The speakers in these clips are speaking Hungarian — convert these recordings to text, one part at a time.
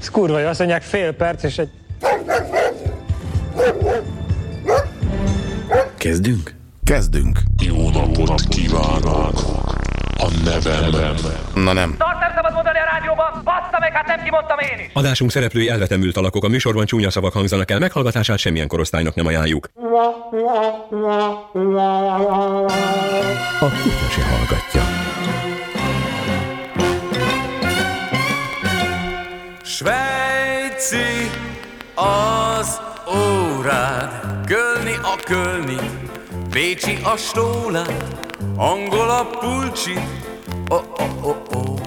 Ez kurva jó, azt mondják fél perc, és egy... Kezdünk? Kezdünk. Jó napot kívánok! A nevemben. Na nem. Azt nem szabad mondani a rádióban, bassza meg, hát nem kimondtam én is. Adásunk szereplői elvetemült alakok, a műsorban csúnya szavak hangzanak el, meghallgatását semmilyen korosztálynak nem ajánljuk. A kutya se hallgatja. Svejci az órád, Kölni a kölni, Bécsi a stólát, angol a pulcsi, oh, oh, oh, oh.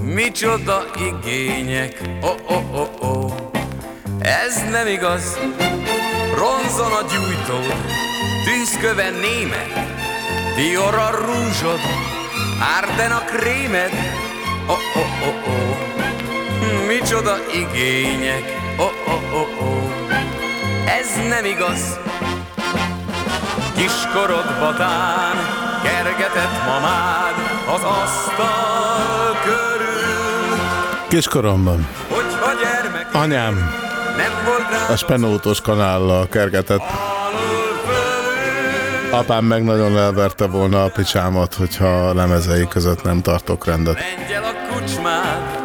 Micsoda igények, oh, oh, oh, oh. Ez nem igaz, ronzon a gyújtód, tűzköven német, Dior a rúzsod, Arden a krémed, oh, oh, oh, oh. Micsoda igények, oh, oh, oh, oh. Ez nem igaz, Kiskorod batán kergetett mamád az asztal körül. Kiskoromban Hogyha gyermek anyám nem volt a spenótos kanállal kergetett. Apám meg nagyon elverte volna a picsámat, hogyha a lemezei között nem tartok rendet. Lengyel a kucsmád,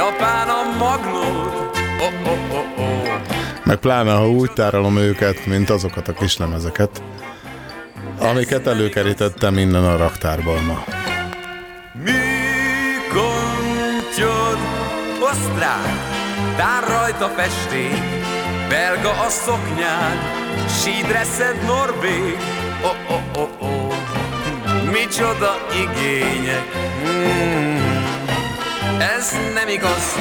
japán a magnód. Oh, oh, oh, oh. Meg pláne, ha úgy tárolom őket, mint azokat a kis lemezeket, amiket előkerítettem innen a raktárból ma. Műkontyod, osztrák, tár rajta festék, belga a szoknyád, sídresszed norvég, oh, oh, oh, oh. Micsoda igények, mm. Ez nem igaz.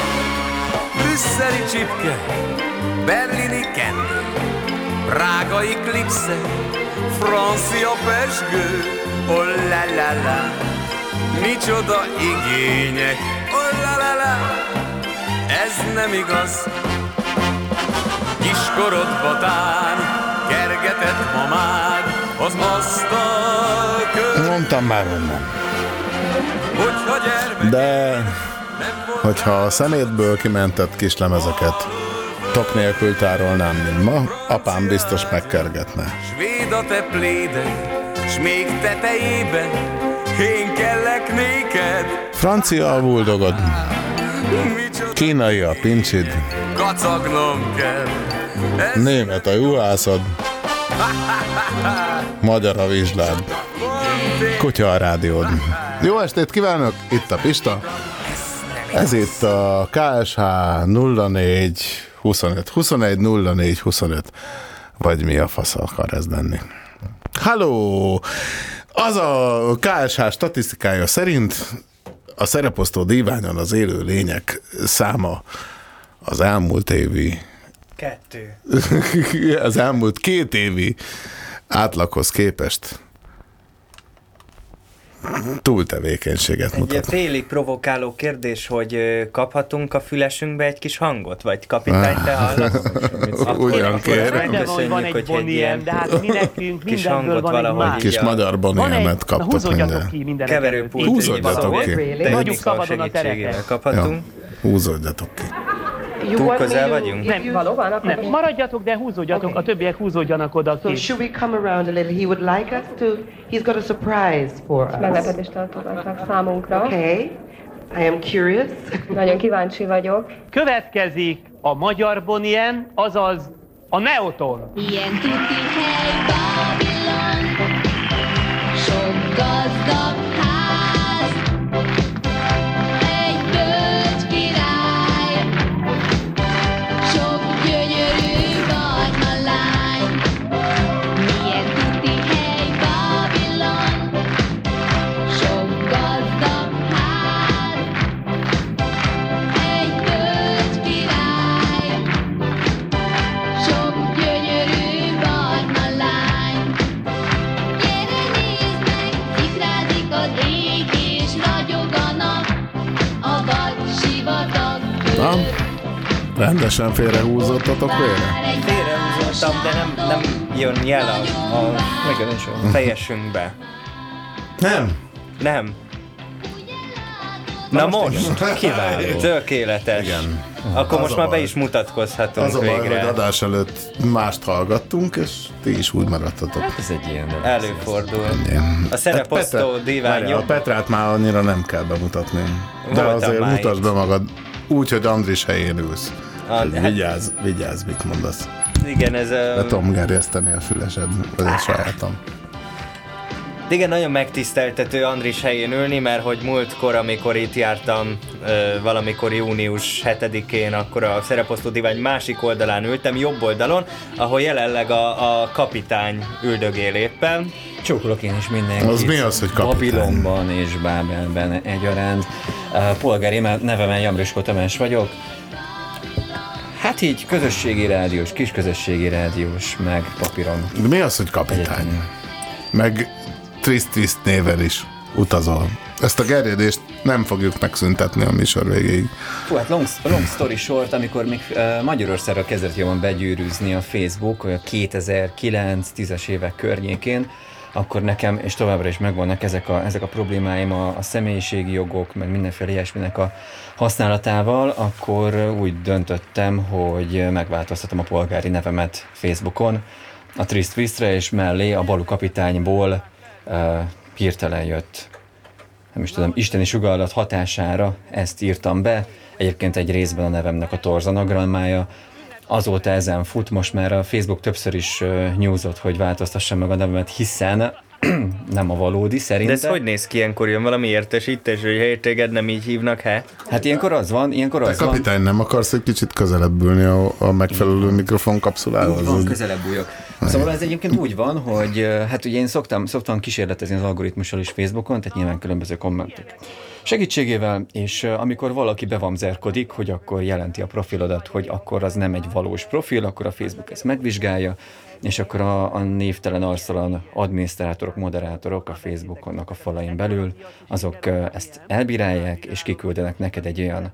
Brüsszeli csipke, berlini kendő, prágai klipsze, francia pesgő, oh la la la. Micsoda igények, oh la la la. Ez nem igaz. Kiskorod batán, kergetett mamád, az asztal. Mondtam már, hogy nem. De hogyha a szemétből kimentett kis lemezeket tok nélkül tárolnám, mint ma, apám biztos megkergetne. Svéd a te pléded, s még tetejében én kellek néked. Francia a buldogod, kínai a pincsid, kacagnom kell. Ez német a juhászod, magyar a vizslád, kutya a rádiód. Jó estét kívánok, itt a Pista. Ez itt a KSH 04 25 21 04 25 vagy mi a fasz akar ez lenni. Halló! Az a KSH statisztikája szerint a szereposztó díványon az élő lények száma az elmúlt évi Kettő. az elmúlt két évi átlaghoz képest túltevékenységet Egy ilyen mutat. félig provokáló kérdés, hogy kaphatunk a fülesünkbe egy kis hangot? Vagy kapitány, te hallasz? Akkor- Ugyan kérem. hogy van egy boniem, de hát mi nekünk kis mindenből hangot van egy valahogy más. Kis magyar egy, boniemet kaptok húzódjatok ki minden Keverőpult. Húzódjatok ki. Hagyjuk szabadon a tereket. kaphatunk. Húzódjatok ki. Túl közel vagyunk? Nem, Valóban? Akkor nem, maradjatok, de húzódjatok, a többiek húzódjanak oda ki. should we come around a little? He would like us to. He's got a surprise for us. Meglepetést tartogatnak számunkra. Okay. I am curious. Nagyon kíváncsi vagyok. Következik a magyar bonien, azaz a Neoton. Ilyen tuti hely Babilon, rendesen félrehúzottatok vére? Félrehúzottam, de nem, nem jön jel a, a, a fejesünkbe. Nem. Nem. Na most, Kiváló. tökéletes. Igen. Akkor Az most a már be baj. is mutatkozhatunk Az a baj, végre. hogy adás előtt mást hallgattunk, és ti is úgy maradtatok. Hát ez egy ilyen... Előfordul. Igen. A szereposztó Petre- divány. A Petrát már annyira nem kell bemutatni. De Voltam azért mutasd be magad úgy, hogy Andris helyén ülsz. A- Vigyázz, vigyázz, mit mondasz. Igen, ez De a... Tom gerjeszteni a fülesed, vagy a sajátom. Igen, nagyon megtiszteltető Andris helyén ülni, mert hogy múltkor, amikor itt jártam, ö, valamikor június 7-én, akkor a szereposztó divány másik oldalán ültem, jobb oldalon, ahol jelenleg a, a kapitány üldögél éppen. Csókolok én is mindenkit. Az mi az, hogy kapitány? Babilonban és Bábelben egyaránt. Polgári nevemen Jamriskó Tamás vagyok. Hát így közösségi rádiós, kis közösségi rádiós, meg papíron. De mi az, hogy kapitány? Meg Trist Twist néven is utazol. Ezt a gerjedést nem fogjuk megszüntetni a műsor végéig. Hú, hát long, long story short, amikor még uh, Magyarországra kezdett jobban begyűrűzni a Facebook, olyan 2009-10-es évek környékén, akkor nekem, és továbbra is megvannak ezek a, ezek a problémáim a, a személyiségi jogok, meg mindenféle ilyesminek a használatával, akkor úgy döntöttem, hogy megváltoztatom a polgári nevemet Facebookon, a Trist Twistre, és mellé a Balu kapitányból uh, hirtelen jött nem is tudom, isteni sugallat hatására ezt írtam be. Egyébként egy részben a nevemnek a torzanagrammája. Azóta ezen fut, most már a Facebook többször is nyúzott, hogy változtassam meg a nevemet, hiszen nem a valódi De szerintem. ez hogy néz ki ilyenkor? Jön valami értesítés, hogy hely, téged nem így hívnak, he? Hát ilyenkor az van, ilyenkor Te az van. kapitány, nem akarsz egy kicsit közelebb ülni a, a megfelelő mikrofon Úgy kapszulához? van, közelebb bújok. Szóval ez egyébként úgy van, hogy hát ugye én szoktam, szoktam kísérletezni az algoritmussal is Facebookon, tehát nyilván különböző kommentek segítségével, és amikor valaki bevamzerkodik, hogy akkor jelenti a profilodat, hogy akkor az nem egy valós profil, akkor a Facebook ezt megvizsgálja, és akkor a, a névtelen arcolan adminisztrátorok, moderátorok a Facebookonnak a falain belül, azok ezt elbírálják, és kiküldenek neked egy olyan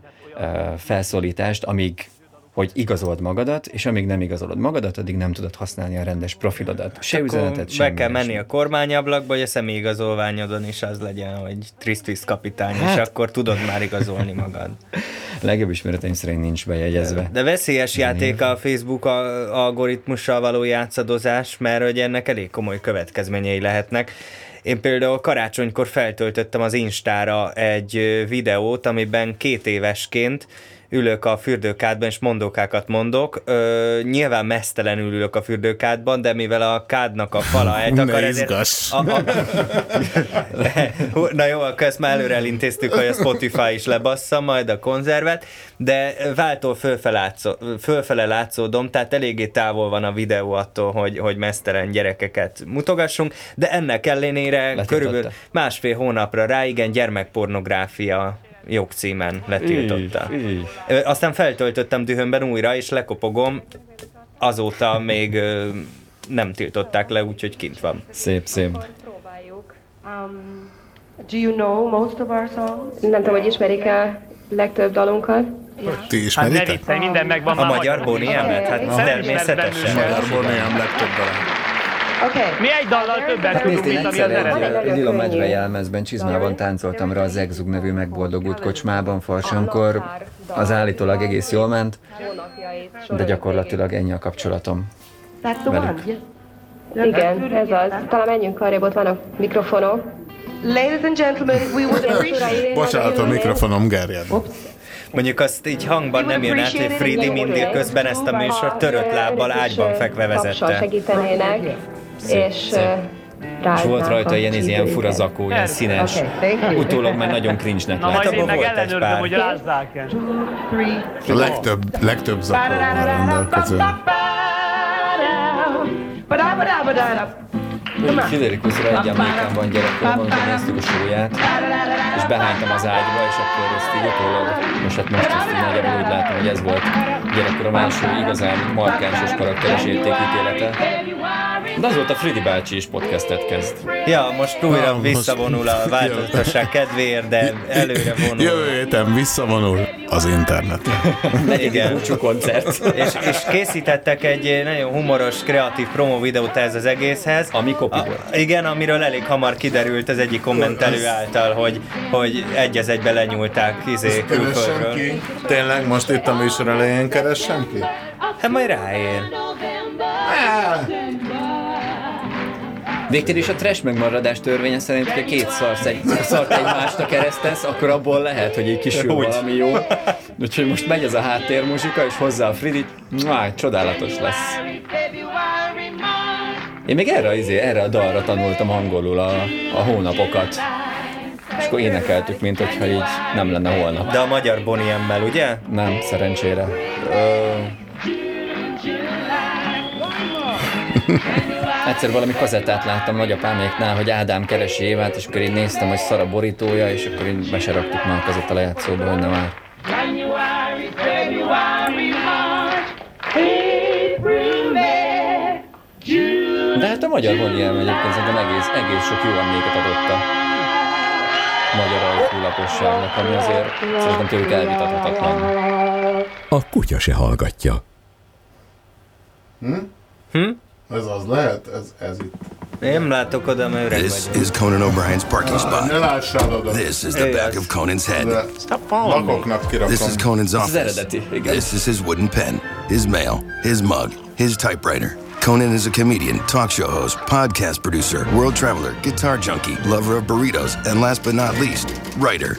felszólítást, amíg hogy igazold magadat, és amíg nem igazolod magadat, addig nem tudod használni a rendes profilodat. Se Akkor üzenetet, be semmi kell menni a kormányablakba, hogy a személyigazolványodon is az legyen, hogy Trist kapitány, Hát- és akkor tudod már igazolni magad. Legjobb ismereteim szerint nincs bejegyezve. De veszélyes játék a Facebook algoritmussal való játszadozás, mert hogy ennek elég komoly következményei lehetnek. Én például karácsonykor feltöltöttem az Instára egy videót, amiben két évesként ülök a fürdőkádban, és mondókákat mondok. Ö, nyilván mesztelenül ülök a fürdőkádban, de mivel a kádnak a fala eltakar, ezért... A, a... Na jó, akkor ezt már előre elintéztük, hogy a Spotify is lebassza majd a konzervet, de váltól fölfele, látszó, fölfele látszódom, tehát eléggé távol van a videó attól, hogy, hogy mesztelen gyerekeket mutogassunk, de ennek ellenére Letiltotta. körülbelül másfél hónapra rá, igen, gyermekpornográfia jogcímen letiltotta. Üh. Ö, Aztán feltöltöttem dühömben újra, és lekopogom, azóta még nem tiltották le, úgyhogy kint van. Szép, szép. Próbáljuk. Um, Do you know most of our songs? nem tudom, hogy ismerik el legtöbb dalunkat. Ti Hát ne ismeritek? viccelj, minden megvan A már magyar magyarul. Bóniemet? Hát Aha. természetesen. Magyarból nem legtöbb dalát. Okay. Mi egy dallal többet tudunk, mint ami az eredet. egy, Lila Medve jelmezben, csizmában táncoltam rá az Exug nevű megboldogult kocsmában farsankor. Az állítólag egész jól ment, de gyakorlatilag ennyi a kapcsolatom. Velük. Igen, ez az. Talán menjünk arrébb, ott vannak mikrofonok. Ladies and gentlemen, we would appreciate Bocsánat, a mikrofonom gerjed. Mondjuk azt így hangban nem jön át, hogy Fridi mindig közben ezt a műsort törött lábbal ágyban fekve vezette. segítenének, és szép. És volt rajta ilyen, ilyen fura zakó, ilyen színes. Okay. Utólag már nagyon cringe-nek Na majd én meg volt egy ellenőrzöm, pár. hogy rázzák-e. Three. A legtöbb, legtöbb zakóval rendelkező. Friderikusra egy emlékem van gyerekkorban, amikor néztük a sóját, és behánytam az ágyba, és akkor ezt így utólag, most hát most ezt így nagyjából úgy látom, hogy ez volt gyerekkorom első igazán markáns és karakteres értékítélete. De azóta Fridi bácsi is podcastet kezd. Ja, most újra Na, most- visszavonul a változatosság kedvéért, de előre vonul. Jövő héten visszavonul az internetre. Igen. Búcsú koncert. és, és készítettek egy nagyon humoros, kreatív promo videót ez az egészhez. Ami kopi A, volt. igen, amiről elég hamar kiderült az egyik kommentelő által, hogy, hogy egy az egybe lenyúlták izé külföldről. ki. Tényleg most itt a műsor elején keressen ki? Hát majd ráér. Végtére is a trash megmaradás törvénye szerint, hogy két szarsz egy, szart egymásra keresztesz, akkor abból lehet, hogy így kisül Úgy. valami jó. Úgyhogy most megy ez a háttérmuzsika, és hozzá a Fridit, Mwah, csodálatos lesz. Én még erre, izé, erre a dalra tanultam angolul a, a hónapokat. És akkor énekeltük, mint hogyha így nem lenne holnap. De a magyar Bonnie M-mel, ugye? Nem, szerencsére. Egyszer valami kazettát láttam nagyapáméknál, hogy Ádám keresi Évát, és akkor így néztem, hogy szar a borítója, és akkor így be se raktuk már a kazetta lejátszóba, hogy nem áll. January, February, March, April, May, June. De hát a magyar Bonnie M egyébként szerintem egész, egész sok jó emléket adott a magyar alkulaposságnak, ami azért szerintem tőlük elvitathatatlan. A kutya se hallgatja. Hm? Ez az lehet? Ez, ez itt. Nem látok oda, mert öreg This vagyok. is Conan O'Brien's parking spot. Ne lássál oda. This is the back of Conan's head. De lakoknak kirakom. This is Conan's Ez az office. eredeti, igen. This is his wooden pen, his mail, his mug, his typewriter. Conan is a comedian, talk show host, podcast producer, world traveler, guitar junkie, lover of burritos, and last but not least, writer.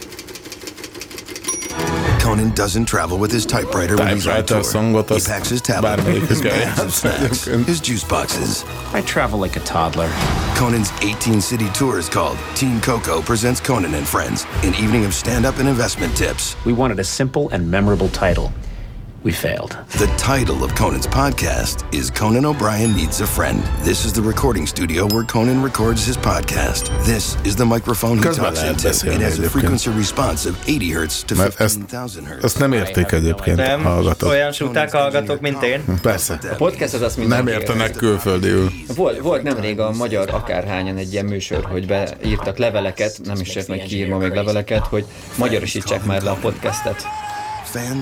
Conan doesn't travel with his typewriter when he's on Typewriter tour. songot He packs his tablet, bármelyik his kell of snacks, his juice boxes. I travel like a toddler. Conan's 18 city tour is called Team Coco presents Conan and Friends, an evening of stand up and investment tips. We wanted a simple and memorable title. We failed. The title of Conan's podcast is Conan O'Brien Needs a Friend. This is the recording studio where Conan records his podcast. This is the microphone he talks into. It has a frequency response of 80 hertz to Mert ezt, 15,000 hertz. ezt nem érték egyébként a Nem, hallgatók. olyan suták hallgatok, mint én. Persze. A podcast az azt Nem mindenki értenek külföldiül. Volt, volt nemrég a magyar akárhányan egy ilyen műsor, hogy beírtak leveleket, nem is értem, hogy ki ír ma még leveleket, hogy magyarosítsák már le a podcastet.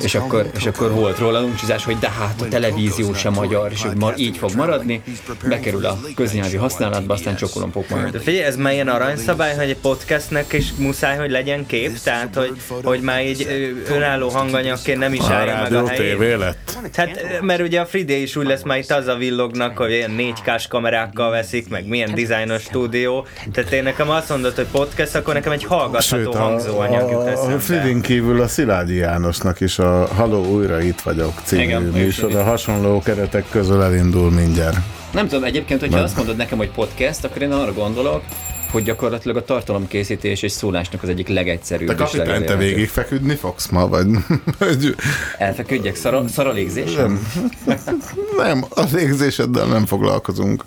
És akkor, és akkor volt róla luncsizás, hogy de hát a televízió sem magyar, és hogy ma így fog maradni, bekerül a köznyelvi használatba, aztán csokolom De majd. figyelj, ez már ilyen aranyszabály, hogy egy podcastnek is muszáj, hogy legyen kép, tehát hogy, hogy már így önálló hanganyagként nem is A állja meg a helyét. lett. Hát, mert ugye a Friday is úgy lesz, már itt az a villognak, hogy ilyen 4K-s kamerákkal veszik, meg milyen dizájnos stúdió. Tehát én nekem azt mondod, hogy podcast, akkor nekem egy hallgatható a, hangzóanyag jut a, a eszembe. Fridin kívül a Szilágyi Jánosnak is a Haló, újra itt vagyok című Igen, műsor. A hasonló keretek közül elindul mindjárt. Nem tudom, egyébként, hogyha Nem. azt mondod nekem, hogy podcast, akkor én arra gondolok, hogy gyakorlatilag a tartalomkészítés és szólásnak az egyik legegyszerűbb. És kapitány, te végig feküdni fogsz ma, vagy? Elfeküdjek szara, szaralégzésem? nem, a végzéseddel nem foglalkozunk.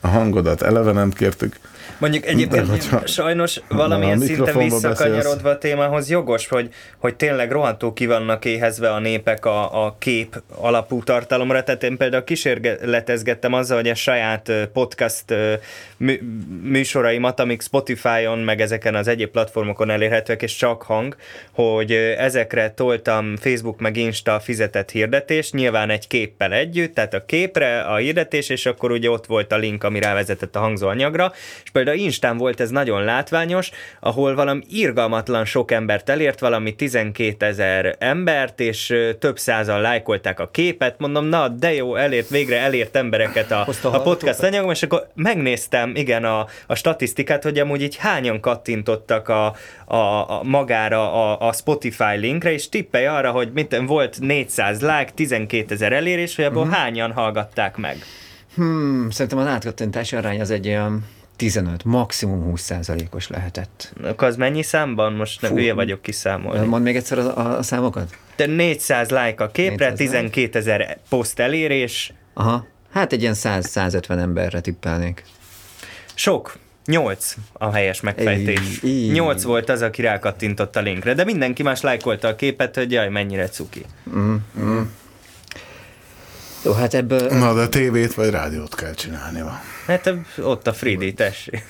A hangodat eleve nem kértük. Mondjuk egyébként hogyha- sajnos Na, valamilyen a szinten visszakanyarodva a témához jogos, hogy, hogy tényleg rohantó ki vannak éhezve a népek a, a kép alapú tartalomra. Tehát én például kísérletezgettem azzal, hogy a saját podcast műsoraimat, amik Spotify-on, meg ezeken az egyéb platformokon elérhetőek, és csak hang, hogy ezekre toltam Facebook meg Insta fizetett hirdetés, nyilván egy képpel együtt, tehát a képre a hirdetés, és akkor ugye ott volt a link, ami rávezetett a hangzóanyagra, és például Instán volt ez nagyon látványos, ahol valami irgalmatlan sok embert elért, valami 12 ezer embert, és több százan lájkolták a képet, mondom, na, de jó, elért, végre elért embereket a, a podcast anyagom, és akkor megnéztem, igen, a, a statisztikát, hogy amúgy így hányan kattintottak a, a, a magára a, a Spotify linkre, és tippelj arra, hogy mit, volt 400 like, 12 ezer elérés, hogy abból hányan hallgatták meg. Hmm, szerintem az átkattintási arány az egy olyan 15, maximum 20 százalékos lehetett. Akkor az mennyi számban? Most nem hülye vagyok kiszámolni. Mondd még egyszer a, a, a számokat? De 400 like a képre, 400 like. 12 ezer poszt elérés. Aha, hát egy ilyen 100-150 emberre tippelnék. Sok. 8 a helyes megfejtés. Így, így. 8 volt az, aki rákattintott a linkre, de mindenki más lájkolta a képet, hogy jaj, mennyire cuki. Mm, mm. Jó, hát ebből... Na, de tévét vagy rádiót kell csinálni. Van. Hát ott a Fridi, tessék.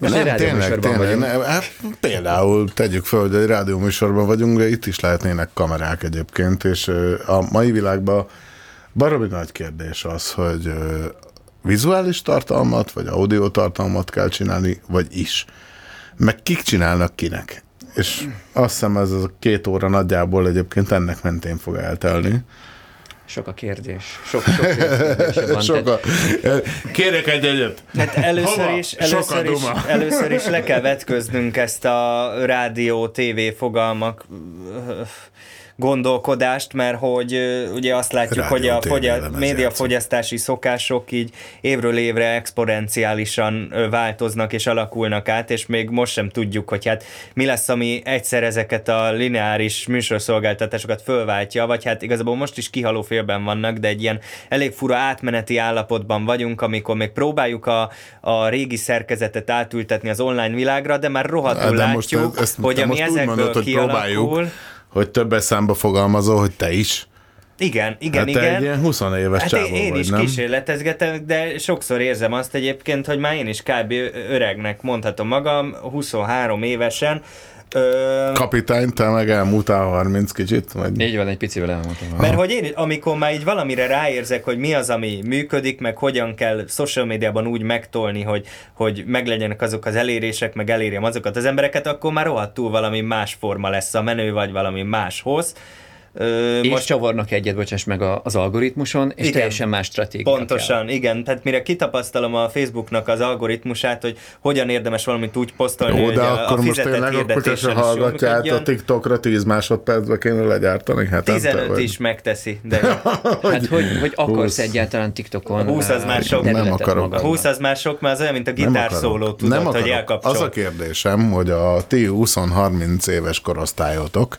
Most Nem, tényleg, tényleg. Nem, hát például tegyük fel, hogy egy rádióműsorban vagyunk, de itt is lehetnének kamerák egyébként, és a mai világban baromi nagy kérdés az, hogy vizuális tartalmat, vagy audio tartalmat kell csinálni, vagy is. Meg kik csinálnak kinek. És azt hiszem ez a két óra nagyjából egyébként ennek mentén fog eltelni. Sok a kérdés. Sok, sok kérdés van. Sok a... Kérek egy egyet. Hát először Hova? is, először is, először is le kell vetköznünk ezt a rádió, TV fogalmak gondolkodást, mert hogy ugye azt látjuk, Rádió, hogy a TV fogya, lemez médiafogyasztási szokások így évről évre exponenciálisan változnak és alakulnak át, és még most sem tudjuk, hogy hát mi lesz, ami egyszer ezeket a lineáris műsorszolgáltatásokat fölváltja, vagy hát igazából most is kihaló félben vannak, de egy ilyen elég fura átmeneti állapotban vagyunk, amikor még próbáljuk a, a régi szerkezetet átültetni az online világra, de már rohadtul de most látjuk, ezt- hogy ami most ezekből mondod, hogy kialakul, próbáljuk. Hogy többes számba fogalmazol, hogy te is. igen, igen, hát igen. te egy ilyen 20 éves Hát csávó én, én vagy, is nem? kísérletezgetek, de sokszor érzem azt egyébként, hogy már én is kb. öregnek mondhatom magam, 23 évesen. Ö, Kapitány, te meg elmúltál 30 kicsit? Vagy? Így van, egy picivel elmondtam. Mert hogy én, amikor már így valamire ráérzek, hogy mi az, ami működik, meg hogyan kell social médiában úgy megtolni, hogy, hogy meglegyenek azok az elérések, meg elérjem azokat az embereket, akkor már rohadtul valami más forma lesz a menő, vagy valami máshoz. Ö, És most csavarnak egyet, bocsáss meg a- az algoritmuson, és Igen. teljesen más stratégia. Pontosan, igen. Tehát mire kitapasztalom a Facebooknak az algoritmusát, hogy hogyan érdemes valamit úgy posztolni, Jó, hogy de a, akkor a most fizetett tényleg akkor te se jól hallgatját a. TikTokra 10 másodpercbe kéne legyártani. Hát 15 is megteszi, de Hát hogy, hogy akarsz 20. egyáltalán TikTokon 20 az már sok. Nem akarok. magadnak? 20 az már sok, mert az olyan, mint a gitárszóló, tudod, nem hogy elkapcsol. Az a kérdésem, hogy a ti 20-30 éves korosztályotok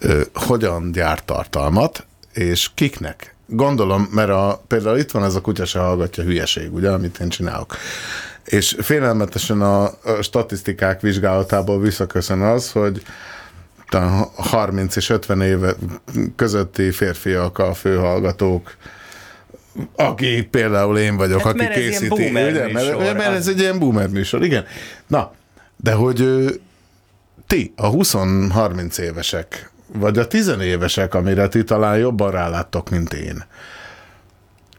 ö, hogyan gyárt tartalmat, és kiknek? Gondolom, mert a, például itt van ez a kutya se hallgatja hülyeség, ugye, amit én csinálok. És félelmetesen a, a statisztikák vizsgálatából visszaköszön az, hogy talán 30 és 50 éve közötti férfiak a főhallgatók, aki például én vagyok, Hát, aki mert ez készíti. boomer ugye? Műsor. mert ez egy ilyen boomer műsor, igen. Na, de hogy ti, a 20-30 évesek, vagy a tizenévesek, amire ti talán jobban ráláttok, mint én.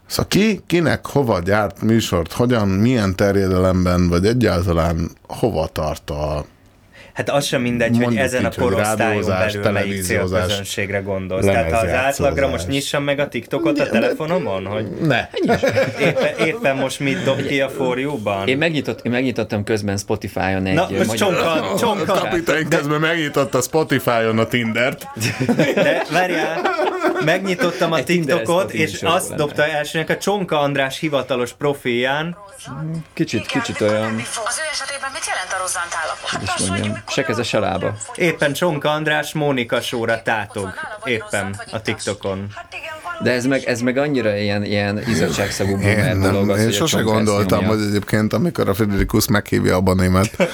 Szóval ki, kinek hova gyárt műsort, hogyan, milyen terjedelemben, vagy egyáltalán hova tart a Hát az sem mindegy, hogy Mondjuk ezen a így, hogy korosztályon belül melyik célközönségre gondolsz. Tehát ha az átlagra most nyissam meg a TikTokot a telefonomon, hogy ne. éppen, éppen most mit dob ki a for you-ban? Én, megnyitott, én megnyitottam közben Spotify-on egy Na, most magyar... csonka, csonka. Kapitány közben megnyitotta Spotify-on a Tindert. De várjál, megnyitottam a TikTokot, és azt lenne. dobta elsőnek a Csonka András hivatalos profilján. Kicsit, kicsit olyan, Az ő esetében mit jelent a rozzant állapot? hogy is mondjam, se keze, se lába. Éppen Csonka András Mónika sóra tátog. Éppen a TikTokon. De ez meg, ez meg annyira ilyen, ilyen izzadságszagú boomer dolog. nem, az, én sose gondoltam, hogy egyébként, amikor a Friderikus meghívja a banémet,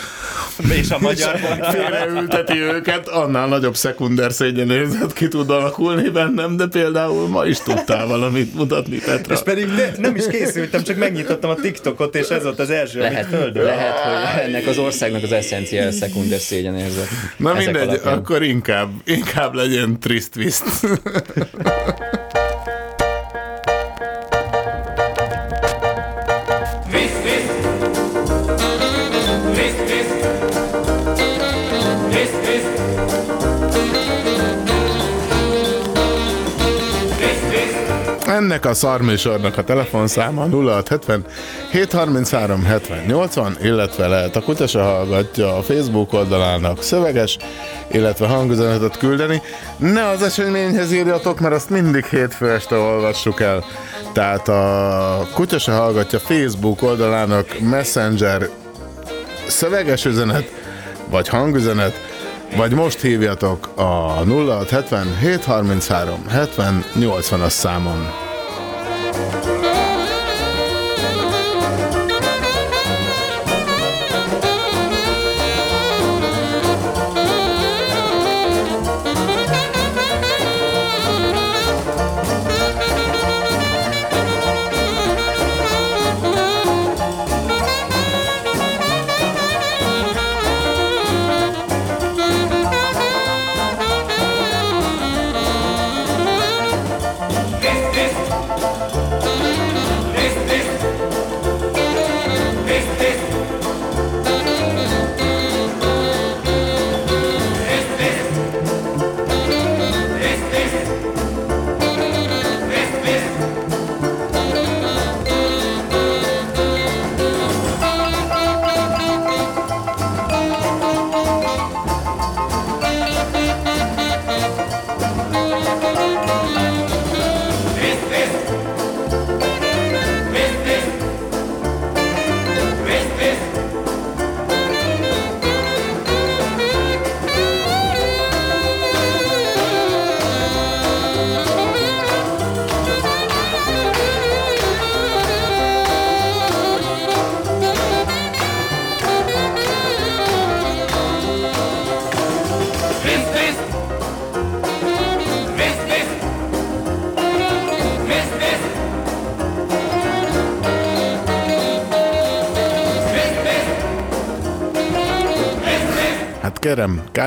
És a magyar félreülteti őket, annál nagyobb szekunder szégyenérzet ki tud alakulni bennem, de például ma is tudtál valamit mutatni, Petra. És pedig ne, nem is készültem, csak megnyitottam a TikTokot, és ez volt az első, Lehet, amit földön. lehet, hogy ennek az országnak az eszencia szekunder szégyenérzet. Na Ezek mindegy, alapján. akkor inkább, inkább legyen trist Ennek a szarműsornak a telefonszáma 0670 733 70 80, illetve lehet a Kutyasa hallgatja a Facebook oldalának szöveges, illetve hangüzenetet küldeni. Ne az eseményhez írjatok, mert azt mindig hétfő este olvassuk el. Tehát a Kutyasa hallgatja Facebook oldalának Messenger szöveges üzenet, vagy hangüzenet, vagy most hívjatok a 0670 733 70 80-as számon.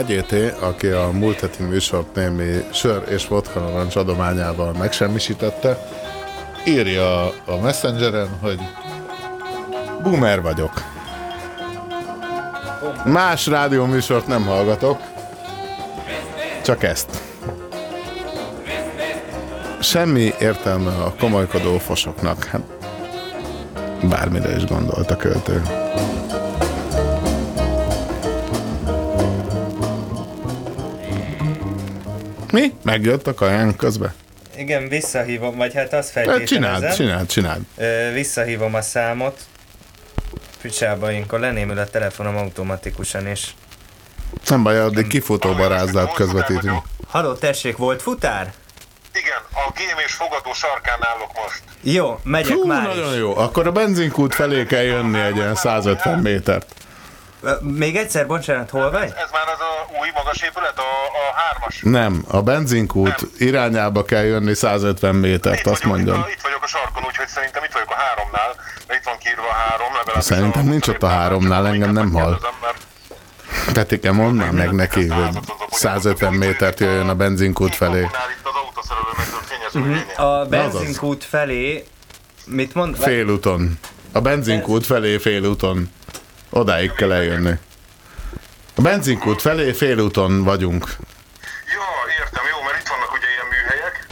KGT, aki a múlt heti műsort némi sör és vodka narancs adományával megsemmisítette, írja a Messengeren, hogy boomer vagyok. Más rádióműsort nem hallgatok, csak ezt. Semmi értelme a komolykodó fosoknak. Hát, bármire is gondolt a költő. Megjött a kaján közben? Igen, visszahívom, vagy hát azt feltételezem. Csináld, csináld, csináld. Ö, visszahívom a számot. Picsába, akkor lenémül a telefonom automatikusan, és... Nem baj, addig kifutó barázdát közvetítünk. Halló, tessék, volt futár? Igen, a gém és fogadó sarkán állok most. Jó, megyek Hú, már nagyon is. jó. Akkor a benzinkút felé kell jönni egy ilyen 150 métert. Még egyszer, bocsánat, hol vagy? Ez már az a új magas épület, a, a hármas. Nem, a benzinkút irányába kell jönni 150 métert, azt mondjam. Itt vagyok a sarkon, úgyhogy szerintem itt vagyok a háromnál, de itt van kiírva a három, legalább. Szerintem nincs ott a háromnál, engem nem hall. Petike, mondd már meg neki, hogy 150 métert jöjjön a benzinkút felé. A benzinkút felé... Mit mond? Félúton. A benzinkút felé félúton. Odáig kell eljönni. A benzinkút felé félúton vagyunk. Ja, értem, jó, mert itt vannak ugye ilyen műhelyek.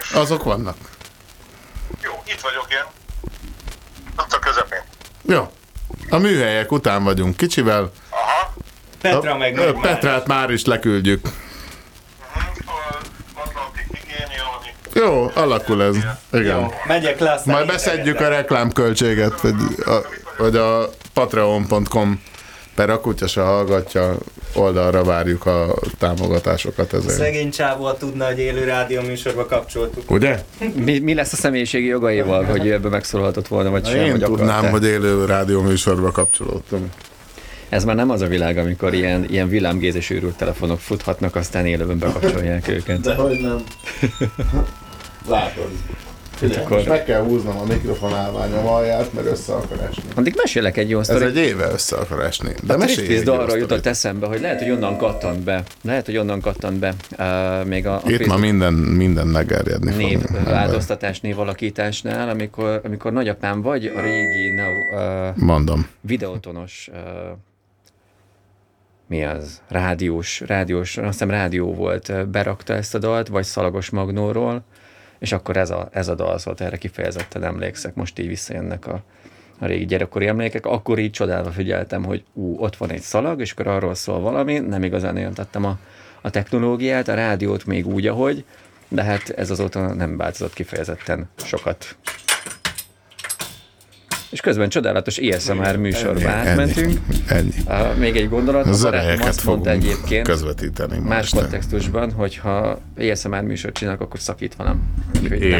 És Azok vannak. jó, itt vagyok én. Ott a közepén. Jó. A műhelyek után vagyunk kicsivel. Aha. Petra A- meg nagy Petrát már is leküldjük. Jó, alakul ez. Igen. Jó, megyek le, aztán Majd beszedjük a reklámköltséget, vagy a, vagy a patreon.com per a kutya se hallgatja oldalra várjuk a támogatásokat ezért. Szegény csávó tudna, hogy élő rádió műsorba kapcsoltuk. Ugye? Mi, mi lesz a személyiségi jogaival, hogy ebbe megszólalhatott volna, vagy Na, sem? Én vagy tudnám, hogy élő rádióműsorba kapcsolódtam. Ez már nem az a világ, amikor ilyen, ilyen villámgézes őrült telefonok futhatnak, aztán élőben bekapcsolják őket. Dehogy nem. Látod. Figyelj, akkor- most meg kell húznom a mikrofon állványom alját, mert össze akar esni. Addig mesélek egy jó Ez sztorit. egy éve össze akar esni. De a dalról sztorit. jutott eszembe, hogy lehet, hogy onnan kattant be. Lehet, hogy onnan kattant be. Uh, még a, a Itt ma minden, minden megerjedni fog. név, baj. változtatás, névalakításnál, amikor, amikor nagyapám vagy a régi neo, uh, Mondom. videótonos uh, mi az? Rádiós, rádiós, azt hiszem rádió volt, ö, berakta ezt a dalt, vagy Szalagos Magnóról, és akkor ez a, ez a dal szólt, erre kifejezetten emlékszek, most így visszajönnek a, a régi gyerekkori emlékek, akkor így csodálva figyeltem, hogy ú, ott van egy szalag, és akkor arról szól valami, nem igazán éltettem a, a technológiát, a rádiót még úgy, ahogy, de hát ez azóta nem változott kifejezetten sokat. És közben csodálatos ISMR műsorba Ennyi, átmentünk. Ennyi. Uh, még egy gondolat, a barátom Zörejeket azt mondta egyébként, közvetíteni más most. kontextusban, hogyha ASMR műsort csinálok, akkor szakít velem.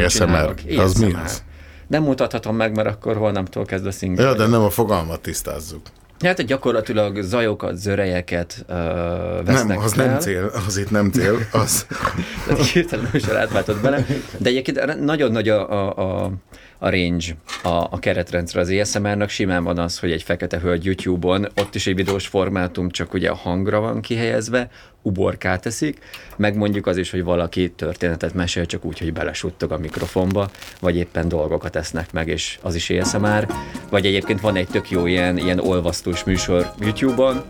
Csinálok. Az mi az? Nem mutathatom meg, mert akkor holnaptól kezdve szingel. Ja, de nem a fogalmat tisztázzuk. Hát gyakorlatilag zajokat, zörejeket uh, vesznek Nem, az fel. nem cél, az itt nem cél, az... Tehát hirtelen műsor átváltott bele. De egyébként nagyon nagy a, a, a, a range, a, a keretrendszer az ASMR-nak. Simán van az, hogy egy fekete hölgy YouTube-on, ott is egy videós formátum, csak ugye a hangra van kihelyezve, uborkát teszik, meg mondjuk az is, hogy valaki történetet mesél csak úgy, hogy belesuttog a mikrofonba, vagy éppen dolgokat esznek meg, és az is ASMR. Vagy egyébként van egy tök jó ilyen, ilyen olvasztós műsor YouTube-on,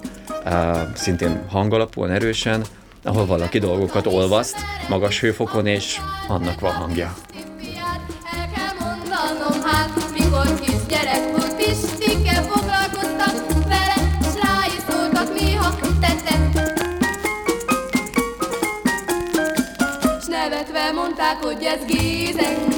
uh, szintén hangalapúan erősen, ahol valaki dolgokat olvaszt magas hőfokon, és annak van hangja. Hogy ez gézengúz,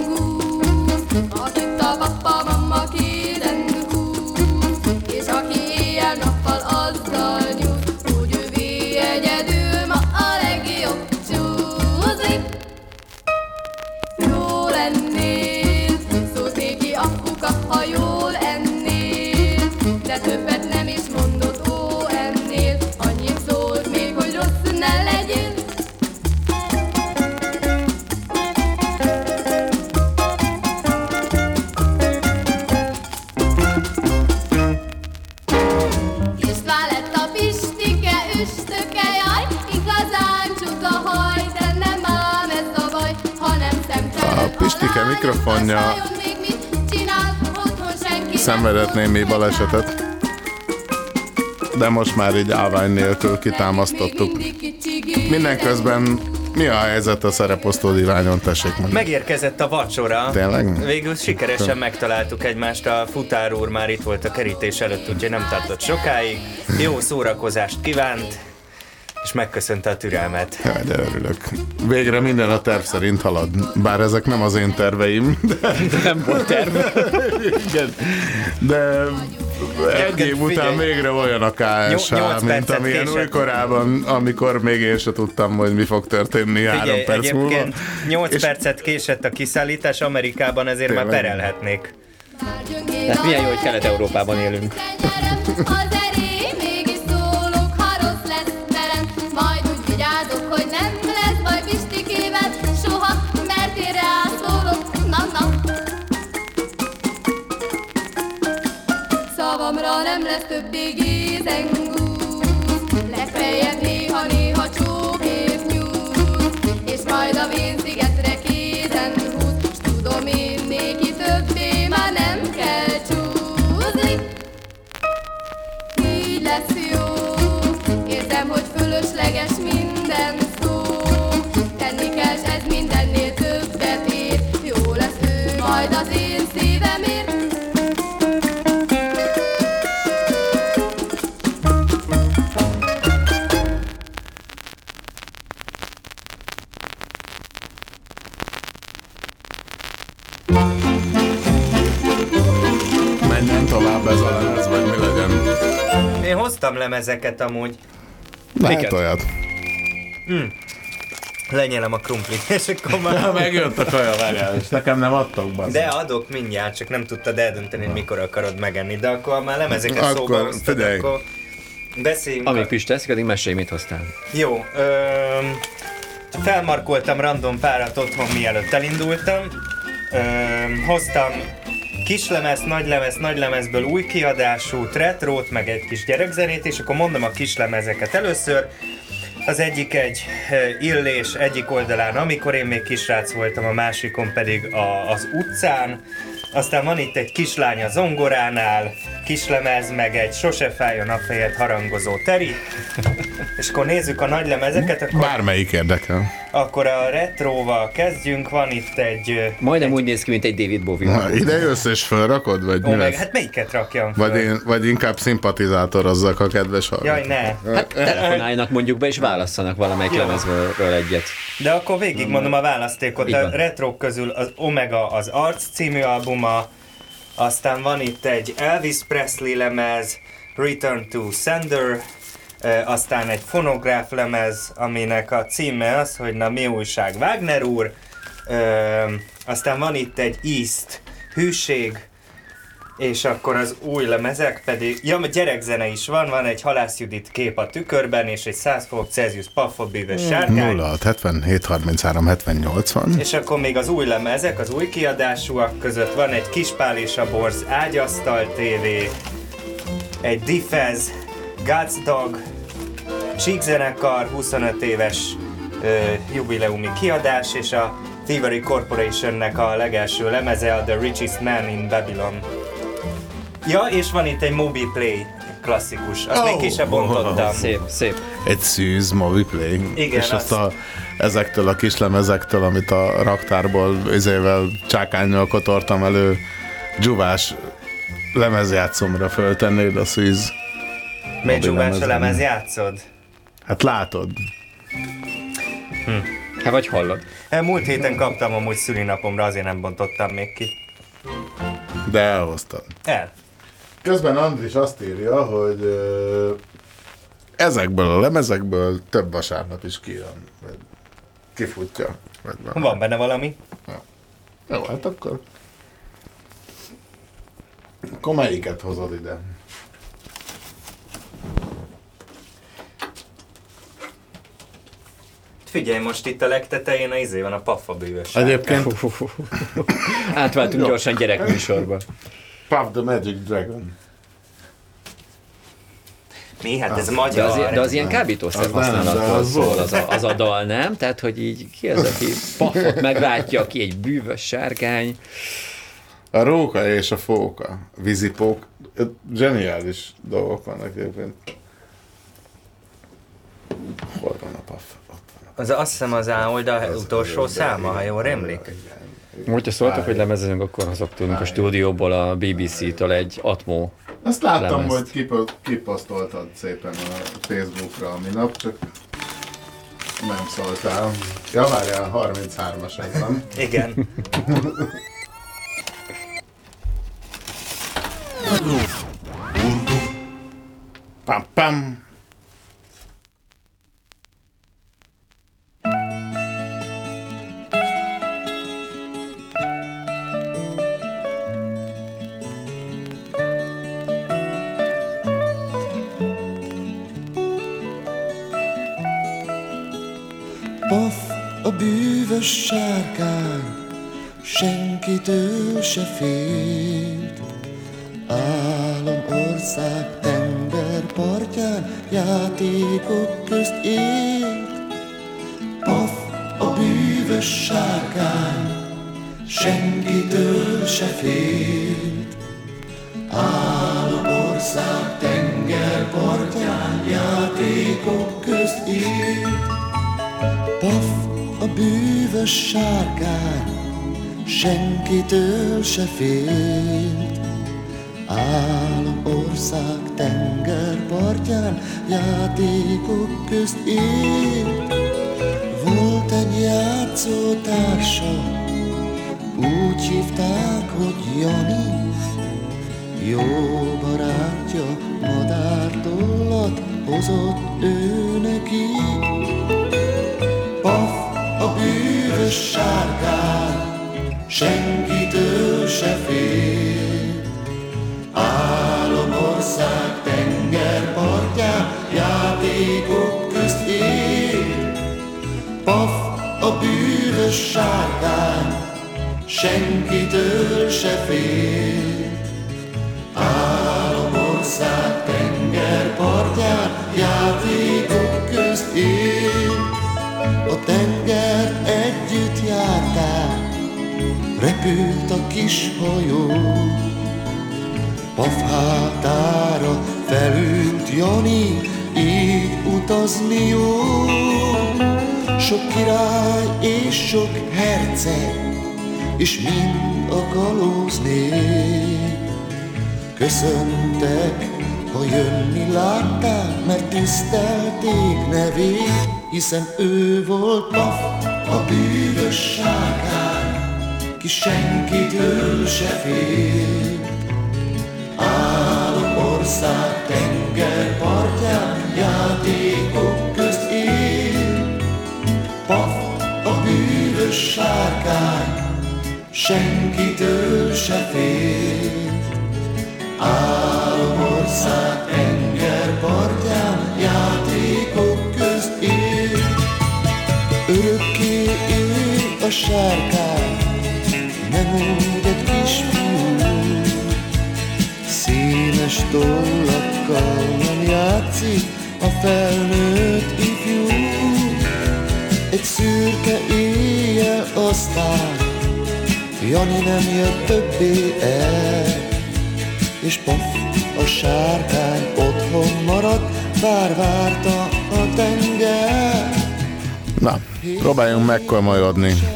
mikrofonja senki nem szenvedett némi balesetet. De most már így állvány nélkül kitámasztottuk. Mindenközben mi a helyzet a szereposztó diványon, tessék mondani? Megérkezett a vacsora. Tényleg? Végül sikeresen megtaláltuk egymást, a futár úr már itt volt a kerítés előtt, úgyhogy nem tartott sokáig. Jó szórakozást kívánt, és megköszönte a türelmet. Jaj, de örülök. Végre minden a terv szerint halad. Bár ezek nem az én terveim, de... Nem volt terv. Igen. De egy év után végre olyan a KSH, mint amilyen újkorában, amikor még én se tudtam, hogy mi fog történni három Figyelj, perc múlva. egyébként 8 percet késett a kiszállítás Amerikában, ezért már Tényleg? perelhetnék. Hát milyen jó, hogy Kelet-Európában élünk. Nem lesz többé gézengúz Legfeljebb néha-néha csók és nyúz És majd a vén szigetre kézen húz S tudom én néki többé már nem kell csúzni így lesz jó. Értem, hogy fölösleges minden szó. Tenni kell, ez mindennél többet ér. Jó lesz majd az én szívemért Hoztam lemezeket amúgy. Lehet olyat. Hm. Lenyelem a krumplit, és akkor már... Megjött a kaja, várjál, és nekem nem adtok be. De adok mindjárt, csak nem tudtad eldönteni, hogy mikor akarod megenni. De akkor már lemezeket Akkor szóba hoztad, figyelj. akkor beszéljünk. Amíg Pista eszik, addig mesélj, mit hoztál. Jó, öm, felmarkoltam random párat otthon, mielőtt elindultam. Öm, hoztam kislemez, nagylemez, nagylemezből új kiadású retrót, meg egy kis gyerekzenét, és akkor mondom a kislemezeket először. Az egyik egy ö, illés egyik oldalán, amikor én még kisrác voltam, a másikon pedig a, az utcán. Aztán van itt egy kislány a zongoránál, kislemez, meg egy sose fájjon a fejed harangozó teri. És akkor nézzük a nagy lemezeket, akkor, Bármelyik érdekel. Akkor a retróval kezdjünk, van itt egy... Majdnem úgy néz ki, mint egy David Bowie. Na, ide jössz és felrakod, vagy Ó, mi meg, lesz? hát melyiket rakjam föl? Vagy, én, vagy inkább szimpatizátorozzak a kedves hallgatók. Jaj, ne. Hát telefonáljanak mondjuk be, és válasszanak valamelyik Jó. lemezről egyet. De akkor végigmondom a választékot. A retrók közül az Omega az Arc című albuma, aztán van itt egy Elvis Presley lemez, Return to Sender, aztán egy fonográf lemez, aminek a címe az, hogy na mi újság Wagner úr, aztán van itt egy East, Hűség, és akkor az új lemezek pedig, ja, gyerekzene is van, van egy Halász Judit kép a tükörben, és egy 100 fok Celsius puffa bűvös sárkány. 06, 77, 33, 78 van. És akkor még az új lemezek, az új kiadásúak között van egy Kispál és a Borz ágyasztal TV, egy Diffez, God's Dog, Cheek zenekar 25 éves ö, jubileumi kiadás, és a Thievery Corporationnek a legelső lemeze, a The Richest Man in Babylon. Ja, és van itt egy Moby Play klasszikus, azt oh. még ki se bontottam. Szép, szép. Egy szűz Movie Play. Igen, és azt az- a, ezektől a kislamezektől, amit a raktárból izével csákányjal kotortam elő, dzsuvás lemezjátszomra föltennéd a szűz. Még Zsubás a lemez játszod? Hát látod. Hát vagy hallod. Múlt héten kaptam amúgy szülinapomra, azért nem bontottam még ki. De elhoztad. El. Közben Andris azt írja, hogy ö, ezekből a lemezekből több vasárnap is kijön. Vagy kifutja. Vagy valami. Van benne valami? Jó, hát akkor... Akkor melyiket hozod ide? Figyelj, most itt a legtetején a izé van a paffa bűvös. Egyébként Átváltunk gyorsan gyerekműsorba. Puff the Magic Dragon. Mi? Hát ez De magyar. az, de az ilyen kábítószer Az nem, de használatról az szól az a, az a dal, nem? Tehát, hogy így ki az, aki pafot megváltja, ki egy bűvös sárkány. A róka és a fóka, vízipók, zseniális dolgok vannak egyébként. Hol van a paf? Az azt hiszem az A oldal utolsó száma, ha jól emlik. Hogyha szóltak, hogy lemezezünk, akkor hozok tudunk a stúdióból a BBC-től egy Atmo Azt láttam, lemezt. hogy kipo- kiposztoltad szépen a Facebookra a minap, csak nem szóltál. Ja, várjál, 33-as ez van. Igen. Pam, pam. Paf a bűvös sárkány, senkitől se félt. Álom ország tengerpartján, játékok közt élt. Paf a bűvös sárkány, senkitől se félt. Álom ország tengerpartján, játékok közt élt. Paf a bűvös sárkány, senkitől se félt. Álom ország tengerpartján, játékok közt élt. Volt egy játszótársa, úgy hívták, hogy Jani. Jó barátja, madártollat hozott ő neki. A bűvös sárkány, senkitől se fél. Álomország tengerpartján, játékok közt él. Paf a bűvös sárkány, senkitől se fél. Álomország tengerpartján, játékok közt él. A tenger repült a kis hajó. Paf hátára felült Jani, így utazni jó. Sok király és sok herceg, és mind a kalóz. Köszöntek, ha jönni látták, mert tisztelték nevét, hiszen ő volt Paf, a bűvös sárkány, ki senkitől se fél. Álomország tengerpartján, játékok közt él. Paf, a bűvös sárkány, senkitől se fél. Álomország tengerpartján, játékok közt él. Örökké él a sárkány, nem egy kisfiú. Színes tollakkal nem a felnőtt ifjú. Egy szürke éjjel aztán Jani nem jött többé el, és paf, a sárkány otthon maradt, bár várta a tenger. Na, próbáljunk megkomolyodni.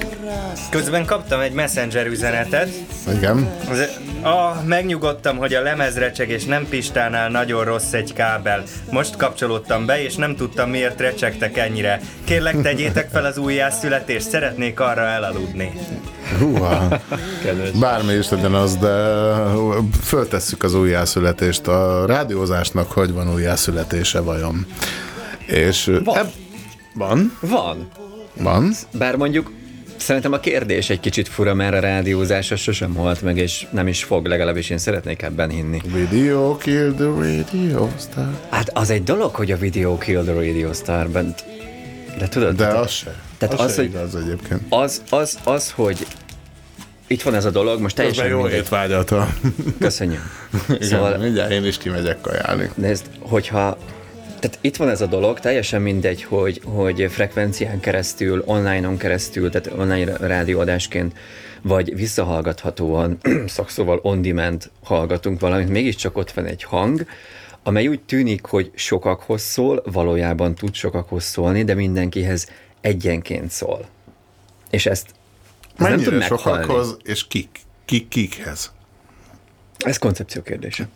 Közben kaptam egy messenger üzenetet. Igen. Az, ah, megnyugodtam, hogy a lemezrecseg és nem Pistánál nagyon rossz egy kábel. Most kapcsolódtam be, és nem tudtam miért recsegtek ennyire. Kérlek, tegyétek fel az újjászületést, szeretnék arra elaludni. Húha. Bármi is legyen az, de föltesszük az újjászületést. A rádiózásnak hogy van újjászületése vajon? És Van. Eb- van? Van. Van. Bár mondjuk szerintem a kérdés egy kicsit fura, mert a rádiózása sosem halt meg, és nem is fog, legalábbis én szeretnék ebben hinni. Video kill the radio star. Hát az egy dolog, hogy a Video Kill the Radio Star bent. De tudod? De az se. Tehát az, az, se hogy igaz egyébként. az, az, az, hogy itt van ez a dolog, most teljesen Közben jó mindegy. étvágyat. Köszönjük. Igen, Szóval- mindjárt én is kimegyek kajálni. Nézd, hogyha Tehát itt van ez a dolog, teljesen mindegy, hogy, hogy frekvencián keresztül, online-on keresztül, tehát online rádióadásként, vagy visszahallgathatóan, szakszóval on-demand hallgatunk valamit, mégiscsak ott van egy hang, amely úgy tűnik, hogy sokakhoz szól, valójában tud sokakhoz szólni, de mindenkihez egyenként szól. És ezt, ezt nem tud Mennyire sokakhoz, és kik, kik kikhez? Ez koncepció kérdése.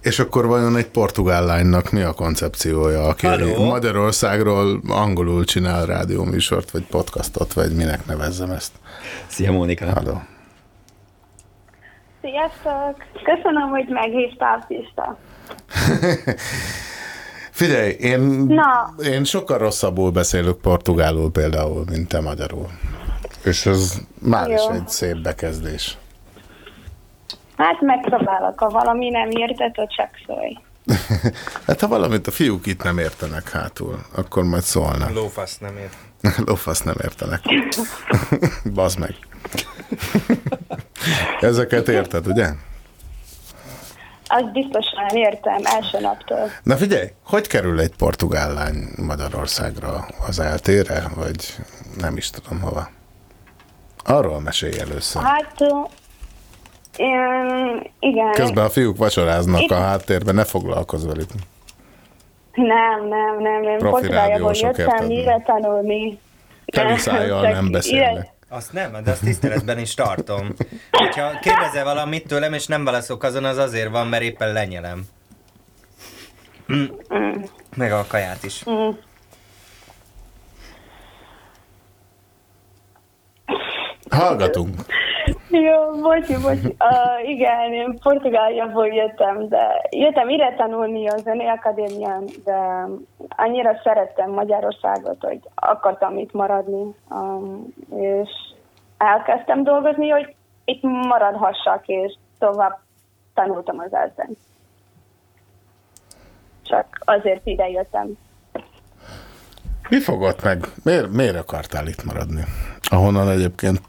És akkor vajon egy portugál lánynak mi a koncepciója, aki Halló? Magyarországról angolul csinál rádióműsort, vagy podcastot, vagy minek nevezzem ezt? Szia, Mónika! Halló. Sziasztok! Köszönöm, hogy meghívtál, Pista. Figyelj, én, Na. én sokkal rosszabbul beszélök portugálul például, mint te magyarul. És ez már is Jó. egy szép bekezdés. Hát megpróbálok, ha valami nem érted, csak szólj. Hát ha valamit a fiúk itt nem értenek hátul, akkor majd szólnak. Lófasz nem ért. Lófasz nem értenek. Bazd meg. Ezeket érted, ugye? Azt biztosan értem első naptól. Na figyelj, hogy kerül egy portugál lány Magyarországra az eltére, vagy nem is tudom hova? Arról mesélj először. Hát, én, igen. Közben a fiúk vacsoráznak Itt- a háttérben, ne foglalkozz velük. Nem, nem, nem, nem. Profi Portugáliából rádiósok, jöttem ide tanulni. Teliszájjal Csak nem beszélnek. ide- Azt nem, de azt tiszteletben is tartom. Hogyha kérdezel valamit tőlem, és nem válaszolok azon, az azért van, mert éppen lenyelem. Mm. Meg a kaját is. Mm. Hallgatunk. Jó, bocsi, bocsi. Uh, igen, én Portugáliából jöttem, de jöttem ide tanulni a Zeneakadémián, de annyira szerettem Magyarországot, hogy akartam itt maradni, um, és elkezdtem dolgozni, hogy itt maradhassak, és tovább tanultam az elzen. Csak azért ide jöttem. Mi fogott meg? Miért, miért akartál itt maradni? Ahonnan egyébként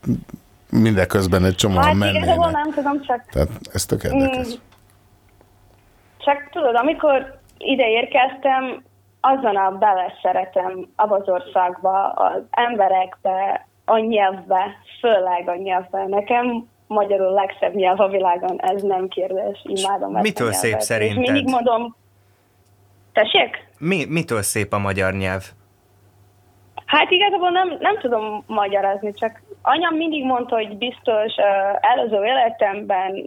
mindeközben egy csomóan Hát igazából mennének. nem tudom, csak Tehát ez tök érdekes. Mm. Csak tudod, amikor ide érkeztem, azonnal beleszeretem abba az országba, az emberekbe, a nyelvbe, főleg a nyelvbe. Nekem magyarul legszebb nyelv a világon, ez nem kérdés, imádom ezt mitől a szép nyelvet. szerinted? És mindig mondom, tessék? Mi, mitől szép a magyar nyelv? Hát igazából nem, nem tudom magyarázni, csak anyám mindig mondta, hogy biztos előző életemben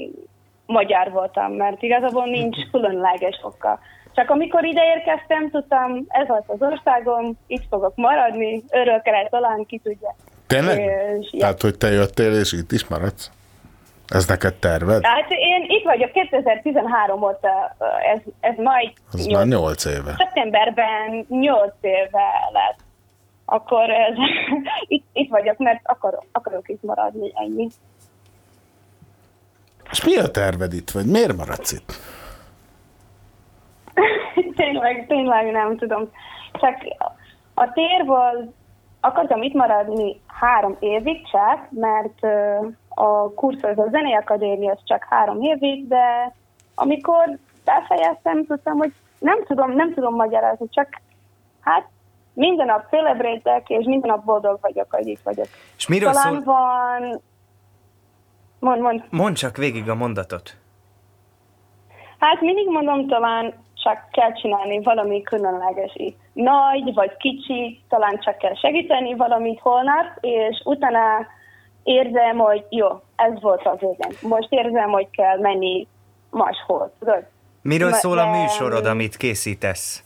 magyar voltam, mert igazából nincs különleges oka. Csak amikor ide érkeztem, tudtam, ez volt az országom, itt fogok maradni, örökre talán ki tudja. Tényleg? És, ja. Tehát, hogy te jöttél, és itt is maradsz? Ez neked terved? Hát én itt vagyok 2013 óta, ez, ez majd Az nyolc- már nyolc éve. szeptemberben 8 éve lett. Akkor ez, itt, itt vagyok, mert akarok, akarok itt maradni, ennyi. És mi a terved itt, vagy miért maradsz itt? tényleg, tényleg nem tudom. Csak a tér volt, akartam itt maradni három évig csak, mert a kurzus, a zenei akadémia az csak három évig, de amikor befejeztem, tudtam, hogy nem tudom, nem tudom magyarázni, csak hát minden nap celebrétek, és minden nap boldog vagyok, hogy itt vagyok. És miről Talán szól- van... Mond, mond. Mondd csak végig a mondatot. Hát mindig mondom, talán csak kell csinálni valami különleges itt. Nagy vagy kicsi, talán csak kell segíteni valamit holnap, és utána érzem, hogy jó, ez volt az végén. Most érzem, hogy kell menni máshol, tudod? Miről szól a műsorod, amit készítesz?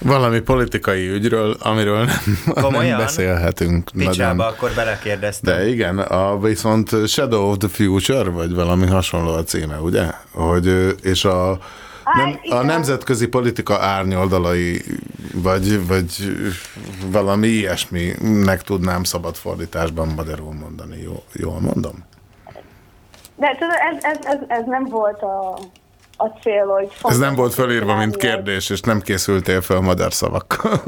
Valami politikai ügyről, amiről nem, Komolyan? nem beszélhetünk. Picsába, akkor belekérdeztem. De igen, a, viszont Shadow of the Future, vagy valami hasonló a címe, ugye? Hogy, és a, nem, a nemzetközi politika árnyoldalai, vagy, vagy valami ilyesminek tudnám szabad fordításban magyarul mondani. Jó, jól mondom? De tudod, ez, ez, ez, ez nem volt a, a cél, hogy... Ez nem volt felírva, mint kérdés, és nem készültél fel magyar szavakkal.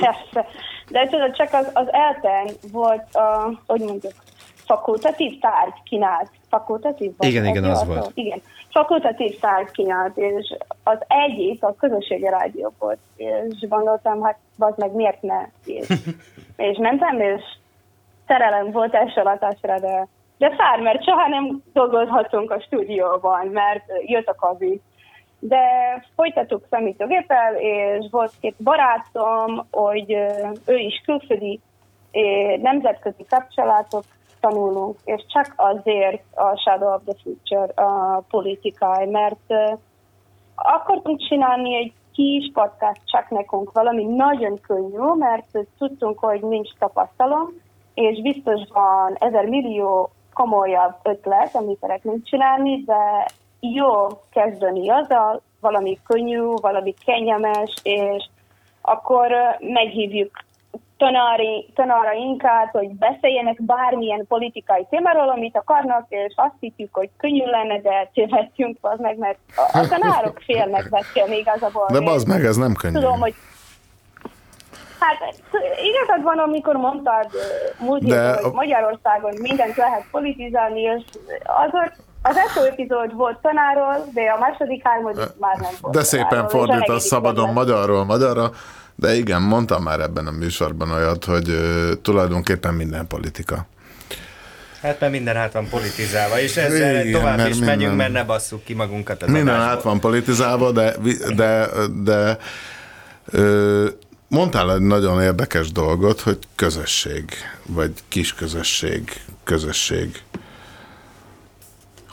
Persze. De tudod, csak az, az elten volt, a, hogy mondjuk, fakultatív tárgy kínált. Fakultatív? vagy Igen, igen, az volt. Igen. Fakultatív tárgy kínált, és az egyik a közösségi rádió volt, és gondoltam, hát az meg miért ne? És, és mentem, és szerelem volt első latásra, de, de fár, mert soha nem dolgozhatunk a stúdióban, mert jött a Covid. De folytattuk számítógéppel, és volt két barátom, hogy ő is külföldi, nemzetközi kapcsolatok tanulunk, és csak azért a Shadow of the Future a politikai, mert akartunk csinálni egy kis podcast csak nekünk, valami nagyon könnyű, mert tudtunk, hogy nincs tapasztalom, és biztos van ezer millió komolyabb ötlet, amit szeretnénk csinálni, de jó kezdeni azzal, valami könnyű, valami kényelmes, és akkor meghívjuk tanári, tanárainkat, hogy beszéljenek bármilyen politikai témáról, amit akarnak, és azt hittük, hogy könnyű lenne, de tévedtünk az meg, mert a, tanárok félnek beszélni igazából. De bazd meg, ez nem könnyű. Tudom, hogy Hát igazad van, amikor mondtad múlt De hogy Magyarországon mindent lehet politizálni, és az, az első epizód volt tanáról, de a második, harmadik már nem volt De szépen tanáról, és a fordít a negyedik szabadon volt. magyarról magyarra, de igen, mondtam már ebben a műsorban olyat, hogy ö, tulajdonképpen minden politika. Hát mert minden át van politizálva, és ezzel Igen, tovább mert is minden- megyünk, mert ne basszuk ki magunkat az Minden adásból. át van politizálva, de, vi- de, de ö, mondtál egy nagyon érdekes dolgot, hogy közösség, vagy kis közösség, közösség.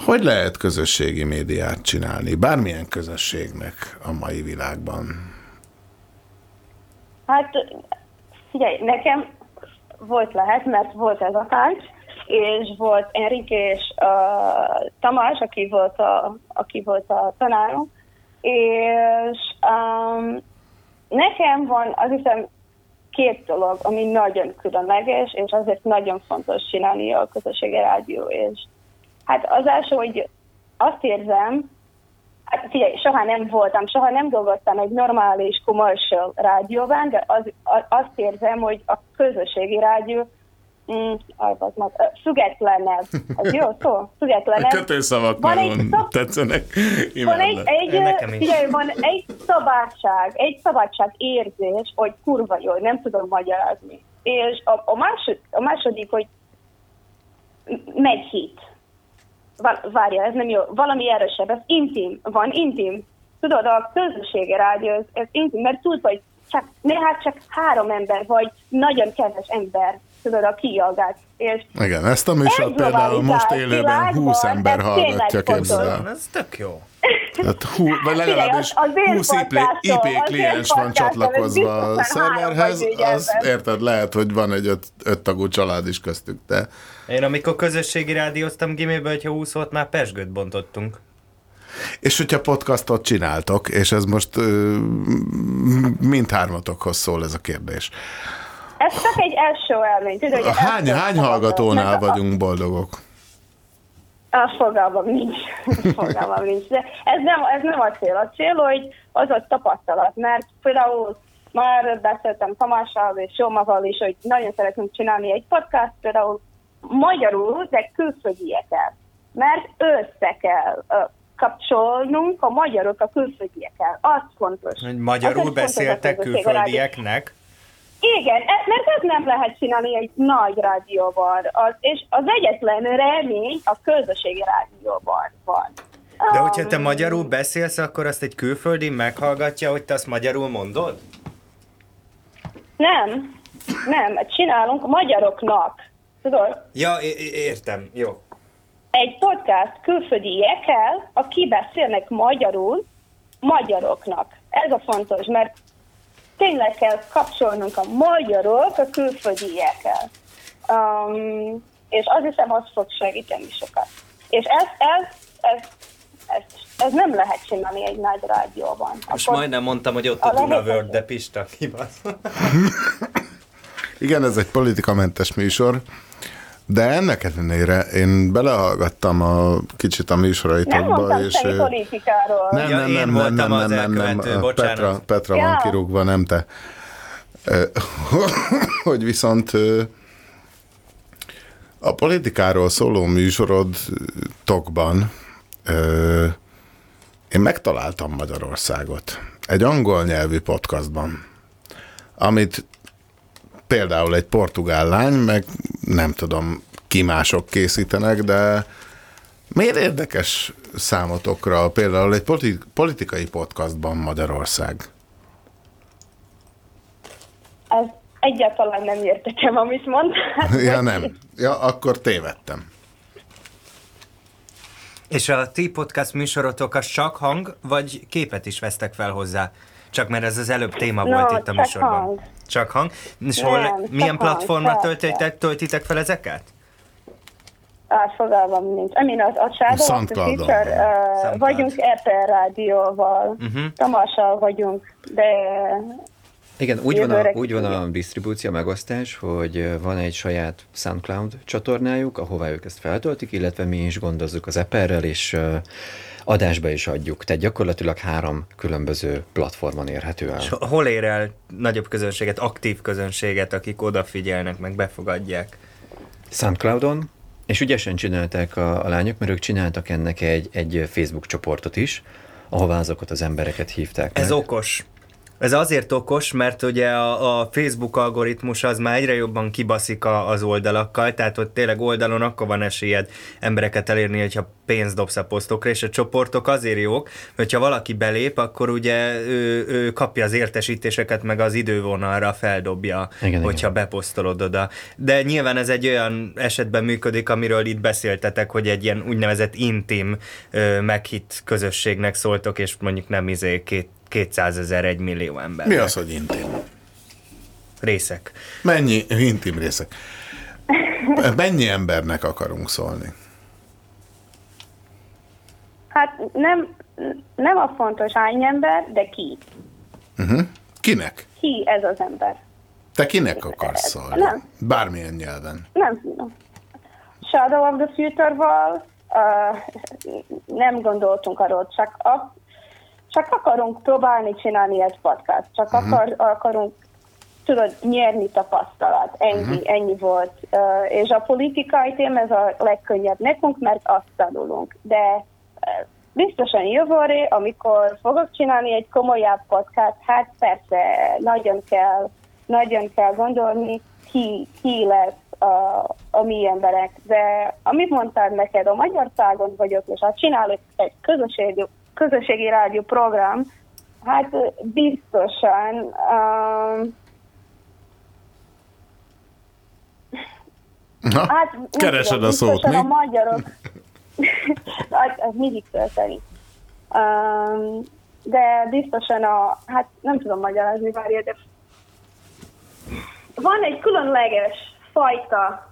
Hogy lehet közösségi médiát csinálni? Bármilyen közösségnek a mai világban. Hát figyelj, nekem volt lehet, mert volt ez a tárgy, és volt Enrique és uh, Tamás, aki volt a, aki volt a tanárom, és um, nekem van, azt hiszem, két dolog, ami nagyon különleges, és azért nagyon fontos csinálni a közösségi rádió, és hát az első, hogy azt érzem, Hát figyelj, soha nem voltam, soha nem dolgoztam egy normális commercial rádióban, de az, az, azt érzem, hogy a közösségi rádió mm, az, az, az, függetlenebb. Az jó szó? Függetlenebb. Kötőszavak Van egy nagyon szab- tetszenek. Van egy, egy, figyelj, van egy szabadság, egy szabadság érzés, hogy kurva jó, nem tudom magyarázni. És a, a, másod, a második, hogy megy hit. Várja, ez nem jó, valami erősebb, ez intim, van intim. Tudod, a közösségi rádió, ez, ez intim, mert tudod, hogy csak, néha csak három ember, vagy nagyon kevés ember, tudod, a kiallgát. És Igen, ezt a műsor Egy például most élőben 20 világban ember hallgatja, képzel. el. Ez tök jó. Hát hú, vagy legalábbis Figyelj, az- az én 20 IP, IP kliens van csatlakozva a szerverhez, az érted, lehet, hogy van egy öt, öt tagú család is köztük, de Én amikor közösségi rádióztam gimében, hogyha 20 volt, már pesgőt bontottunk. És hogyha podcastot csináltok, és ez most mindhármatokhoz szól ez a kérdés. Ez csak egy első élmény. Tudod, hogy Hány, első hány hallgatónál a- vagyunk boldogok? A fogalmam nincs. fogalmam nincs. De ez nem, ez nem a cél. A cél, hogy az a tapasztalat. Mert például már beszéltem Tamással és Somaval is, hogy nagyon szeretnénk csinálni egy podcast, például magyarul, de külföldiekkel. Mert össze kell kapcsolnunk a magyarok a külföldiekkel. Az fontos. Hogy magyarul fontos a beszéltek külföldieknek. Igen, e- mert ezt nem lehet csinálni egy nagy rádióban, az, és az egyetlen remény a közösségi rádióban van. De hogyha te magyarul beszélsz, akkor azt egy külföldi meghallgatja, hogy te azt magyarul mondod? Nem, nem, csinálunk magyaroknak. Tudod, Ja, értem, jó. egy podcast külföldiekkel, aki beszélnek magyarul, magyaroknak. Ez a fontos, mert tényleg kell kapcsolnunk a magyarok a külföldiekkel. Um, és azt hiszem, az fog segíteni sokat. És ez, ez, ez, ez, ez nem lehet csinálni egy nagy rádióban. Most Akkor- majdnem mondtam, hogy ott a a Duna. World, de Pista kibasz. Igen, ez egy politikamentes műsor, de ennek ellenére én belehallgattam a kicsit a Nem műsoraitokba, mondtam és... ö, politikáról. Nem, nem, nem, nem, voltam nem, az nem, nem, nem, bocsánat. Petra, Petra van Ja. kirúgva, nem te. Hogy viszont A politikáról szóló műsorodtokban én megtaláltam Magyarországot. Egy angol nyelvű podcastban, amit például egy portugál lány, meg nem tudom, ki mások készítenek, de miért érdekes számotokra például egy politi- politikai podcastban Magyarország? Ez egyáltalán nem értekem, amit mondtál. Ja, nem. Ja, akkor tévedtem. És a ti podcast műsorotok az csak hang, vagy képet is vesztek fel hozzá? Csak mert ez az előbb téma No, volt itt a műsorban. hang. Csak hang? És Nem, hol, csak milyen hang, platformra persze. töltitek, töltitek fel ezeket? Hát fogalmam nincs. Mean, az, a Shadow of the. Future, uh, vagyunk RTL rádióval, Mhm. Tamással vagyunk, de Igen, úgy van, a, úgy van a disztribúció, megosztás, hogy van egy saját SoundCloud csatornájuk, ahová ők ezt feltöltik, illetve mi is gondozzuk az Apple-rel, és adásba is adjuk. Tehát gyakorlatilag három különböző platformon érhető el. És hol ér el nagyobb közönséget, aktív közönséget, akik odafigyelnek, meg befogadják? SoundCloudon, és ügyesen csinálták a, a lányok, mert ők csináltak ennek egy, egy Facebook csoportot is, ahová azokat az embereket hívták Ez meg. okos. Ez azért okos, mert ugye a, a Facebook algoritmus az már egyre jobban kibaszik a, az oldalakkal, tehát ott tényleg oldalon akkor van esélyed embereket elérni, hogyha pénzt dobsz a posztokra, és a csoportok azért jók, hogyha valaki belép, akkor ugye ő, ő kapja az értesítéseket, meg az idővonalra feldobja, Igen, hogyha beposztolod oda. De nyilván ez egy olyan esetben működik, amiről itt beszéltetek, hogy egy ilyen úgynevezett intim, meghitt közösségnek szóltok, és mondjuk nem izé két 200 ezer, egy millió ember. Mi az, hogy intim? Részek. Mennyi intim részek? Mennyi embernek akarunk szólni? hát nem, nem a fontos hány ember, de ki. Uh-huh. Kinek? Ki ez az ember? Te kinek akarsz szólni? Nem. Bármilyen nyelven. Nem tudom. Shadow of the Future-val uh, nem gondoltunk arról, csak, a, csak akarunk próbálni csinálni egy podcast, csak Mhm. akar, akarunk tudod, nyerni tapasztalat. Ennyi, Mhm. ennyi volt. Uh, és a politikai téma ez a legkönnyebb nekünk, mert azt tanulunk. De uh, biztosan jövőre, amikor fogok csinálni egy komolyabb podcast, hát persze nagyon kell, nagyon kell gondolni, ki, ki lesz a, a mi emberek. De amit mondtál neked, a Magyarországon vagyok, és ha csinálok egy közösségi, közösségi rádió program, hát biztosan um, Na, Hát, keresed tudom, a szót, mi? A magyarok. az, az mindig tölteni. Um, de biztosan a, hát nem tudom magyarázni, várja, de van egy különleges fajta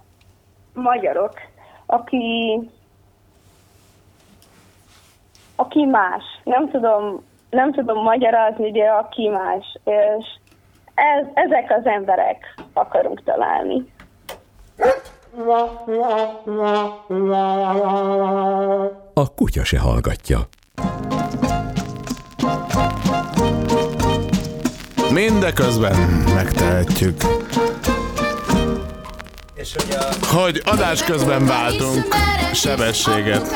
magyarok, aki aki más. Nem tudom, nem tudom magyarázni, de aki más. És ez, ezek az emberek akarunk találni. A kutya se hallgatja. Mindeközben megtehetjük, És hogy a... hogy adás közben váltunk sebességet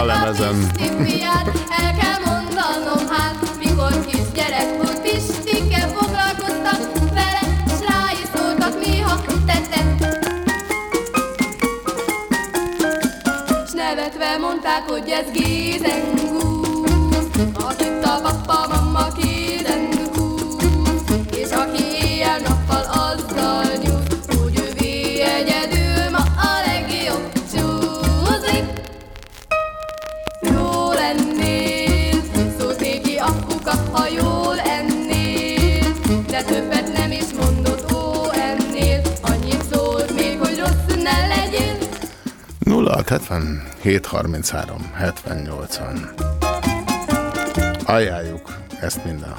a lemezen. El kell mondanom hát, mikor kisgyerek volt Pistike foglalkoztak vele, s rá is szóltak néha tette. S nevetve mondták, hogy ez Gézengú, akit a papa, 0677 33 70 80. Ajánljuk ezt minden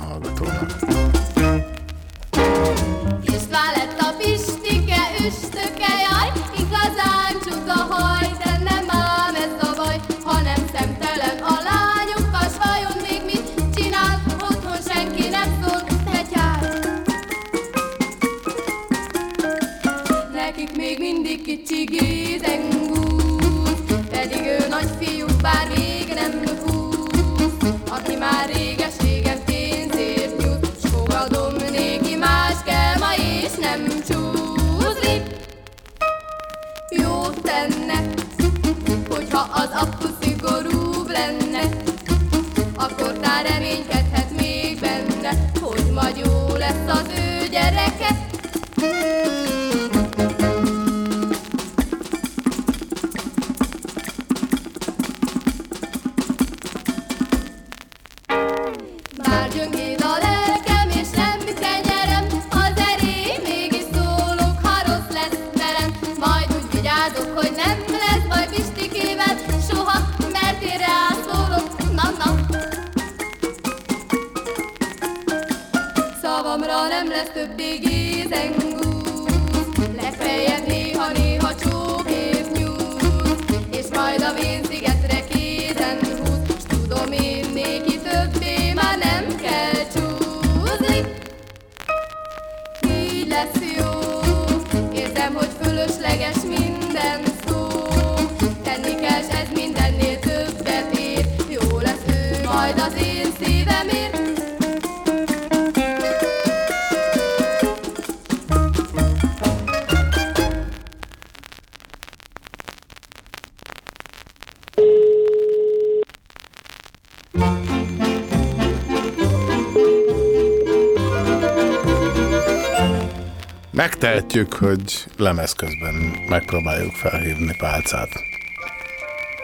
Megtehetjük, hogy lemez közben megpróbáljuk felhívni pálcát.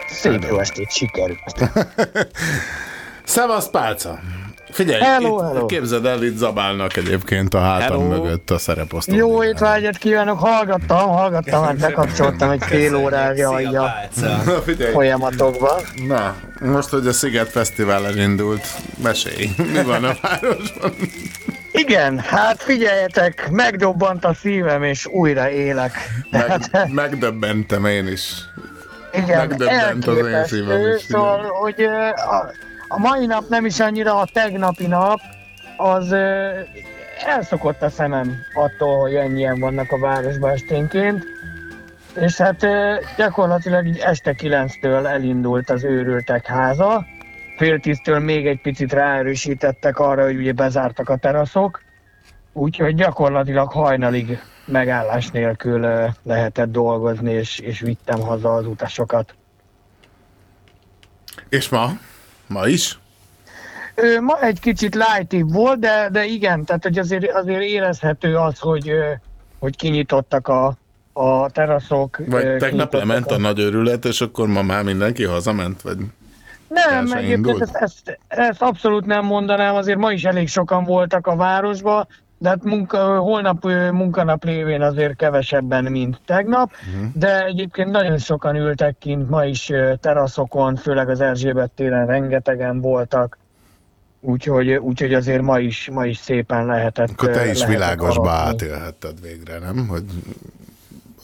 Szép jó estét, sikerült. Szevasz, pálca! Figyelj, Hello, itt, hello. képzeld el, itt zabálnak egyébként a hátam Hello. mögött a szereposztó. Jó étvágyat kívánok, hallgattam, hallgattam, hát bekapcsoltam egy fél órája a folyamatokban. Na, most, hogy a Sziget Fesztivál elindult, mesélj, mi van a városban? Igen, hát figyeljetek, megdobbant a szívem, és újra élek. Meg, megdöbbentem én is. Igen, megdöbbent az én szívem is. szóval, hogy ö, a, a mai nap nem is annyira a tegnapi nap, az elszokott a szemem attól, hogy ennyien vannak a városban esténként. És hát gyakorlatilag így este kilenctől elindult az őrültek háza. Fél tíztől még egy picit ráerősítettek arra, hogy ugye bezártak a teraszok. Úgyhogy gyakorlatilag hajnalig megállás nélkül lehetett dolgozni, és, és vittem haza az utasokat. És ma? Ma is? Ö, ma egy kicsit lightibb volt, de, de igen, tehát hogy azért, azért érezhető az, hogy, hogy kinyitottak a, a teraszok. Vagy tegnap lement a nagy örület, és akkor ma már mindenki hazament? Vagy Nem, egyébként ezt, ezt, ezt abszolút nem mondanám, azért ma is elég sokan voltak a városba, de hát munka, holnap munkanap lévén azért kevesebben, mint tegnap, Mhm. de egyébként nagyon sokan ültek kint ma is teraszokon, főleg az Erzsébet téren rengetegen voltak, úgyhogy, úgyhogy azért ma is, ma is szépen lehetett Akkor te is világosba harapni. átélhetted végre, nem? Hogy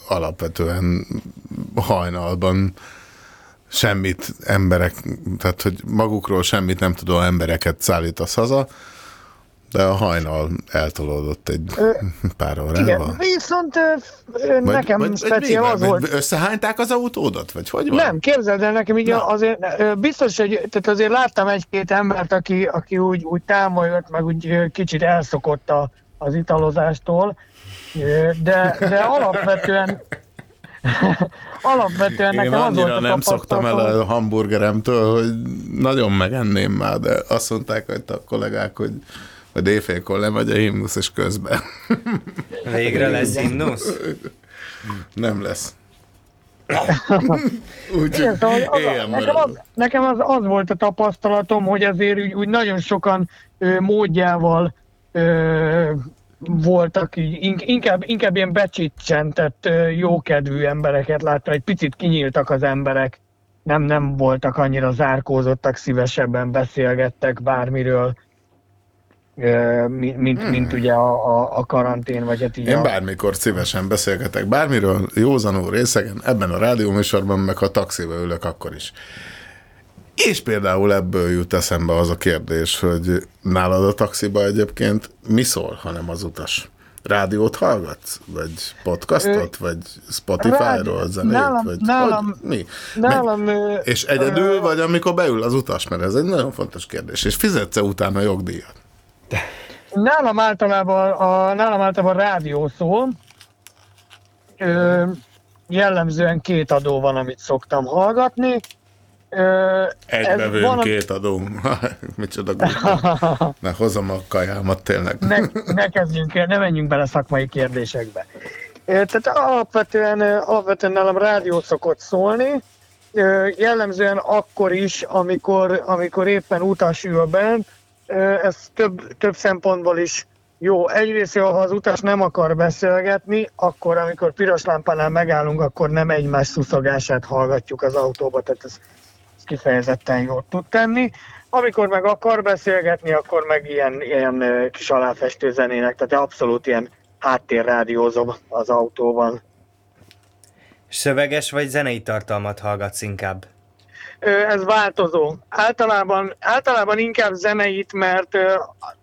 alapvetően hajnalban semmit emberek, tehát hogy magukról semmit nem tudó embereket szállítasz haza, de a hajnal eltolódott egy Ö, pár Igen, órával. viszont ö, nekem vagy, speciál vagy, az volt... Összehányták az autódat? Vagy hogy van? Nem, képzeld el nekem, így azért biztos, hogy tehát azért láttam egy-két embert, aki, aki úgy, úgy támolyott, meg úgy kicsit elszokott a, az italozástól, de, de alapvetően alapvetően Én nekem az volt annyira a nem szoktam el a hamburgeremtől, hogy nagyon megenném már, de azt mondták hogy a kollégák, hogy hogy éjfélkor lemegy a himnusz, és közben. Végre lesz himnusz? Nem lesz. Igen, szóval az, éjjel nekem, az, nekem az, az volt a tapasztalatom, hogy azért úgy, úgy nagyon sokan ö, módjával ö, voltak, így, in- inkább, inkább ilyen becsicsentett, jókedvű embereket láttam, egy picit kinyíltak az emberek, nem, nem voltak annyira zárkózottak, szívesebben beszélgettek bármiről, mint, mint, mint ugye a, a, a karantén, vagy hát így Én a, bármikor szívesen beszélgetek bármiről, józanul részegen, ebben a rádióműsorban, meg ha taxiba ülök, akkor is. És például ebből jut eszembe az a kérdés, hogy nálad a taxiba egyébként mi szól, hanem az utas? rádiót hallgatsz? Vagy podcastot? Vagy Spotify-ról zenét? nálam- vagy nálam- hogy, mi? nálam, ö, és egyedül, ö, vagy amikor beül az utas? Mert ez egy nagyon fontos kérdés. És fizetsz-e utána jogdíjat? Nálam általában, a, nálam általában rádió szól. Ö, jellemzően két adó van, amit szoktam hallgatni. Ö, ez Egybevőn van, két adó. Micsoda gond. Ne hozom a kajámat tényleg. ne, ne kezdjünk el, ne menjünk bele szakmai kérdésekbe. Tehát alapvetően, alapvetően nálam rádió szokott szólni, jellemzően akkor is, amikor, amikor éppen utas ül bent, ez több, több szempontból is jó. Egyrészt, ha az utas nem akar beszélgetni, akkor amikor piros lámpánál megállunk, akkor nem egymás szuszogását hallgatjuk az autóba, tehát ez kifejezetten jót tud tenni. Amikor meg akar beszélgetni, akkor meg ilyen, ilyen kis aláfestő zenének, tehát abszolút ilyen háttérrádiózom az autóban. Szöveges vagy zenei tartalmat hallgatsz inkább? Ez változó. Általában, általában inkább zeneit, mert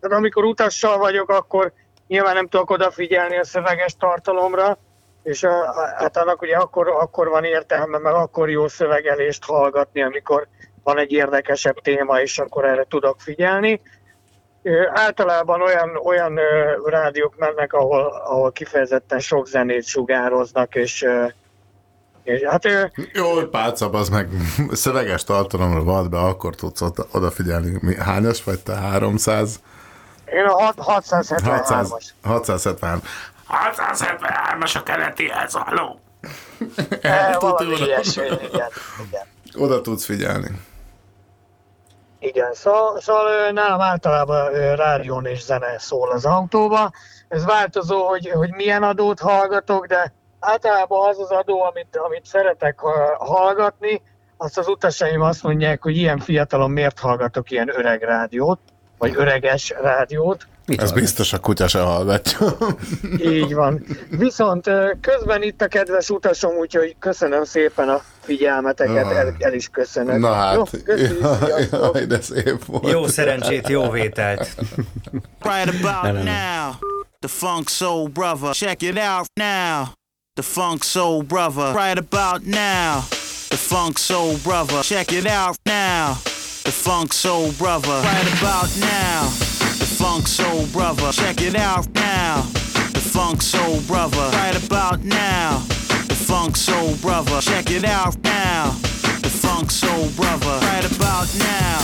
amikor utassal vagyok, akkor nyilván nem tudok odafigyelni a szöveges tartalomra, és a, a- hát annak ugye akkor, akkor van értelme, meg akkor jó szövegelést hallgatni, amikor van egy érdekesebb téma, és akkor erre tudok figyelni. Általában olyan, olyan rádiók mennek, ahol, ahol kifejezetten sok zenét sugároznak, és, és hát ö, Jó, hogy pálca, az meg szöveges tartalomra vad be, akkor tudsz oda- odafigyelni. Mi, hányas vagy te? 300? én a hat- 673-as. 600, 673. 673-as a keletihez, haló! Eh, valami ilyesmi, igen, igen. Oda tudsz figyelni. Igen, szóval, szóval nálam általában rádión és zene szól az autóba. Ez változó, hogy, hogy milyen adót hallgatok, de általában az az adó, amit, amit szeretek ha- hallgatni, azt az utasaim azt mondják, hogy ilyen fiatalon miért hallgatok ilyen öreg rádiót, vagy öreges rádiót. Ez biztos a kutya se hallgatja. Így van. Viszont közben itt a kedves utasom, úgyhogy köszönöm szépen a figyelmeteket, el, el is köszönök. Na hát, Jó, köszi, sziasztok. jaj, de szép volt. Jó szerencsét, jó vételt! Right about No, no, no. now, the funk soul brother. Check it out now. The funk soul brother. Right about now, the funk soul brother. Check it out now. The funk soul brother. Right about now, funk soul brother. Check it out now. The funk soul brother. Right about now, the funk soul brother. Check it out now. The funk soul brother. Right about now.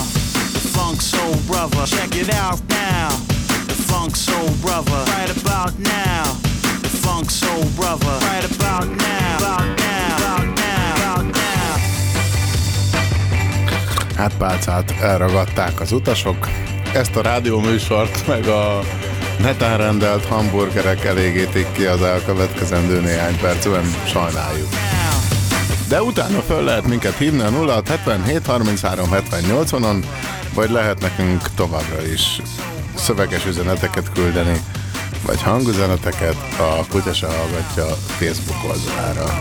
The funk soul brother. Check it out now. The funk soul brother. Right about now. The funk soul brother. Right about now. About now. About now. About now. Hát pálcát elragadták az utasok. Ezt a rádióműsort meg a neten rendelt hamburgerek elégítik ki az elkövetkezendő néhány percben, sajnáljuk. De utána föl lehet minket hívni a 0677 33 70 80-on, vagy lehet nekünk továbbra is szöveges üzeneteket küldeni, vagy hangüzeneteket a Kutyasa Hallgatja Facebook oldalára.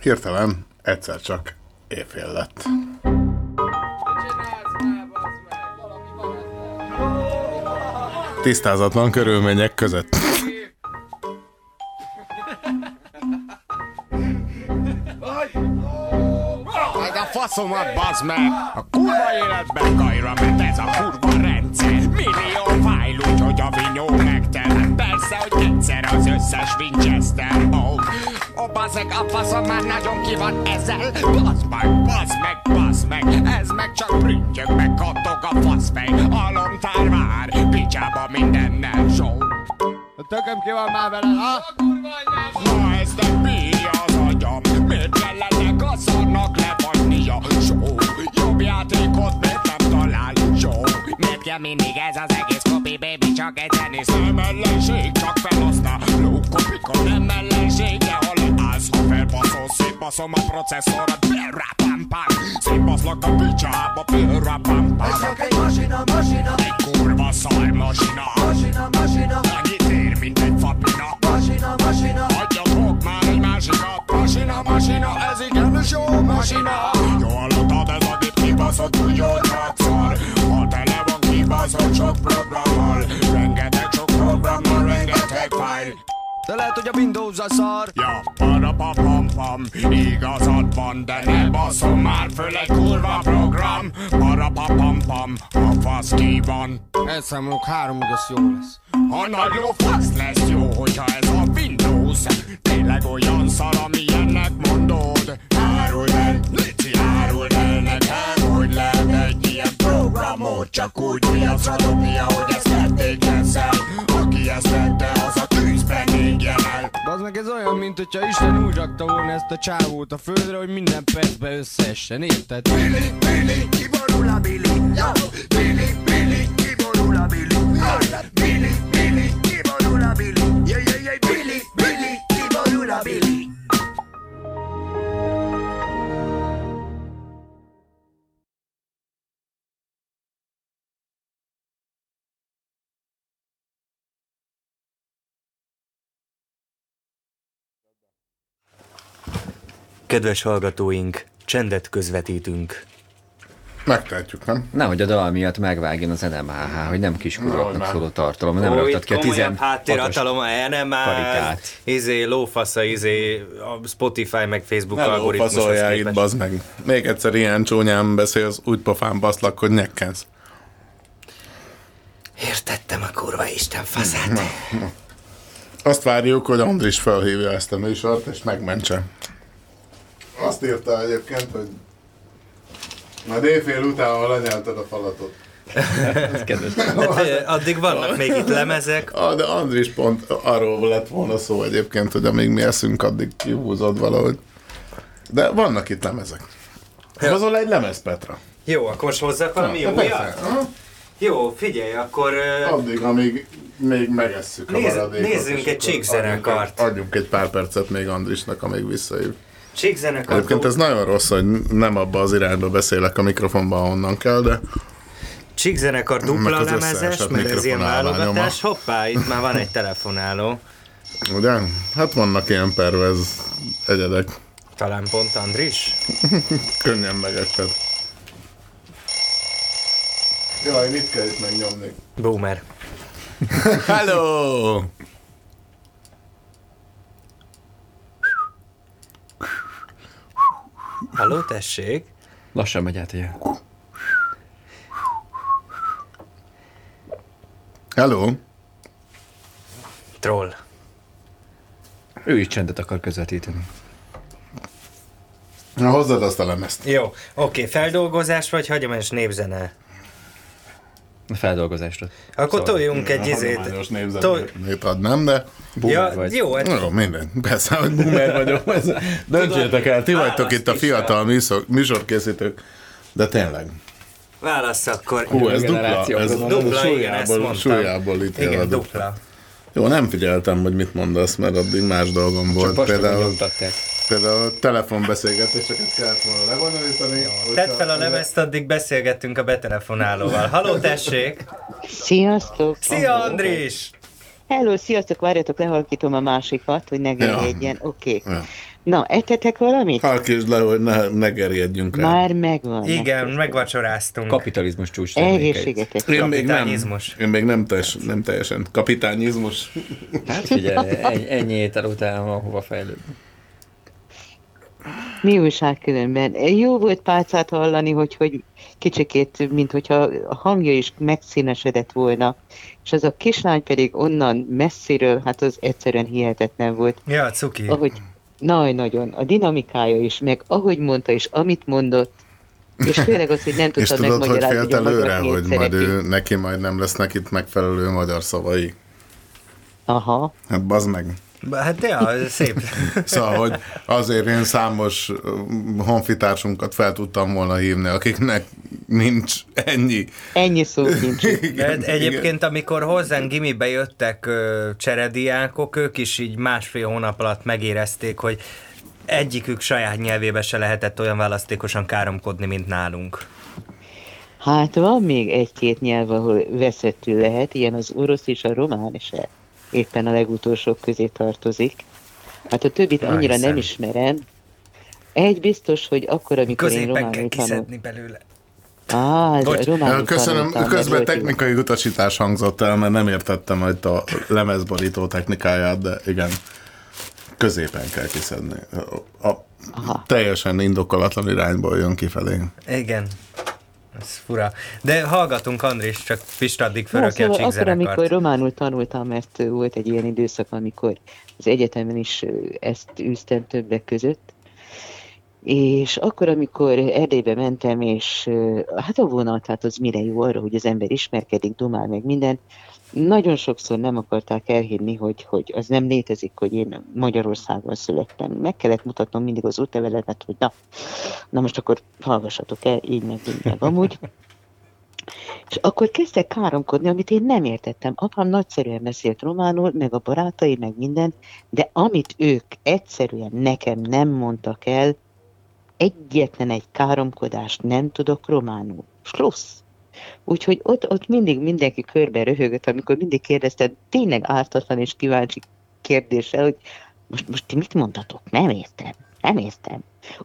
Hirtelen egyszer csak éjfél lett. Tisztázatlan körülmények között. A faszomat, bazd meg! A kurva életben kajra, mert ez a kurva rendszer. Millió a vinyó megtelen. Persze, hogy egyszer az összes Winchester. Oh, oh bazeg, a faszom már nagyon ki van ezzel. Bazd meg, bazd meg, bazd meg. Ez meg csak prüttyög, meg kattog a faszfej. Alomtár vár, picsába mindennel show. A tököm ki van már vele, ha? Ma ez nem bírja az agyam Miért kellenek a szarnak lefagynia? Só, jobb játékot miért nem talál? Só, miért kell mindig ez az egész kopi, baby, csak egy zenész Nem ellenség, csak felhasználó kopika Nem ellensége, ha leállsz, ha felbaszol Szétbaszom a processzorat, pirra pam pam Szétbaszlak a picsába, pirra pam pam Ez csak egy masina, masina. Egy kurva szar masina. Masina, masina. Annyit ér, mint egy fapina. Masina, masina. Adjatok már egy másikat. Masina, masina Ez igenis jó masina. Jó hallottad, ez a kibaszott úgy jó szar Ha tele van kibaszott sok programmal de lehet, hogy a Windows a szar. Ja, para pa pam pam Igazad van, de ne baszom már föl egy kurva program. Para pa pam pam A fasz ki van. Elszámolok három, igaz jó lesz. A nagy lófasz lesz jó, hogyha ez a Windows. Tényleg olyan szar, amilyennek mondod. Áruld el, Lici, áruld el nekem Hogy lehet egy ilyen programot. Csak úgy piacra dobni, ahogy ezt tették ezzel Aki ezt tette, az a égjen el Az meg ez olyan, mint hogyha Isten úgy rakta volna ezt a csávót a földre, hogy minden percben összeessen, érted? Billy, Billy, kiborul a Billy. Yo, Billy, Billy, kiborul a Billy. Yo, Billy, Billy, kiborul a Billy. Yeah, yeah, yeah, Billy, Billy, kiborul a Billy Kedves hallgatóink, csendet közvetítünk. Megtehetjük, nem? Nehogy a dal miatt megvágjon az NMHH, hogy nem kiskurvaknak Nehogy szóló tartalom, nem raktad ki a komolyabb 16 háttérhatalom, nem már, karikát. izé, lófasza, izé, a Spotify meg Facebook Ne algoritmushoz lófaszolják itt, képest. bazd meg. Még egyszer ilyen csúnyán beszélsz, úgy pofán baszlak, hogy nyekkensz. Értettem a kurva Isten faszát. Azt várjuk, hogy Andris felhívja ezt a műsort, és megmentse. Azt írta egyébként, hogy majd éjfél után, ha lenyelted a falatot. Ez kedves. Hát, addig vannak még itt lemezek. Ah, de Andris pont arról lett volna szó egyébként, hogy amíg mi eszünk, addig kihúzod valahogy. De vannak itt lemezek. Hozol egy lemez, Petra? Jó, akkor most hozzák valami Na, jó figyelj, akkor... Addig, amíg még megesszük a Nézz- maradékot. nézzünk egy csíkzenekart. adjunk Adjunk egy pár percet még Andrisnak, amíg visszajön. Csíkzenekar. Egyébként ez nagyon rossz, hogy nem abba az irányba beszélek a mikrofonba, ahonnan kell, de Csíkzenekar dupla lemezes, mert ez ilyen válogatás. Hoppá, itt már van egy telefonáló. ugye? Hát vannak ilyen pervez egyedek. Talán pont Andris? Könnyen megested. Jaj, mit kell itt megnyomni? Boomer. Hello! Halló, tessék? Lassan megy át, ugye? Hello! Troll. Ő is csendet akar közvetíteni. Na, hozzad azt a lemezt. Jó, oké, feldolgozás vagy hagyományos népzene? A feldolgozásra. Akkor Szóval- toljunk egy izét. Tol- népzenét adnám, de... Ja, jó, hát- Jó, minden. Persze, hogy boomer vagyok. Ez- Döntsétek el, ti vagytok itt a fiatal műszor, műsorkészítők. De tényleg. Válasz akkor. Hú, ez dupla. Ez dupla, igen, ezt mondtam. súlyából itt Igen, dupla. Jó, nem figyeltem, hogy mit mondasz, mert addig más dolgom volt. postából Például, például telefonbeszélgetéseket kellett volna lebonyolítani. Tedd fel a lemezt, addig beszélgettünk a betelefonálóval. Haló, tessék! Sziasztok! Szia, Andris! Hello, sziasztok, várjatok, lehalkítom a másikat, hogy ne gerjedjen. Oké. Ja. Na, ettetek valamit? Halkítsd le, hogy ne, ne gerjedjünk rá. Már megvan. Igen, megvacsoráztunk. Kapitalizmus csúcs Egészségetek. Én még nem, én még nem, teljes, nem teljesen. Kapitányizmus. Hát figyelj, ennyi, ennyi étel után van hova fejlődni. Mi újság különben? Jó volt pálcát hallani, hogy, hogy kicsikét, mint hogyha a hangja is megszínesedett volna, és az a kislány pedig onnan messziről, hát az egyszerűen hihetetlen volt. Ja, cuki. Ahogy, naj, nagyon, a dinamikája is, meg ahogy mondta, és amit mondott, és főleg az, hogy nem És tudta tudod, hogy megmagyarázni, félt a előre, hogy majd szeretik. ő, neki majd nem lesznek itt megfelelő magyar szavai. Aha. Hát bazd meg. Hát ja, szép. Szóval, hogy azért én számos ö, honfitársunkat fel tudtam volna hívni, akiknek nincs ennyi. Ennyi szó nincs. De hát egyébként, amikor hozzánk gimibe jöttek ö, cserediákok, ők is így másfél hónap alatt megérezték, hogy egyikük saját nyelvébe se lehetett olyan választékosan káromkodni, mint nálunk. Hát van még egy-két nyelv, ahol veszettő lehet, ilyen az orosz és a román se éppen a legutolsók közé tartozik. Hát a többit Jaj, annyira nem szem. ismerem. Egy biztos, hogy akkor, amikor én Középen kell románul tanultam. kiszedni belőle. Á, Bocs, románul köszönöm, tanultam, közben technikai utasítás hangzott el, mert nem értettem hogy a lemezborító technikáját, de igen, középen kell kiszedni. A, a teljesen indokolatlan irányból jön kifelé. Igen. Ez fura. De hallgatunk, Andris, csak Pista addig Na, fölöki a szóval akkor, amikor románul tanultam, mert volt egy ilyen időszak, amikor az egyetemen is ezt űztem többek között, és akkor, amikor Erdélybe mentem, és hát a vonat, hát az mire jó arra, hogy az ember ismerkedik, dumál meg minden, nagyon sokszor nem akarták elhinni, hogy, hogy az nem létezik, hogy én Magyarországon születtem. Meg kellett mutatnom mindig az útlevelemet, hogy na, na most akkor hallgassatok el, így meg, így meg. Amúgy és akkor kezdtek káromkodni, amit én nem értettem. Apám nagyszerűen beszélt románul, meg a barátai, meg minden, de amit ők egyszerűen nekem nem mondtak el, egyetlen egy káromkodást nem tudok románul. Slussz. Úgyhogy ott, ott mindig mindenki körbe röhögött, amikor mindig kérdezted tényleg ártatlan és kíváncsi kérdéssel, hogy most, most ti mit mondtatok? Nem értem. Nem értem.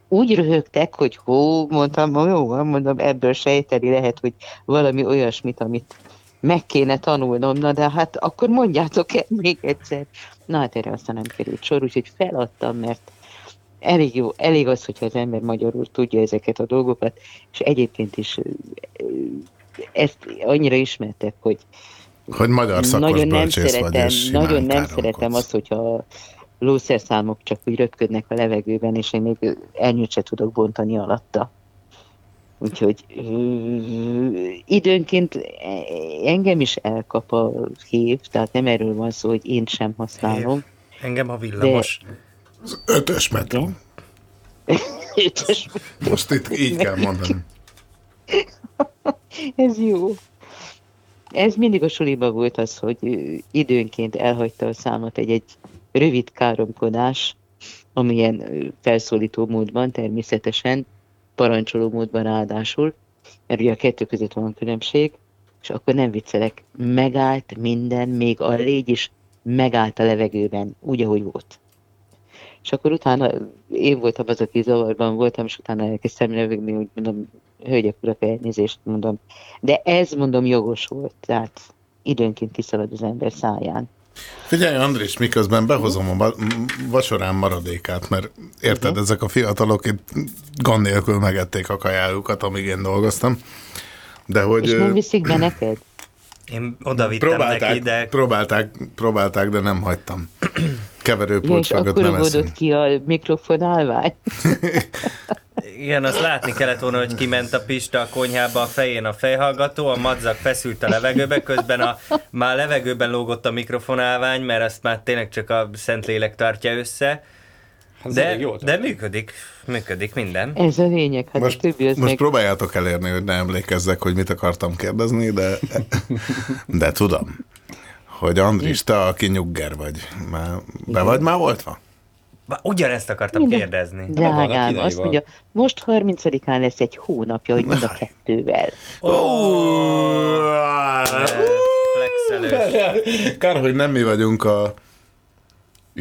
Úgy röhögtek, hogy hó, mondtam, jó, mondom, ebből sejteni lehet, hogy valami olyasmit, amit meg kéne tanulnom, na de hát akkor mondjátok el még egyszer. Na hát erre aztán nem került sor, úgyhogy feladtam, mert elég jó, elég az, hogyha az ember magyarul tudja ezeket a dolgokat, és egyébként is ezt annyira ismertek, hogy Hogy magyar szakos nagyon nem bölcsész vagy, szeretem, és nagyon nem szeretem azt, hogyha lószerszámok csak úgy röpködnek a levegőben, és én még elnyőt se tudok bontani alatta. Úgyhogy ö, időnként engem is elkap a hív, tehát nem erről van szó, hogy én sem használom. Engem a villamos. Az ötös metró. Ötös Most itt így kell mondani. Ez jó. Ez mindig a suliba volt az, hogy időnként elhagyta a számot egy-egy rövid káromkodás, amilyen felszólító módban természetesen, parancsoló módban ráadásul, mert ugye a kettő között van különbség, és akkor nem viccelek, megállt minden, még a légy is megállt a levegőben, úgy, ahogy volt. És akkor utána én voltam az, aki zavarban voltam, és utána elkezdtem rövögni, hogy mondom, hölgyek, urak, elnézést mondom. De ez mondom jogos volt, tehát időnként kiszalad az ember száján. Figyelj, Andris, miközben behozom a vacsorám maradékát, mert érted, Mhm. ezek a fiatalok itt gond nélkül megették a kajájukat, amíg én dolgoztam. De hogy... És nem viszik be neked? Én oda vittem próbálták, neki, de próbálták, próbálták, de nem hagytam. Keverőpult és mögött akkor nem eszünk. ki a mikrofonálvány? igen, azt látni kellett volna, hogy kiment a Pista a konyhába a fején a fejhallgató, a madzag feszült a levegőbe, közben a, már levegőben lógott a mikrofonálvány, mert azt már tényleg csak a Szentlélek tartja össze. Ez De, de működik, működik minden. Ez a lényeg, hát Most, a most meg... próbáljátok elérni, hogy ne emlékezzek, hogy mit akartam kérdezni, de, de tudom, hogy Andris, te aki nyugger vagy. Már, be vagy már voltva? Bá, Ugyanezt akartam Minden- kérdezni. Drágám, azt mondja, most 30-án lesz egy hónapja, hogy mind a kettővel. Flexelős. Kár, hogy nem mi vagyunk a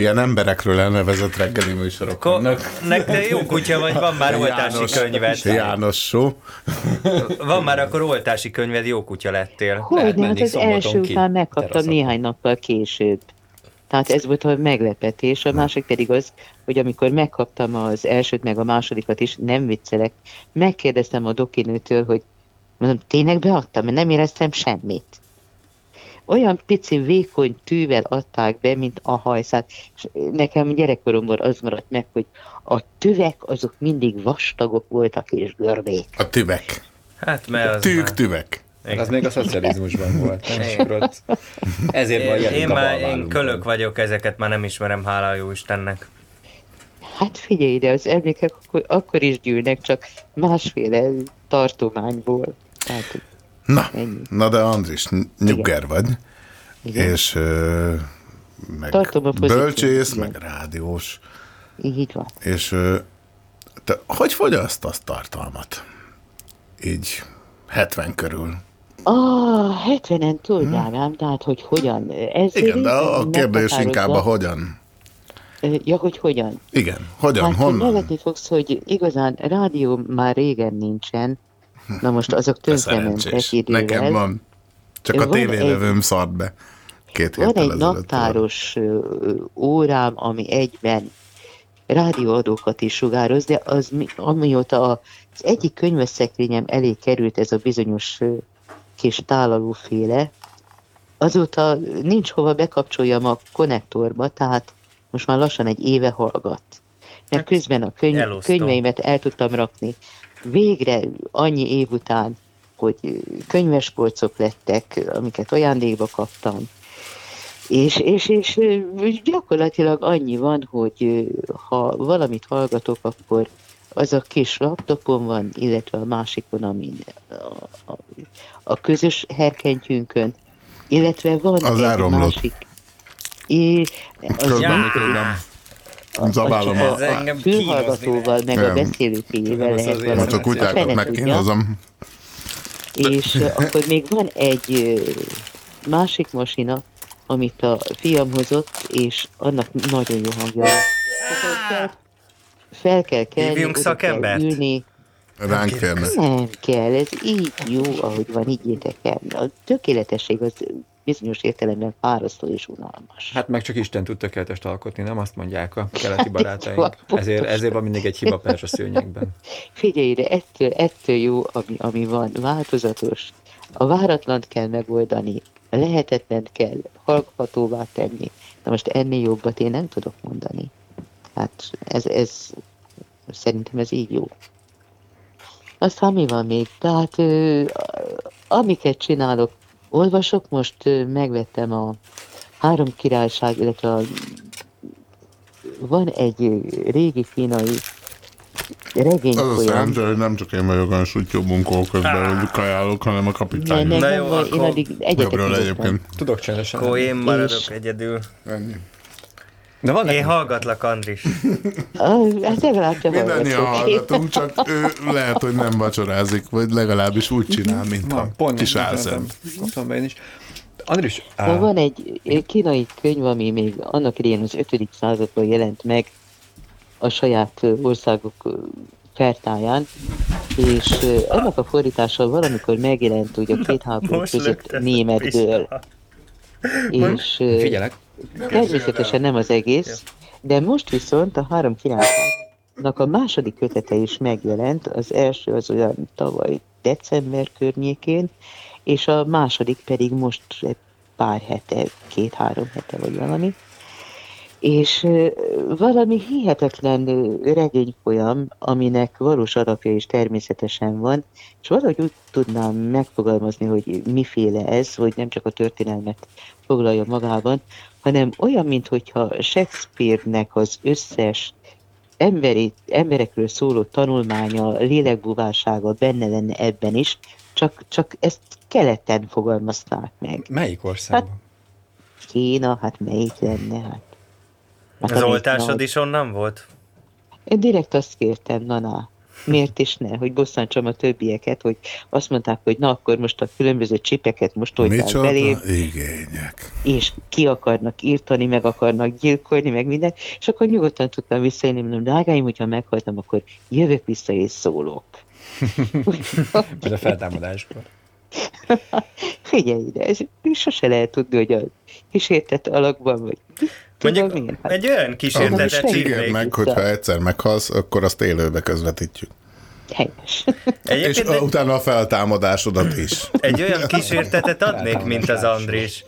ilyen emberekről elnevezett reggeli műsoroknak. Nek te jó kutya vagy, van már oltási könyved. János show. Van már akkor oltási könyved, jó kutya lettél. Hogy hát az első után megkaptam néhány nappal később. Tehát ez volt a meglepetés, a másik pedig az, hogy amikor megkaptam az elsőt, meg a másodikat is, nem viccelek, megkérdeztem a dokinőtől, hogy mondom, tényleg beadtam, mert nem éreztem semmit. Olyan pici, vékony tűvel adták be, mint a hajszát. És nekem gyerekkoromban az maradt meg, hogy a tüvek azok mindig vastagok voltak és görbék. A tüvek. Hát mert az Tűk már- tüvek. Hát az még a szocializmusban volt, nem? Ezért van Én, jelünk én már én kölök vagyok, ezeket már nem ismerem, hála jó Istennek. Hát figyelj ide, az emlékek akkor, akkor is gyűlnek, csak másféle tartományból. Tehát Na, ennyi. na de Andris, ny- nyugger vagy, Igen. és ö, meg Tartom a pozíciót, bölcsész, igen. meg rádiós, Így van. és ö, te hogy fogyasztasz tartalmat? Így 70 körül. Ah, 70-en tudnám ám, tehát hogy hogyan. Ez Hmm. Igen, de a, a kérdés inkább a hogyan. Ja, hogy hogyan. Igen, hogyan, hát honnan? nevetni fogsz, hogy igazán rádió már régen nincsen. Na most azok Te tönkrementek idővel. Nekem van. Csak a Van egy- tévélövőm szart be. Két Van egy naptáros ö, órám, ami egyben rádióadókat is sugároz, de az mi, amióta az egyik könyveszekrényem elé került ez a bizonyos kis tálalóféle, azóta nincs hova bekapcsoljam a konnektorba, tehát most már lassan egy éve hallgat. Mert közben a könyv, elosztom. könyveimet el tudtam rakni. Végre annyi év után, hogy könyvespolcok lettek, amiket ajándékba kaptam, és, és, és gyakorlatilag annyi van, hogy ha valamit hallgatok, akkor az a kis laptopon van, illetve a másikon, amin a, a, a közös herkentyűnkön, illetve van Az egy elromlott. másik. É, az Közben a... a, a fülhallgatóval, meg a Nem. beszélőkéjével lehet Most a valamit. kutyákat Fene tudja. megkínozom. És akkor még van egy másik masina, amit a fiam hozott, és annak nagyon jó hangja van. Tehát Fel kell kelni, Hívjunk oda kell szakembert? ülni. Ránk férnek. Nem kell, ez így jó, ahogy van, így el. A tökéletesség az bizonyos értelemben fárasztó és unalmas. Hát meg csak Isten tud tökéletest alkotni, nem azt mondják a keleti barátaink. Ezért, ezért van mindig egy hiba perzsa szőnyegben. Figyelj ide, ettől, ettől jó, ami, ami van, változatos. A váratlant kell megoldani, a lehetetlen kell hallgatóvá tenni. Na most ennél jobbat én nem tudok mondani. Hát ez, ez szerintem ez így jó. Aztán mi van még? Tehát amiket csinálok, olvasok, most megvettem a Három Királyság, illetve a, van egy régi kínai Az a regényfolyam. szerencsé, hogy nem csak én vagyok olyan sutyó munkó közben, hogy kajálok, hanem a kapitány. Ne, ne, nem, vagy, én addig egyetek egyébként. Tudok csendesen. Akkor én maradok És- egyedül. Ennyi. De van Én hallgatlak, Andris. Hát legalább te Mindannyian hallgatunk, csak ő lehet, hogy nem vacsorázik, vagy legalábbis úgy csinál, mint a pont kis álszent. Be én is. Andris, á, van egy kínai könyv, ami még annak idején az 5. században jelent meg a saját országok fertáján, és annak a fordítása valamikor megjelent ugye a két háború Most között németből. És figyelek. természetesen nem az egész, de most viszont a három királyságnak a második kötete is megjelent, az első az olyan tavaly december környékén, és a második pedig most pár hete, két-három hete vagy valami. És valami hihetetlen regényfolyam, aminek valós alapja is természetesen van, és valahogy úgy tudnám megfogalmazni, hogy miféle ez, hogy nem csak a történelmet foglalja magában, hanem olyan, mintha Shakespeare-nek az összes emberi, emberekről szóló tanulmánya, lélekbúvársága benne lenne ebben is, csak, csak ezt keleten fogalmazták meg. Melyik országban? Kína, hát melyik lenne? Hát, hát Az oltásod nagy- is onnan volt? Én direkt azt kértem, na, na, miért is ne, hogy bosszantsam a többieket, hogy azt mondták, hogy na akkor most a különböző csipeket most Micsoda belém, igények. és ki akarnak írtani, meg akarnak gyilkolni, meg minden, és akkor nyugodtan tudtam visszajönni, mondom, drágáim, hogyha meghaltam, akkor jövök vissza és szólok. Ez a feltámadáskor. Figyelj ide, ez sose lehet tudni, hogy a kísértett alakban vagy. Mondjuk én, hát egy olyan kísértetet hívnék. meg, hogy ha egyszer meghalsz, akkor azt élőbe közvetítjük. helyes. És Egyébként egy, utána a feltámadásodat is. egy olyan kísértetet adnék, mint az Andris.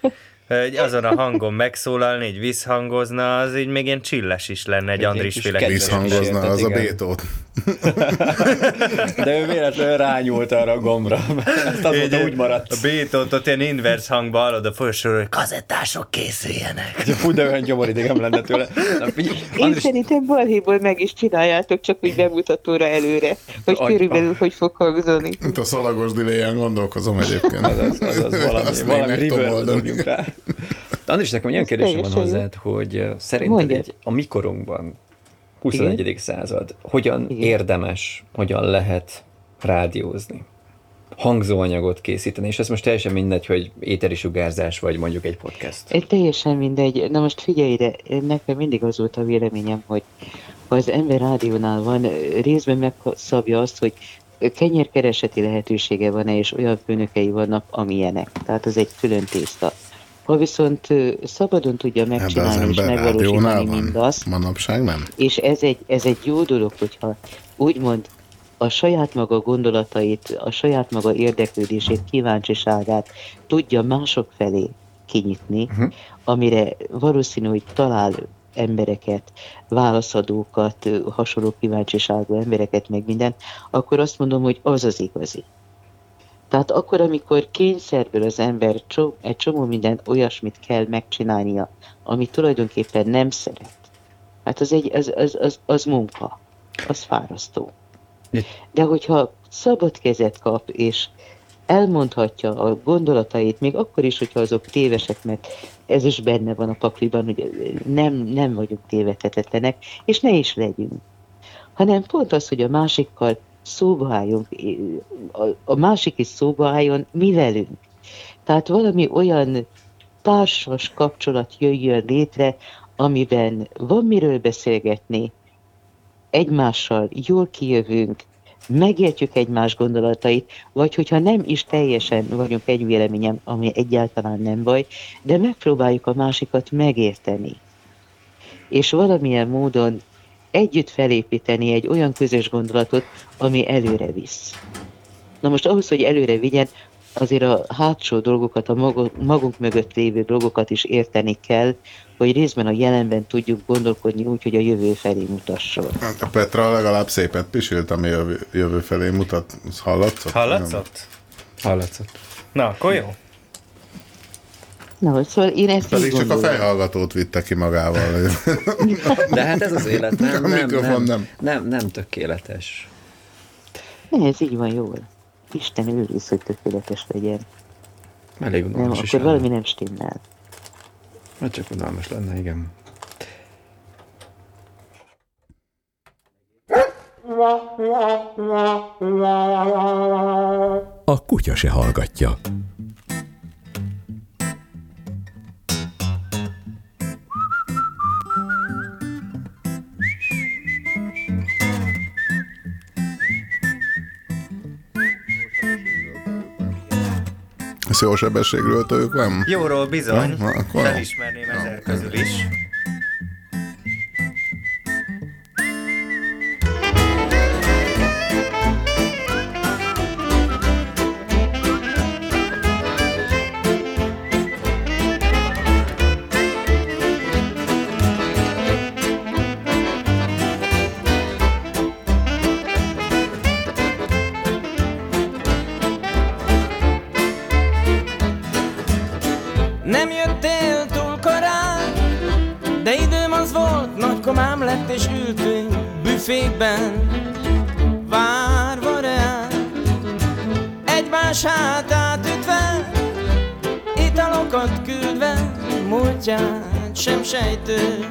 Hogy azon a hangon megszólalni, így visszhangozna, az így még ilyen csilles is lenne egy Andris féle. Visszhangozna, az a bétót. De ő véletlenül rányúlt arra a gombra. Ezt azóta úgy maradt. A Bétót ott ilyen inverse hangba hallod a folyosóról, hogy kazettások készüljenek. Fú, de olyan gyomoridegem lenne tőle. Na, figyelj, Én Andris, szerintem balhéból meg is csináljátok, csak úgy bemutatóra előre, hogy Agy- körülbelül hogy fog hangzani. Itt a szalagos diléjen gondolkozom egyébként. az, az, az, az valami, valami megtomoldom. rá. Andris, nekem egy olyan kérdésem van hozzád, hogy szerinted Mondjad. egy, a mikorunkban, 21. század, hogyan érdemes, hogyan lehet rádiózni? Hangzóanyagot készíteni, és ez most teljesen mindegy, hogy éteri sugárzás, vagy mondjuk egy podcast. Ez teljesen mindegy. Na most figyelj ide, nekem mindig az volt a véleményem, hogy ha az ember rádiónál van, részben megszabja azt, hogy kenyérkereseti lehetősége van-e, és olyan főnökei vannak, amilyenek. Tehát az egy külön tészta. Ha viszont szabadon tudja megcsinálni és megvalósítani mindazt, Manapság nem? és ez egy, ez egy jó dolog, hogyha úgymond a saját maga gondolatait, a saját maga érdeklődését, kíváncsiságát tudja mások felé kinyitni, uh-huh. amire valószínű, hogy talál embereket, válaszadókat, hasonló kíváncsiságú embereket, meg minden, akkor azt mondom, hogy az az igazi. Tehát akkor, amikor kényszerből az ember cso- egy csomó minden olyasmit kell megcsinálnia, amit tulajdonképpen nem szeret, hát az, egy, az, az, az, az munka, az fárasztó. De hogyha szabad kezet kap, és elmondhatja a gondolatait, még akkor is, hogyha azok tévesek, mert ez is benne van a pakliban, hogy nem, nem vagyunk tévedhetetlenek, és ne is legyünk. Hanem pont az, hogy a másikkal szóba álljunk, a, a másik is szóba álljon mi velünk. Tehát valami olyan társas kapcsolat jöjjön létre, amiben van miről beszélgetni, egymással jól kijövünk, megértjük egymás gondolatait, vagy hogyha nem is teljesen vagyunk egy véleményem, ami egyáltalán nem baj, de megpróbáljuk a másikat megérteni. És valamilyen módon együtt felépíteni egy olyan közös gondolatot, ami előre visz. Na most ahhoz, hogy előre vigyen, azért a hátsó dolgokat, a magunk mögött lévő dolgokat is érteni kell, hogy részben a jelenben tudjuk gondolkodni úgy, hogy a jövő felé mutasson. A Petra legalább szépet pisült, ami a jövő felé mutat. Hallatszott? Hallatszott? Hallatszott. Na, akkor jó. Na, hogy szóval én ezt Pedig így csak a gondolom. fejhallgatót vitte ki magával. De hát ez az élet, nem, A nem, mikrofon nem, nem. nem, nem tökéletes. Ne, ez így van jól. Isten őriz, hogy tökéletes legyen. Elég Nem, akkor lenne. valami nem stimmel. Hát csak unalmas lenne, igen. A kutya se hallgatja. Jó sebességről tőlük nem? Jóról bizony, Na, akkor felismerném ezek közül is. Sem sejtő.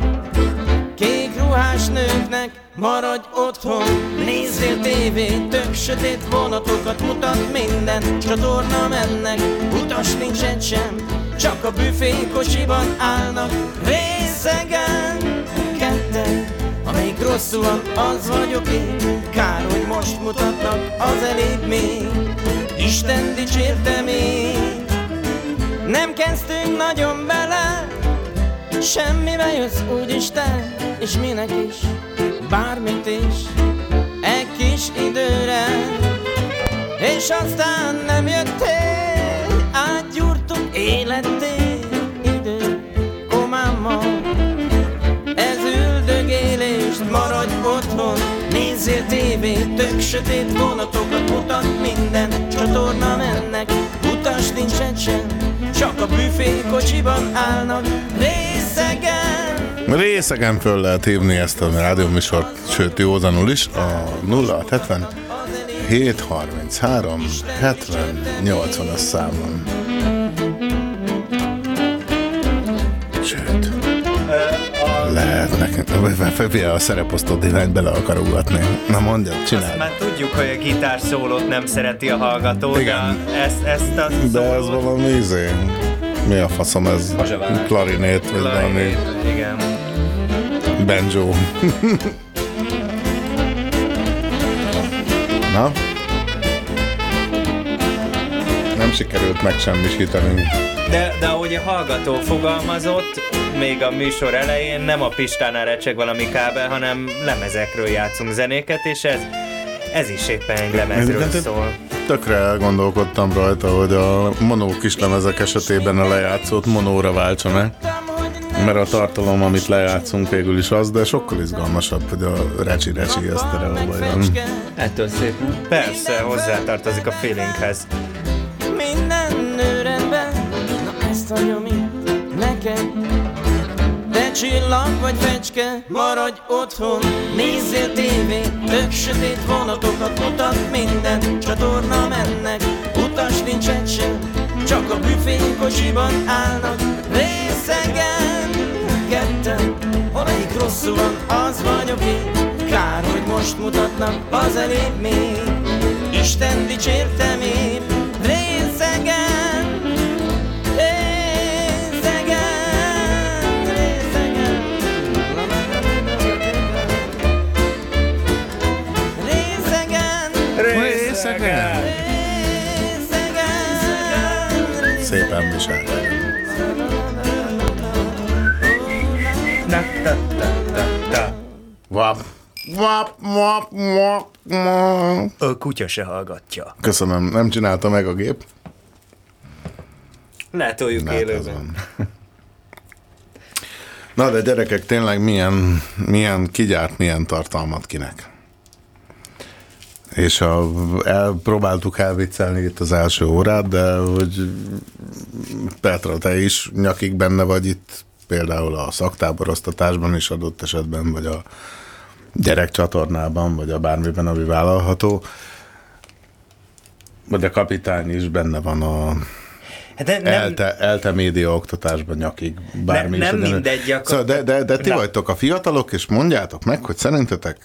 Kék ruhás nőknek maradj otthon. Nézzél tévét, tök sötét vonatokat mutat minden Csatorna mennek, utas nincs egy sem Csak a büfé kocsiban állnak. Részegen ketten Amelyik rosszul van, az vagyok én. Kár, hogy most mutatnak, az elég még. Isten dicsérte még. Nem kezdtünk nagyon bele Semmivel jössz úgyis te, és minek is, bármit is, egy kis időre. És aztán nem jöttél, átgyúrtuk életté idő komámmal. Ez üldögélést, maradj otthon, nézzél tévét, tök sötét vonatokat mutat minden csatorna mennek, utas nincs sem, csak a büfé kocsiban állnak. Ré Részegen föl lehet hívni ezt a rádióműsort, sőt józanul is, a 0670 733 70 80-as számon. Sőt, lehet nekem, a szereposztó diványt bele akar ugatni. Na mondjad, Azt csináld. már tudjuk, hogy a gitárszólót nem szereti a hallgató, Igen. de ezt, ezt a De ez valami izé. Mi a faszom ez? Klarinét, vagy valami. Banjo. Na? Nem sikerült megsemmisítenünk. De, de ahogy a hallgató fogalmazott, még a műsor elején nem a Pistánál recseg valami kábel, hanem lemezekről játszunk zenéket, és ez, ez is éppen egy lemezről szól. Tökre elgondolkodtam rajta, hogy a monó kislemezek esetében a lejátszót monóra váltsa meg. Mert a tartalom, amit lejátszunk végül is az, de sokkal izgalmasabb, hogy a recsi-recsi esztereóba jön. Ettől szép. Persze, hozzátartozik a feelinghez. Minden nő rendben, na ezt hagyom itt neked Te csillag vagy fecske, maradj otthon Nézzél tévét, tök sötét vonatokat mutat minden Csatorna mennek, utas nincs egy sem Csak a büfé kocsiban állnak Részegen, Valamelyik rosszul van, az vagyok én. Kár, hogy most mutatnak, az elég még. Isten dicsértem én. Részegen Részegen Részegen Részegen Részegen. Szépen viselkedj. Vap, vap, vap, vap, vap. A kutya se hallgatja. Köszönöm, nem csinálta meg a gép. Letoljuk Hát élőben. Na de gyerekek, tényleg milyen, milyen kigyárt, milyen tartalmat kinek. És a, el, próbáltuk elviccelni itt az első órát, de hogy Petra, te is nyakig benne vagy itt, például a szaktáboroztatásban is adott esetben, vagy a gyerekcsatornában, vagy a bármiben, ami vállalható. Vagy a kapitány is benne van a Hát de nem, elte, elte média oktatásban nyakig, bármi Nem- is. nem mindegy, akkor- Szóval, de, de, de ti Na. vagytok a fiatalok, és mondjátok meg, hogy szerintetek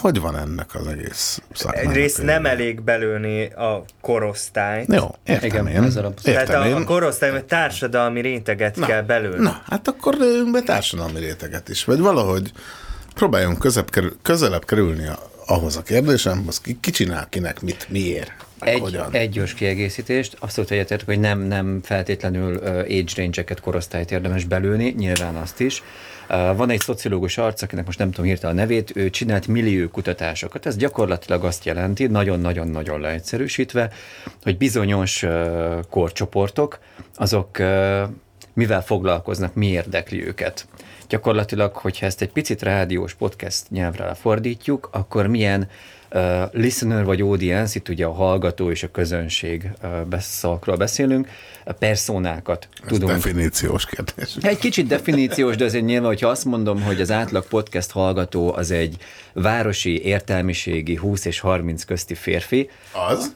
hogy van ennek az egész szakmának? Egyrészt nem elég belőni a korosztályt. Jó, értem Igen, én. alap- Tehát Értem a, a én. korosztály, vagy társadalmi réteget Na, kell belőni. Na, hát akkor lőjünk be társadalmi réteget is, vagy valahogy próbáljunk közebb kerül, közelebb kerülni a, ahhoz a kérdésem, az ki, ki csinál kinek, mit, miért, Egy, hogyan. egy gyors kiegészítést, hogy egyetértek, hogy nem, nem feltétlenül age range-eket, korosztályt érdemes belőni, nyilván azt is. Van egy szociológus arc, akinek most nem tudom hirtelen a nevét, ő csinált millió kutatásokat. Ez gyakorlatilag azt jelenti, nagyon-nagyon-nagyon leegyszerűsítve, hogy bizonyos korcsoportok, azok mivel foglalkoznak, mi érdekli őket. Gyakorlatilag, hogyha ezt egy picit rádiós podcast nyelvre lefordítjuk, akkor milyen uh, listener vagy audience, itt ugye a hallgató és a közönség uh, szavakról beszélünk, a personákat Ez tudunk. definíciós kérdés. Egy kicsit definíciós, de azért nyilván, hogyha azt mondom, hogy az átlag podcast hallgató az egy városi értelmiségi 20 és 30 közti férfi, Az?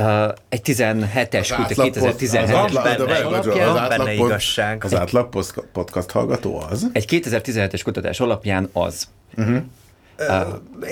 Uh, egy 17-es, Az kut- átlag pod- 2017-es az átlag- benne alapján. az átlag igazság. Az átlag podcast hallgató az? Egy 2017-es kutatás alapján az. Uh-huh.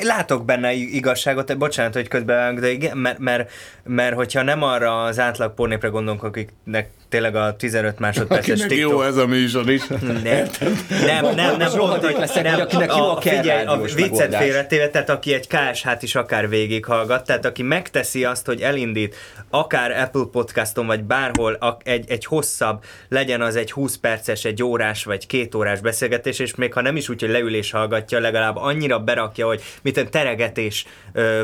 Én Látok benne igazságot, bocsánat, hogy közben, de igen, mert, mert, mert hogyha nem arra az átlag pornépre gondolunk, akiknek tényleg a 15 másodperces Akinek jó ez a műsor is. Nem, nem, nem, nem, pont, leszek, nem, hogy akinek jó a kell figyelj, a viccet félretéve, tehát aki egy KSH-t is akár végighallgat, tehát aki megteszi azt, hogy elindít akár Apple podcaston, vagy bárhol a- egy, egy hosszabb, legyen az egy 20 perces, egy órás, vagy két órás beszélgetés, és még ha nem is úgy, hogy leülés hallgatja, legalább annyira berakja, hogy mit a teregetés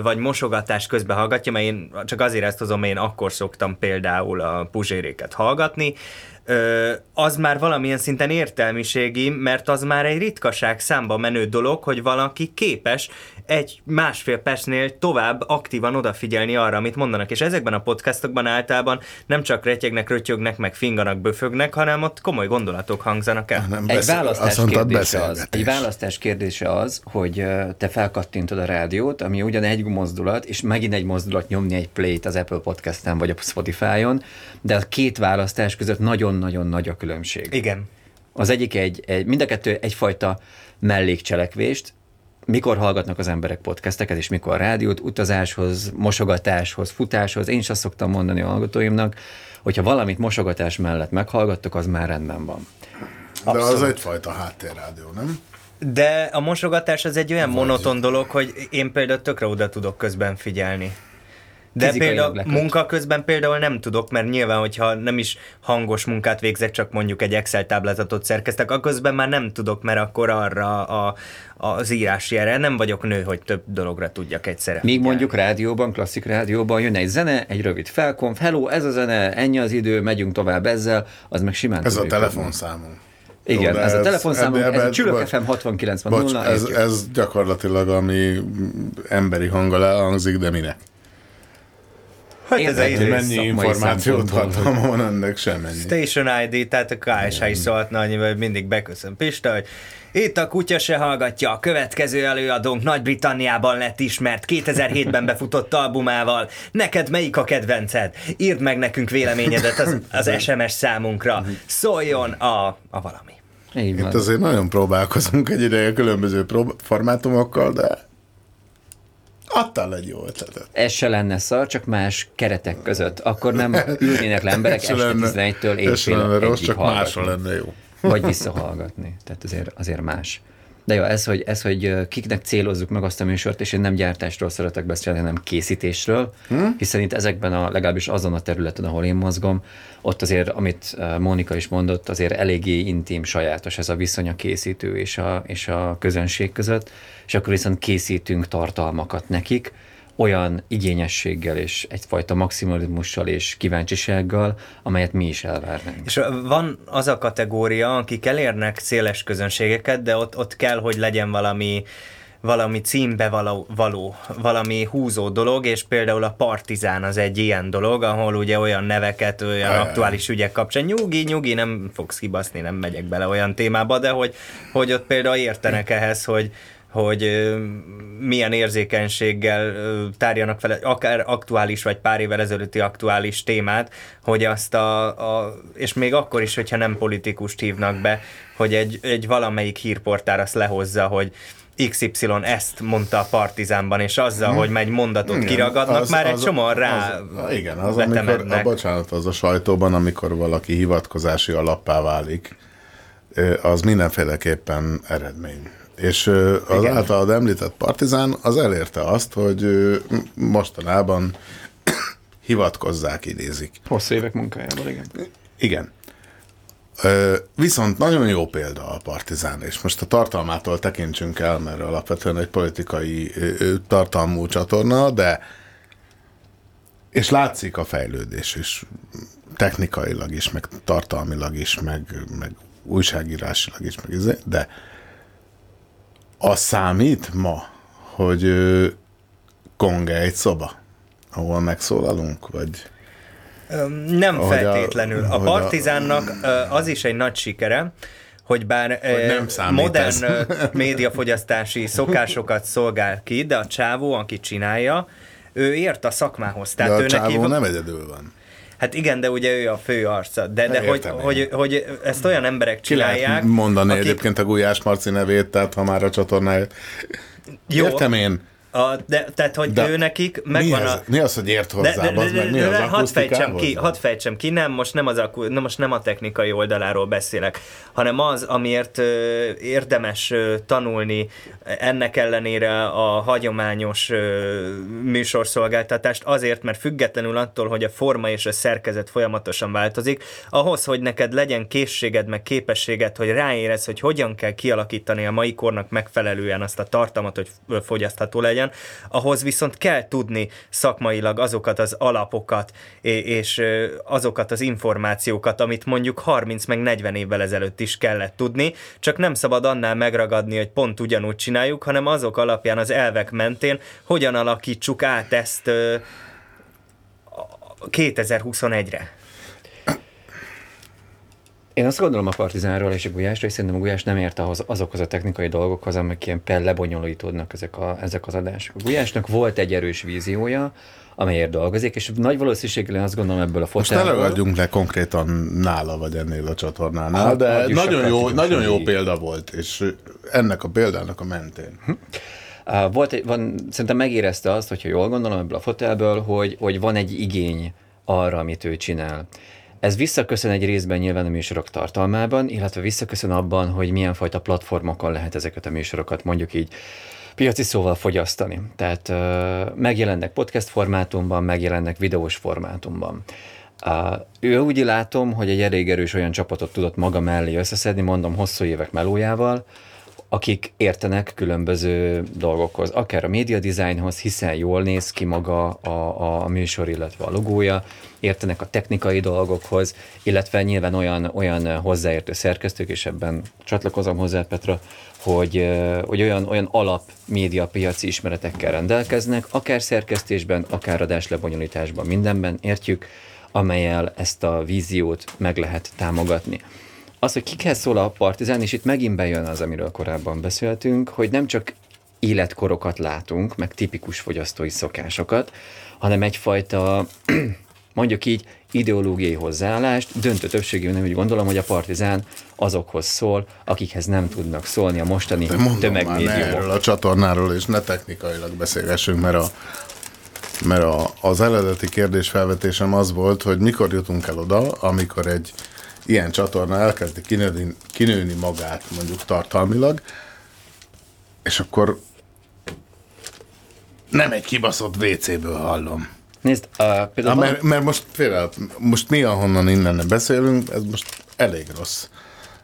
vagy mosogatás közben hallgatja, mert én csak azért ezt hozom, én akkor szoktam például a puzséréket hallgatni, az már valamilyen szinten értelmiségi, mert az már egy ritkaság számba menő dolog, hogy valaki képes egy másfél percnél tovább aktívan odafigyelni arra, amit mondanak. És ezekben a podcastokban általában nem csak retyegnek, rötyögnek, meg finganak, böfögnek, hanem ott komoly gondolatok hangzanak el. Nem Egy beszél- választás, kérdése az, egy választás kérdése az, hogy te felkattintod a rádiót, ami ugyan egy mozdulat, és megint egy mozdulat nyomni egy play-t az Apple Podcast-en vagy a Spotify-on, de a két választás között nagyon-nagyon nagy a különbség. Igen. Az egyik egy, egy mind a kettő egyfajta mellékcselekvést, mikor hallgatnak az emberek podcasteket, és mikor rádiót, utazáshoz, mosogatáshoz, futáshoz. Én is azt szoktam mondani a hallgatóimnak, hogyha valamit mosogatás mellett meghallgattok, az már rendben van. De az Abszolút. egyfajta háttérrádió, nem? De a mosogatás az egy olyan monoton dolog, hogy én például tökre oda tudok közben figyelni. De például munka közben például nem tudok, mert nyilván, hogyha nem is hangos munkát végzek, csak mondjuk egy Excel táblázatot szerkeztek, akkor közben már nem tudok, mert akkor arra a, az írási erre nem vagyok nő, hogy több dologra tudjak egyszerre. Míg mondjuk rádióban, klasszik rádióban jön egy zene, egy rövid felkonf, hello, ez a zene, ennyi az idő, megyünk tovább ezzel, az meg simán Ez a működni. telefonszámunk. Igen, de ez a telefonszámunk, ez a Csülök bocs, FM 69.0, Bocs, ez, értjük. ez gyakorlatilag ami emberi hanggal elhangzik, de minek? Hát ez egy Mennyi információt tartalma van ennek semennyi. Station ID, tehát a KSH is szólhatna annyival, hogy mindig beköszön Pista, hogy itt a kutya se hallgatja, a következő előadónk Nagy-Britanniában lett ismert 2007-ben befutott albumával. Neked melyik a kedvenced? Írd meg nekünk véleményedet az, az SMS számunkra. Szóljon a, a valami. Így van. Itt azért nagyon próbálkozunk egy ideje különböző prób- formátumokkal, de adtál egy jó ötletet. Ez se lenne szar, csak más keretek között. Akkor nem ülnének le emberek este lenne- 11-től ez se éjfél lenne rossz, csak hallgatni. másra lenne jó. Vagy visszahallgatni. Tehát azért, azért más. De jó, ez hogy, ez, hogy kiknek célozzuk meg azt a műsort, és én nem gyártásról szeretek beszélni, hanem készítésről, Hm? hiszen itt ezekben a, legalábbis azon a területen, ahol én mozgom, ott azért, amit Mónika is mondott, azért eléggé intim, sajátos ez a viszony a készítő és a, és a közönség között, és akkor viszont készítünk tartalmakat nekik, olyan igényességgel és egyfajta maximalizmussal és kíváncsisággal, amelyet mi is elvárnánk. És van az a kategória, akik elérnek széles közönségeket, de ott, ott kell, hogy legyen valami valami címbe való, való, valami húzó dolog, és például a Partizán az egy ilyen dolog, ahol ugye olyan neveket, olyan aktuális ügyek kapcsán, nyugi, nyugi, nem fogsz kibaszni, nem megyek bele olyan témába, de hogy, hogy ott például értenek ehhez, hogy, hogy milyen érzékenységgel tárjanak fel akár aktuális vagy pár évvel ezelőtti aktuális témát, hogy azt a, a és még akkor is, hogyha nem politikust hívnak be, hogy egy, egy valamelyik hírportár azt lehozza, hogy XY ezt mondta a Partizánban, és azzal, Mhm. hogy megy mondatot Igen, kiragadnak, az- már egy csomóan rá az, Igen, az, amikor, a, bocsánat, az a sajtóban, amikor valaki hivatkozási alappá válik, az mindenféleképpen eredmény. És az Igen. általad említett partizán az elérte azt, hogy mostanában hivatkozzák, idézik. Hosszú évek munkájával, igen. Igen. Ö, viszont nagyon jó példa a Partizán, és most a tartalmától tekintsünk el, mert alapvetően egy politikai ö, ö, tartalmú csatorna, de és látszik a fejlődés is, technikailag is, meg tartalmilag is, meg, meg újságírásilag is, meg izé, de az számít ma, hogy ö, Konge egy szoba, ahol megszólalunk, vagy... Nem Ahogy a- feltétlenül. A, a- Partizánnak ö, az is egy nagy sikere, hogy bár Hogy nem számít modern ez. médiafogyasztási szokásokat szolgál ki, de a csávó, aki csinálja, ő ért a szakmához. De Tehát a ő csávó neki, nem egyedül van. Hát igen, de ugye ő a fő arca. De, de hogy, hogy, hogy, ezt olyan emberek Ki lehet csinálják, mondani akik- egyébként a Gulyás Marci nevét, tehát ha már a csatornáját. Jó. Értem én. A, de, tehát, hogy De ő nekik Mi megvan az, a... mi az, hogy ért hozzá, de, meg, mi az? hadd fejtsem ki, hadd fejtsem ki, nem, most nem, az a, nem, most nem a technikai oldaláról beszélek, hanem az, amiért ö, érdemes ö, tanulni ennek ellenére a hagyományos ö, műsorszolgáltatást, azért, mert függetlenül attól, hogy a forma és a szerkezet folyamatosan változik, ahhoz, hogy neked legyen készséged, meg képességed, hogy ráérez, hogy hogyan kell kialakítani a mai kornak megfelelően azt a tartalmat, hogy fogyasztható legyen, olyan, ahhoz viszont kell tudni szakmailag azokat az alapokat és azokat az információkat, amit mondjuk 30 meg 40 évvel ezelőtt is kellett tudni, csak nem szabad annál megragadni, hogy pont ugyanúgy csináljuk, hanem azok alapján, az elvek mentén, hogyan alakítsuk át ezt ö, a- 2021-re. Én azt gondolom a Partizánról és a Gulyásról, és szerintem a Gulyás nem ért ahhoz, azokhoz a technikai dolgokhoz, amik ilyen lebonyolítódnak ezek, a, ezek az adások. A Gulyásnak volt egy erős víziója, amelyért dolgozik, és nagy valószínűséggel azt gondolom ebből a Most ne fotelból... ragadjunk le konkrétan nála vagy ennél a csatornánál, Hát, de nagyon jó, nagyon jó példa volt, és ennek a példának a mentén. Uh, volt egy, van, szerintem megérezte azt, hogyha jól gondolom ebből a fotelből, hogy, hogy van egy igény arra, amit ő csinál. Ez visszaköszön egy részben nyilván a műsorok tartalmában, illetve visszaköszön abban, hogy milyen fajta platformokon lehet ezeket a műsorokat mondjuk így piaci szóval fogyasztani. Tehát megjelennek podcast formátumban, megjelennek videós formátumban. Ő úgy látom, hogy egy elég erős olyan csapatot tudott maga mellé összeszedni, mondom, hosszú évek melójával, akik értenek különböző dolgokhoz, akár a média designhoz, hiszen jól néz ki maga a, a, műsor, illetve a logója, értenek a technikai dolgokhoz, illetve nyilván olyan, olyan hozzáértő szerkesztők, és ebben csatlakozom hozzá, Petra, hogy, hogy olyan, olyan alap média piaci ismeretekkel rendelkeznek, akár szerkesztésben, akár adáslebonyolításban, mindenben, értjük, amelyel ezt a víziót meg lehet támogatni az, hogy kikhez szól a partizán, és itt megint bejön az, amiről korábban beszéltünk, hogy nem csak életkorokat látunk, meg tipikus fogyasztói szokásokat, hanem egyfajta, mondjuk így, ideológiai hozzáállást, döntő többségében úgy gondolom, hogy a partizán azokhoz szól, akikhez nem tudnak szólni a mostani tömegmédiumok. a csatornáról, és ne technikailag beszélgessünk, mert, a, mert a, az eredeti kérdés felvetésem az volt, hogy mikor jutunk el oda, amikor egy ilyen csatorna elkezdi kinőni, kinőni magát mondjuk tartalmilag, és akkor nem egy kibaszott WC-ből hallom. Nézd, uh, például mert, mert most, félre, most mi, ahonnan innen beszélünk, ez most elég rossz.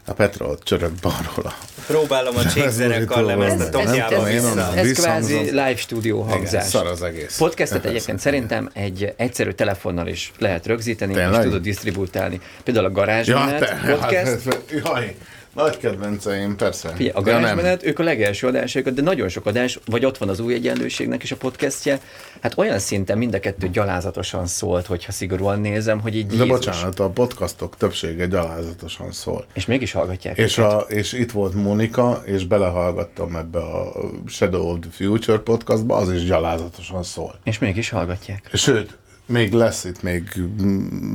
A Petra ott csörög balról. Próbálom a csíkzenekar lemezt a topjába én vissza. ez visszhangzom. kvázi live stúdió hangzás. Szar az egész. Podcastet egyébként szerintem egy egyszerű telefonnal is lehet rögzíteni, és tudod disztribútálni. Például a garázsmenet podcast, hát, jaj, nagy kedvenceim, persze. Figyelj, a garázsmenet, ők a legelső adásaikat, de nagyon sok adás, vagy ott van az új egyenlőségnek is a podcastje, hát olyan szinten mind a kettő gyalázatosan szólt, hogyha szigorúan nézem, hogy így De Jézus. bocsánat, a podcastok többsége gyalázatosan szól. És mégis hallgatják És, a, és itt volt Mónika, és belehallgattam ebbe a Shadow of the Future podcastba, az is gyalázatosan szól. És mégis hallgatják. Sőt, még lesz itt még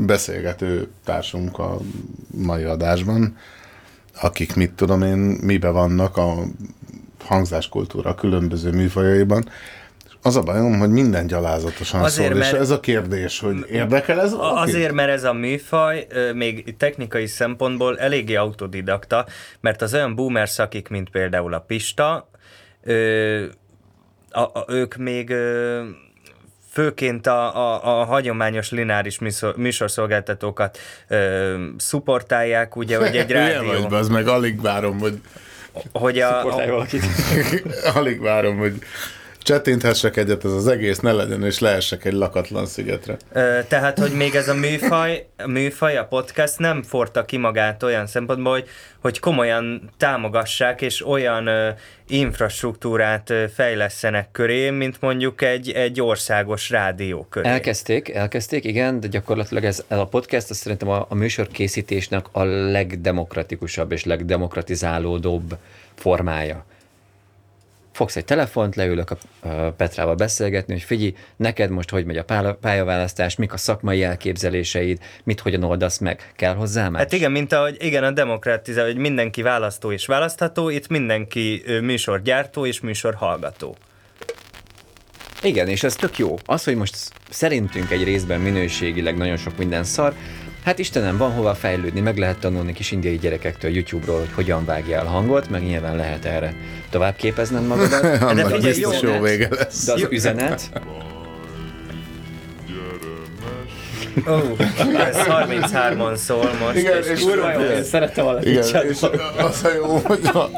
beszélgető társunk a mai adásban, akik mit tudom én, mibe vannak a hangzáskultúra különböző műfajaiban. És Az a bajom, hogy minden gyalázatosan Azért, szól, és mert- ez a kérdés, hogy érdekel ez valakit? Azért, mert ez a műfaj még technikai szempontból eléggé autodidakta, mert az olyan boomer szakik, mint például a Pista, ö, a, a, ők még ö, főként a, a, a hagyományos lineáris műsor, műsorszolgáltatókat ö, szupportálják, ugye, hogy egy rádió... vagy, az meg alig várom, hogy hogy a, Szupportálj valakit. alig várom, hogy csettinthessek egyet, ez az egész ne legyen, és lehessek egy lakatlan szigetre. Ö, Tehát, hogy még ez a műfaj, a műfaj, a podcast nem forta ki magát olyan szempontból, hogy, hogy komolyan támogassák, és olyan ö, infrastruktúrát ö, fejlesztenek köré, mint mondjuk egy, egy országos rádió köré. Elkezdték, elkezdték, igen, de gyakorlatilag ez a podcast, azt szerintem a, a műsor készítésnek a legdemokratikusabb és legdemokratizálódóbb formája. Fogsz egy telefont, leülök a, Petrával beszélgetni, hogy figyelj, neked most hogy megy a pálya- pályaválasztás, mik a szakmai elképzeléseid, mit hogyan oldasz meg, kell hozzá más? Hát igen, mint ahogy igen, a demokratizál, hogy mindenki választó és választható, itt mindenki műsorgyártó és műsorhallgató. Igen, és ez tök jó. Az, hogy most szerintünk egy részben minőségileg nagyon sok minden szar, hát Istenem, van hova fejlődni, meg lehet tanulni kis indiai gyerekektől YouTube-ról, hogy hogyan vágjál hangot, meg nyilván lehet erre tovább képezned magadat. Annak az biztos üzenet- jó vége lesz. De az Jó. üzenet, Ó, ez 33-on szól most. Igen, és kurva jó, én szerettem valakit Igen, és az a jó, hogy a,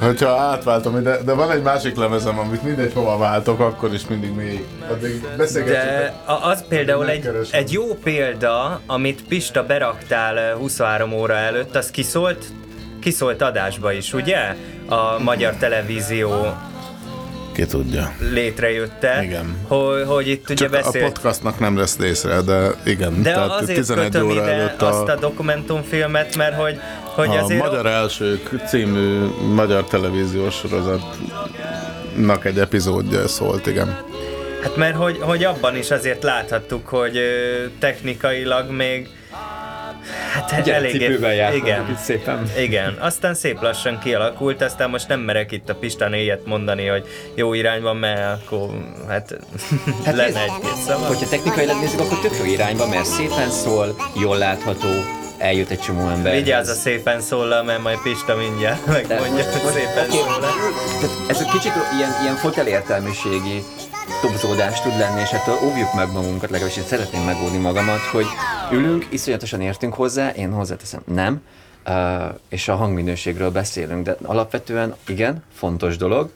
Hogyha átváltom ide, de van egy másik lemezem, amit mindegy hova váltok, akkor is mindig még. Addig beszélgetünk. De a- az például egy, egy jó példa, amit Pista beraktál eh, 23 óra előtt, az kiszólt, kiszólt adásba is, ugye? A magyar televízió Ki tudja. létrejötte. Igen. Hogy, hogy itt ugye Csak a beszélt... podcastnak nem lesz részre, de igen. De tehát azért 11 kötöm óra ide előtt azt a, a dokumentumfilmet, mert hogy, hogy a azért... Magyar Elsők című magyar televíziós sorozatnak egy epizódja szólt, igen. Hát mert hogy, hogy abban is azért láthattuk, hogy technikailag még Hát Gyerekcipőben jártunk igen, itt szépen. Igen, aztán szép lassan kialakult, aztán most nem merek itt a Pistán éjjel mondani, hogy jó irányban, mert akkor hát, hát lenne egy-két szava. Hogyha technikailag nézzük, akkor tök jó irányba, mert szépen szól, jól látható, eljut egy csomó ember. Vigyázz a szépen szólal, mert majd Pista mindjárt megmondja, hogy szépen Oké, szól. Tehát ez egy kicsit ilyen, ilyen fotel értelmiségi topzódás tud lenni, és ettől óvjuk meg magunkat, legalábbis én szeretném megóvni magamat, hogy ülünk, iszonyatosan értünk hozzá, én hozzáteszem, nem, uh, és a hangminőségről beszélünk, de alapvetően igen, fontos dolog,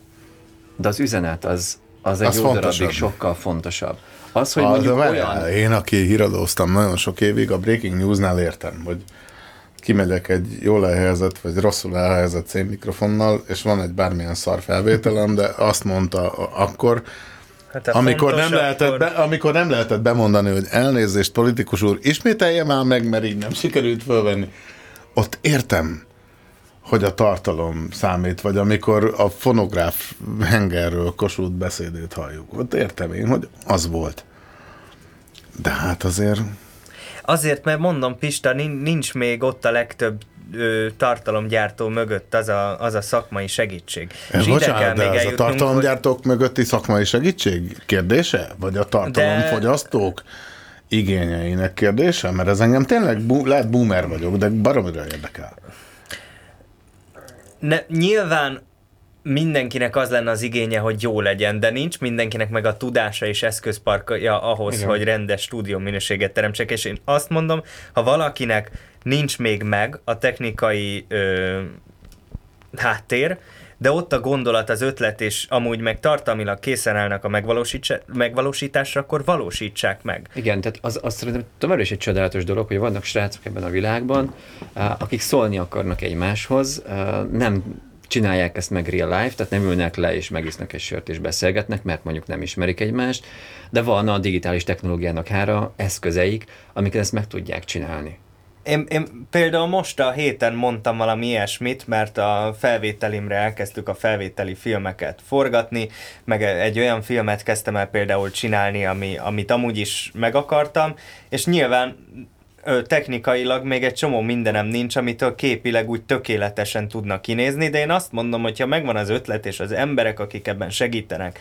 de az üzenet az, az egy Az jó fontosabb. darabig sokkal fontosabb. Az, hogy Az, mondjuk olyan... Én, aki híradóztam nagyon sok évig, a Breaking News-nál értem, hogy kimegyek egy jól elhelyezett, vagy rosszul elhelyezett szénmikrofonnal, és van egy bármilyen szar felvételem, de azt mondta a- akkor, Hát amikor nem, lehetett akkor- be, amikor nem lehetett bemondani, hogy elnézést, politikus úr, ismételje már meg, mert így nem sikerült fölvenni. Ott értem, hogy a tartalom számít, vagy amikor a fonográf hengerről kosult beszédét halljuk. Ott értem én, hogy az volt. De hát azért... Azért, mert mondom, Pista, nin- nincs még ott a legtöbb ö, tartalomgyártó mögött az a, az a szakmai segítség. Ez ide bocsánat, de ez a tartalomgyártók mögötti szakmai segítség kérdése? Vagy a tartalomfogyasztók igényeinek kérdése? Mert ez engem tényleg, bu- lehet boomer vagyok, de baromira érdekel. Ne, nyilván mindenkinek az lenne az igénye, hogy jó legyen, de nincs mindenkinek meg a tudása és eszközparkja ahhoz, Igen. hogy rendes stúdió minőséget teremtsek, és én azt mondom, ha valakinek nincs még meg a technikai ö, háttér, de ott a gondolat, az ötlet, és amúgy meg tartalmilag készen állnak a megvalósításra, akkor valósítsák meg. Igen, tehát az, az szerintem továbbra is egy csodálatos dolog, hogy vannak srácok ebben a világban, akik szólni akarnak egymáshoz, nem csinálják ezt meg real life, tehát nem ülnek le és megisznak egy sört és beszélgetnek, mert mondjuk nem ismerik egymást, de van a digitális technológiának hára eszközeik, amiket ezt meg tudják csinálni. Én, én például most a héten mondtam valami ilyesmit, mert a felvételimre elkezdtük a felvételi filmeket forgatni, meg egy olyan filmet kezdtem el például csinálni, ami, amit amúgy is meg akartam, és nyilván technikailag még egy csomó mindenem nincs, amitől képileg úgy tökéletesen tudnak kinézni, de én azt mondom, hogy ha megvan az ötlet és az emberek, akik ebben segítenek,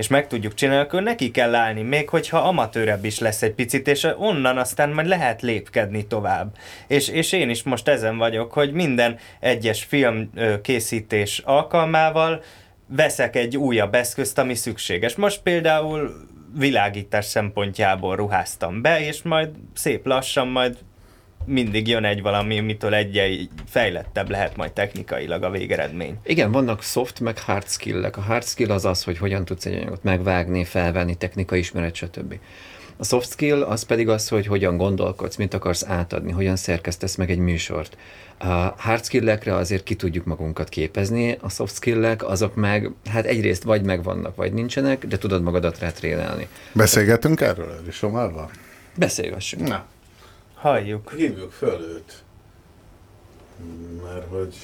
és meg tudjuk csinálni, akkor neki kell állni, még hogyha amatőrebb is lesz egy picit, és onnan aztán majd lehet lépkedni tovább. És, és én is most ezen vagyok, hogy minden egyes film készítés alkalmával veszek egy újabb eszközt, ami szükséges. Most például világítás szempontjából ruháztam be, és majd szép lassan majd mindig jön egy valami, amitől egy fejlettebb lehet majd technikailag a végeredmény. Igen, vannak soft meg hard skill-ek. A hard skill az az, hogy hogyan tudsz egy anyagot megvágni, felvenni, technikai ismeret, stb. A soft skill az pedig az, hogy hogyan gondolkodsz, mit akarsz átadni, hogyan szerkesztesz meg egy műsort. A hard skill-ekre azért ki tudjuk magunkat képezni, a soft skill-ek azok meg, hát egyrészt vagy megvannak, vagy nincsenek, de tudod magadat rá trénálni. Beszélgetünk erről, Elisomával? Beszélgessünk. Na. Halljuk. Hívjuk föl őt. Mert hogy...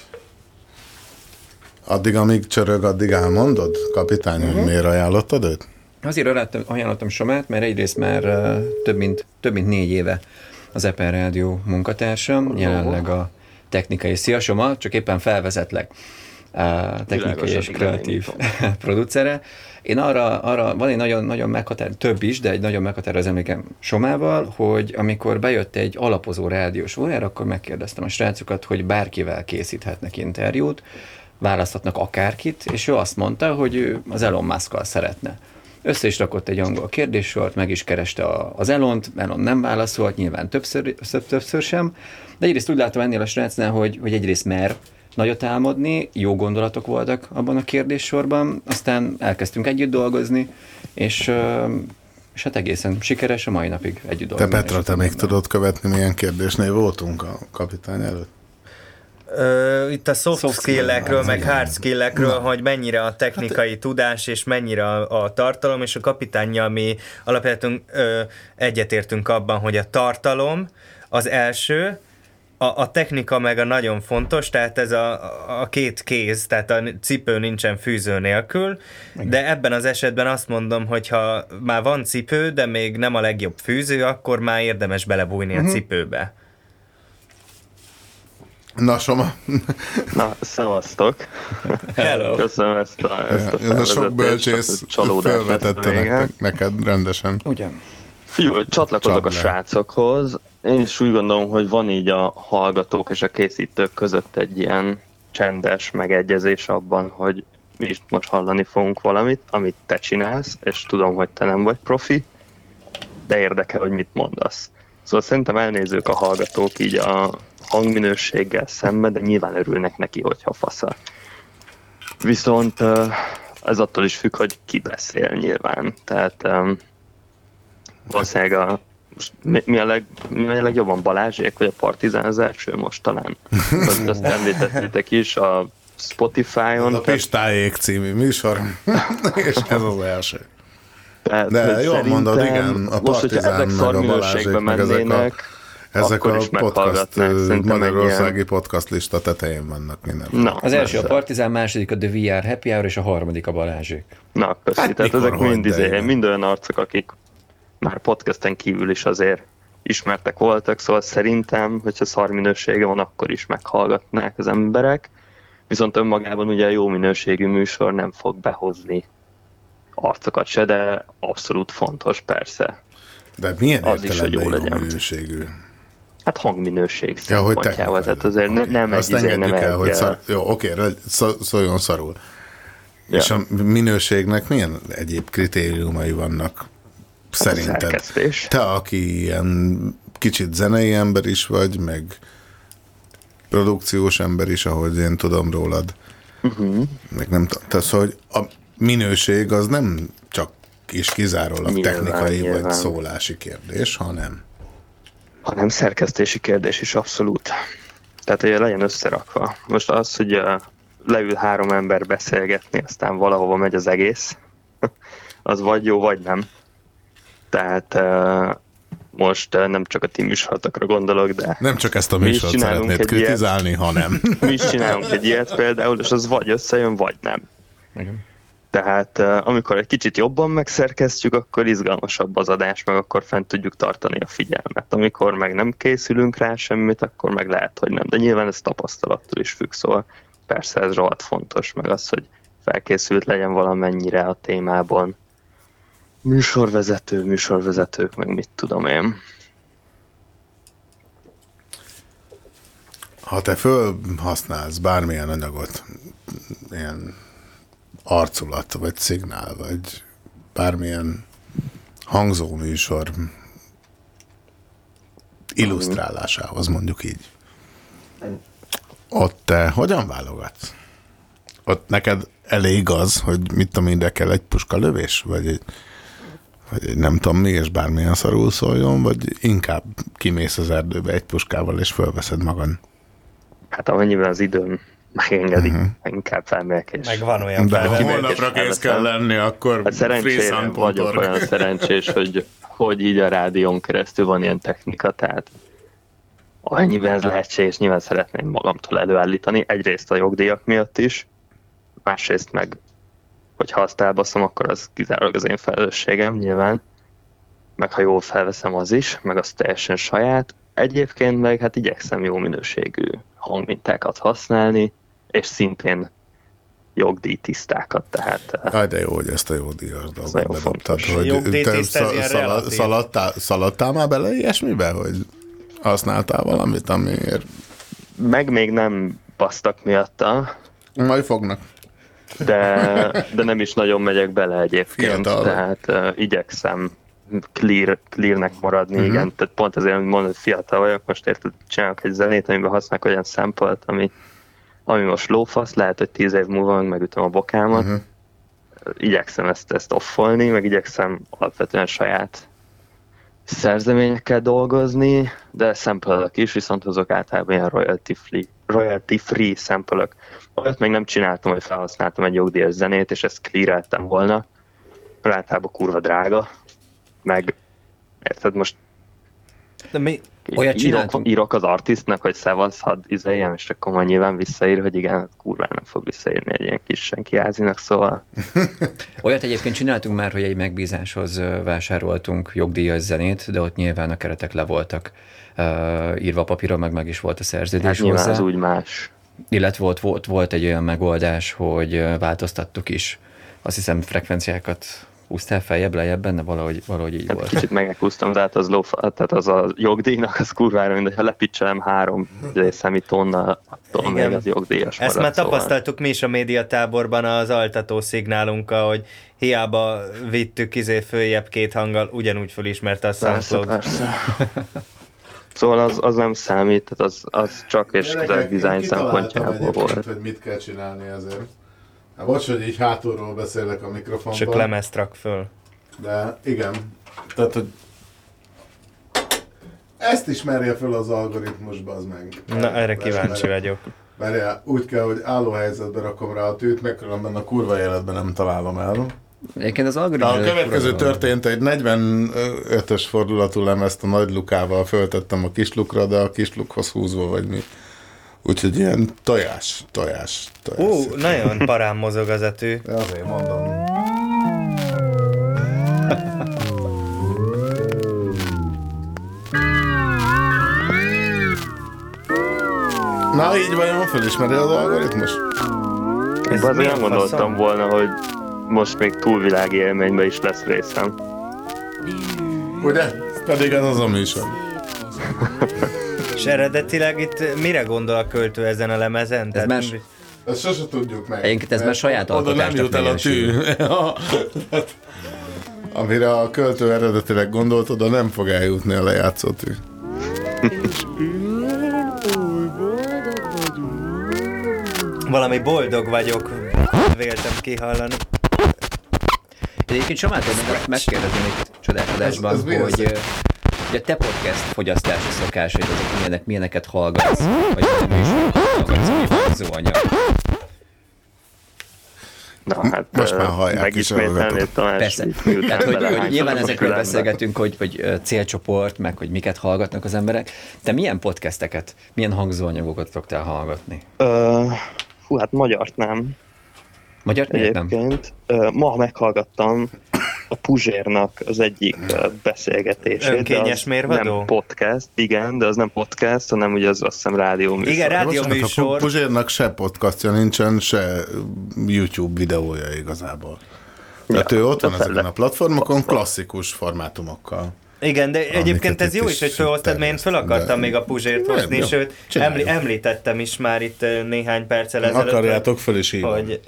Addig, amíg csörög, addig elmondod, kapitány, hogy miért ajánlottad őt? Azért ajánlottam, ajánlottam Somát, mert egyrészt már uh, több, mint, több mint négy éve az Epen Rádió munkatársam, jelenleg a technikai, szia Soma, csak éppen felvezetlek uh, technikai Világos, és kreatív producere. Én arra, arra van egy nagyon, nagyon meghatározó, több is, de egy nagyon meghatározó emlékem Somával, hogy amikor bejött egy alapozó rádiós órára, akkor megkérdeztem a srácokat, hogy bárkivel készíthetnek interjút, választhatnak akárkit, és ő azt mondta, hogy ő az Elon musk szeretne. Össze is rakott egy angol kérdéssort, meg is kereste az Elont, Elon nem válaszolt, nyilván többször, több- többször sem, de egyrészt úgy látom ennél a srácnál, hogy, hogy egyrészt mer nagyot álmodni, jó gondolatok voltak abban a kérdéssorban, aztán elkezdtünk együtt dolgozni, és, és hát egészen sikeres a mai napig együtt Te dolgozni. Petra, te még tudod követni, milyen kérdésnél voltunk a kapitány előtt? Itt a soft, soft skill-ekről, meg hard skill-ekről, hogy mennyire a technikai hát, tudás, és mennyire a, a tartalom, és a kapitányja mi alapvetően ö, egyetértünk abban, hogy a tartalom az első, a, a technika meg a nagyon fontos, tehát ez a, a két kéz, tehát a cipő nincsen fűző nélkül, de ebben az esetben azt mondom, hogy ha már van cipő, de még nem a legjobb fűző, akkor már érdemes belebújni Mhm. a cipőbe. Na, Soma. Na, szevasztok. Hello. Köszönöm ezt a, ezt a Ez a sok bölcsész felvetette nektek, neked rendesen. Ugyan. Figyelj, csatlakozok a srácokhoz. Én is úgy gondolom, hogy van így a hallgatók és a készítők között egy ilyen csendes megegyezés abban, hogy mi is most hallani fogunk valamit, amit te csinálsz, és tudom, hogy te nem vagy profi, de érdekel, hogy mit mondasz. Szóval szerintem elnézők a hallgatók így a hangminőséggel szemben, de nyilván örülnek neki, hogyha fasza. Viszont ez attól is függ, hogy ki beszél nyilván. Tehát valószínűleg a, most mi, mi, a leg, mi a legjobban Balázsék, vagy a Partizán az első most talán. Azt, azt említettétek is a Spotify-on. Ez a Pistájék című műsor, és ez az első. Tehát, De jól mondod, igen, a most, hogyha Partizán ezek meg a szarminőségben Balázsék, meg ezek a, mennének, ezek a podcast, Magyarországi ilyen- podcast lista tetején vannak minden. Na, Az első a. Partizán, második a The VR Happy Hour, és a harmadik a Balázsék. Na, köszi. Hát Hát Tehát ezek mind, izé, mind olyan arcok, akik már podcasten kívül is azért ismertek voltak, szóval szerintem, hogyha szar minősége van, akkor is meghallgatnák az emberek. Viszont önmagában ugye a jó minőségű műsor nem fog behozni arcokat se, de abszolút fontos persze. De milyen Az is, hogy jó legyen. minőségű? Hát hangminőség Ja, hogy szempontjával, tehát azért ne, nem egy, Azt izé, engedjük nem el, egy, hogy szar... Jó, oké, szó- szóljon szarul. Ja. És a minőségnek milyen egyéb kritériumai vannak szerinted? szerkesztés. Te, aki ilyen kicsit zenei ember is vagy, meg produkciós ember is, ahogy én tudom rólad. Uh-huh. Meg nem. Tehát szóval, hogy a minőség az nem csak és kizárólag Nyilván, technikai nyilván. vagy szólási kérdés, hanem hanem szerkesztési kérdés is abszolút. Tehát, hogy legyen összerakva. Most az, hogy leül három ember beszélgetni, aztán valahova megy az egész, az vagy jó, vagy nem. Tehát most nem csak a ti műsorotokra gondolok, de nem csak ezt a mi is műsort csinálunk szeretnéd ilyet. kritizálni, hanem mi is csinálunk egy ilyet például, és az vagy összejön, vagy nem. Igen. Tehát amikor egy kicsit jobban megszerkesztjük, akkor izgalmasabb az adás, meg akkor fent tudjuk tartani a figyelmet. Amikor meg nem készülünk rá semmit, akkor meg lehet, hogy nem. De nyilván ez tapasztalattól is függ, szóval persze ez rohadt fontos, meg az, hogy felkészült legyen valamennyire a témában. Műsorvezető, műsorvezetők, meg mit tudom én. ha te fölhasználsz bármilyen anyagot, ilyen arculat, vagy szignál, vagy bármilyen hangzóműsor illusztrálásához, mondjuk így. Ott te hogyan válogatsz? Ott neked elég az, hogy mit tudom én, de kell egy puska lövés? Vagy egy, vagy nem tudom mi, és bármilyen szarul szóljon, vagy inkább kimész az erdőbe egy puskával, és fölveszed magad? Hát amennyiben az időm megengedi, uh-huh. inkább felmegyek és... Meg van olyan De ha holnapra kész kell lenni, akkor Hát szerencsére vagyok olyan szerencsés, hogy, hogy így a rádión keresztül van ilyen technika, tehát amennyiben ez lehetséges, nyilván szeretném magamtól előállítani, egyrészt a jogdíjak miatt is, másrészt meg, hogyha azt elbaszom, akkor az kizárólag az én felelősségem nyilván, meg ha jól felveszem az is, meg az teljesen saját. Egyébként meg hát igyekszem jó minőségű hangmintákat használni, és szintén jogdíjtisztákat, tehát eh, Aj, de jó, hogy ezt a jogdíjas dolgot bedobtad, hogy te ez sz- ilyen szala- relatív. szaladtál, szaladtál már bele ilyesmibe, hogy használtál valamit, amiért meg még nem basztak miatta, majd fognak. De, de nem is nagyon megyek bele egyébként, Fiatal tehát uh, igyekszem clear, clearnek maradni, uh-huh. igen, tehát pont azért, hogy mondod, hogy fiatal vagyok, most érted, csinálok egy zenét, amiben használok olyan szempelt, ami ami most lófasz, lehet, hogy tíz év múlva meg megütöm a bokámat. Uh-huh. Igyekszem ezt, ezt offolni, meg igyekszem alapvetően saját szerzeményekkel dolgozni, de sample is, viszont azok általában ilyen royalty free, royalty free sample Olyat még nem csináltam, hogy felhasználtam egy jogdíjas zenét, és ezt cleareltem volna. Általában kurva drága, meg érted, most de mi olyat írok, írok az artistnak, hogy szevasz, hadd izéljem, és akkor majd nyilván visszaír, hogy igen, kurva nem fog visszaírni egy ilyen kis senki házinak, szóval... Olyat egyébként csináltunk már, hogy egy megbízáshoz vásároltunk jogdíjas zenét, de ott nyilván a keretek le voltak uh, írva papíron, meg meg is volt a szerződés hát hozzá. az úgy más. Illetve volt, volt, volt egy olyan megoldás, hogy változtattuk is azt hiszem frekvenciákat húztál feljebb, lejjebb benne, valahogy, valahogy így hát volt. Kicsit meghúztam, tehát az, lófa, tehát az a jogdíjnak az kurvára, mint hogyha lepicselem három szemi tonna, attól még az jogdíjas Ezt már szóval. tapasztaltuk mi is a médiatáborban az altató szignálunkkal, hogy hiába vittük izé följebb két hanggal, ugyanúgy fölismerte a SoundCloud. Persze, persze. Szóval az, az nem számít, tehát az, az csak és design szempontjából volt. hogy mit kell csinálni ezért. Hát bocs, hogy így hátulról beszélek a mikrofonban. Csak lemezt rak föl. De igen, tehát hogy ezt ismerje föl az algoritmusba, az meg. Na, erre kíváncsi vagyok. Várjál, úgy kell, hogy álló helyzetbe rakom rá a tűt, meg különben a kurva életben nem találom el. Egyébként az algoritmus... A következő történt, egy 45-ös fordulatú lemezt a nagy lukával föltettem a kislukra, de a kislukhoz húzva vagy mi. Úgyhogy ilyen tojás, tojás, tojás. Ú, uh, nagyon parán mozog az. De azért mondom. Na így vajon felismeri az algoritmus? Ez azért nem gondoltam volna, hogy most még túlvilági élményben is lesz részem. Ugye? Pedig ez az a műsor. És eredetileg itt mire gondol a költő ezen a lemezen? Ez Tehát más... Ezt sose tudjuk meg. Egyébként ez már saját Oda nem jut el a tű. Amire a költő eredetileg gondolt, oda nem fog eljutni a lejátszó tű. Valami boldog vagyok, véltem kihallani. Egyébként Somától megkérdezni itt csodálkozásban, hogy, hogy a te podcast fogyasztási szokásaid azok milyenek, milyeneket hallgatsz, vagy nem is hallgatsz, mi anyag. Na hát Most már hallják Tamás. Persze. Tehát, hogy, hogy nyilván ezekről beszélgetünk, hogy, hogy célcsoport, meg hogy miket hallgatnak az emberek. Te milyen podcasteket, milyen hangzóanyagokat szoktál hallgatni? Uh, hú, hát magyart nem. Magyar Egyébként nem? ma meghallgattam a Puzsérnak az egyik beszélgetését. Önkényes mérvadó? Nem podcast, igen, de az nem podcast, hanem ugye az azt hiszem rádió műsor. Igen, rádió műsor. A Puzsérnak se podcastja nincsen, se YouTube videója igazából. Tehát ja, ő ott van ezeken a platformokon klasszikus formátumokkal. Igen, de egyébként ez jó is, hogy felhoztad, mert én fel akartam de... még a Puzsért hozni, sőt, emlí- említettem is már itt néhány perccel ezelőtt. Akarjátok fel is hívom. Hogy,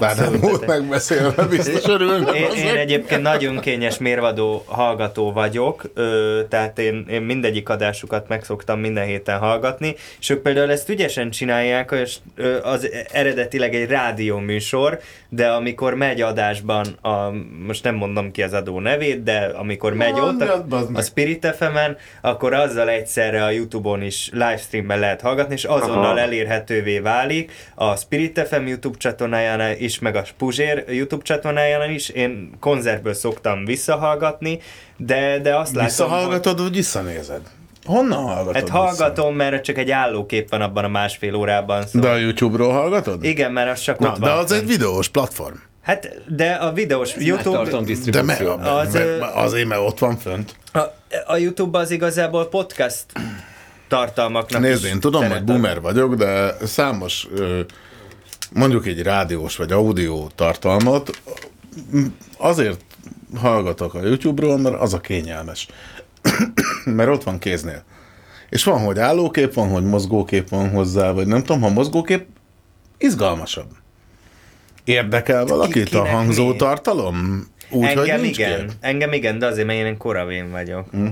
Bár nem volt megbeszélve, biztos örülnek. Én, én egyébként nagyon kényes mérvadó hallgató vagyok, ö, tehát én, én mindegyik adásukat megszoktam minden héten hallgatni, és ők például ezt ügyesen csinálják, és az eredetileg egy rádió műsor, de amikor megy adásban, a, most nem mondom ki az adó nevét, de amikor megy ott, a, a Spirit fm akkor azzal egyszerre a Youtube-on is livestreamben lehet hallgatni, és azonnal Aha. elérhetővé válik a Spirit FM YouTube csatornáján is, meg a Puzsér YouTube csatornáján is. Én konzervből szoktam visszahallgatni, de, de azt látom... Visszahallgatod, hogy... vagy visszanézed? Honnan hallgatod? Hát hallgatom, vissza? mert csak egy állókép van abban a másfél órában. Szóval... De a YouTube-ról hallgatod? Igen, mert az csak Na, ott de van. az egy videós platform. Hát, de a videós Ez YouTube... De me, az, azért, mert ott van fönt. A, a YouTube az igazából podcast tartalmaknak Nézd, én tudom, hogy boomer vagyok, de számos mondjuk egy rádiós vagy audio tartalmat azért hallgatok a YouTube-ról, mert az a kényelmes. mert ott van kéznél. És van, hogy állókép, van, hogy mozgókép van hozzá, vagy nem tudom, ha mozgókép, izgalmasabb. Érdekel valakit Kinek a hangzó mi? tartalom? Úgy, Engem igen. Kép? Engem igen, de azért, mert én koravén vagyok. Mm.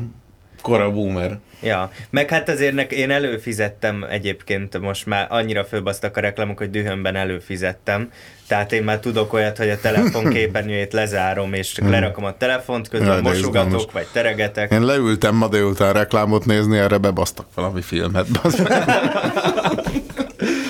Kora boomer. Ja, meg hát azért nek, én előfizettem egyébként, most már annyira fölbasztak a reklámok, hogy dühömben előfizettem. Tehát én már tudok olyat, hogy a telefon képernyőjét lezárom, és csak Hmm. lerakom a telefont, közben Jaj, mosogatok, izgalmas. vagy teregetek. Én leültem ma délután reklámot nézni, erre bebasztak valami filmet.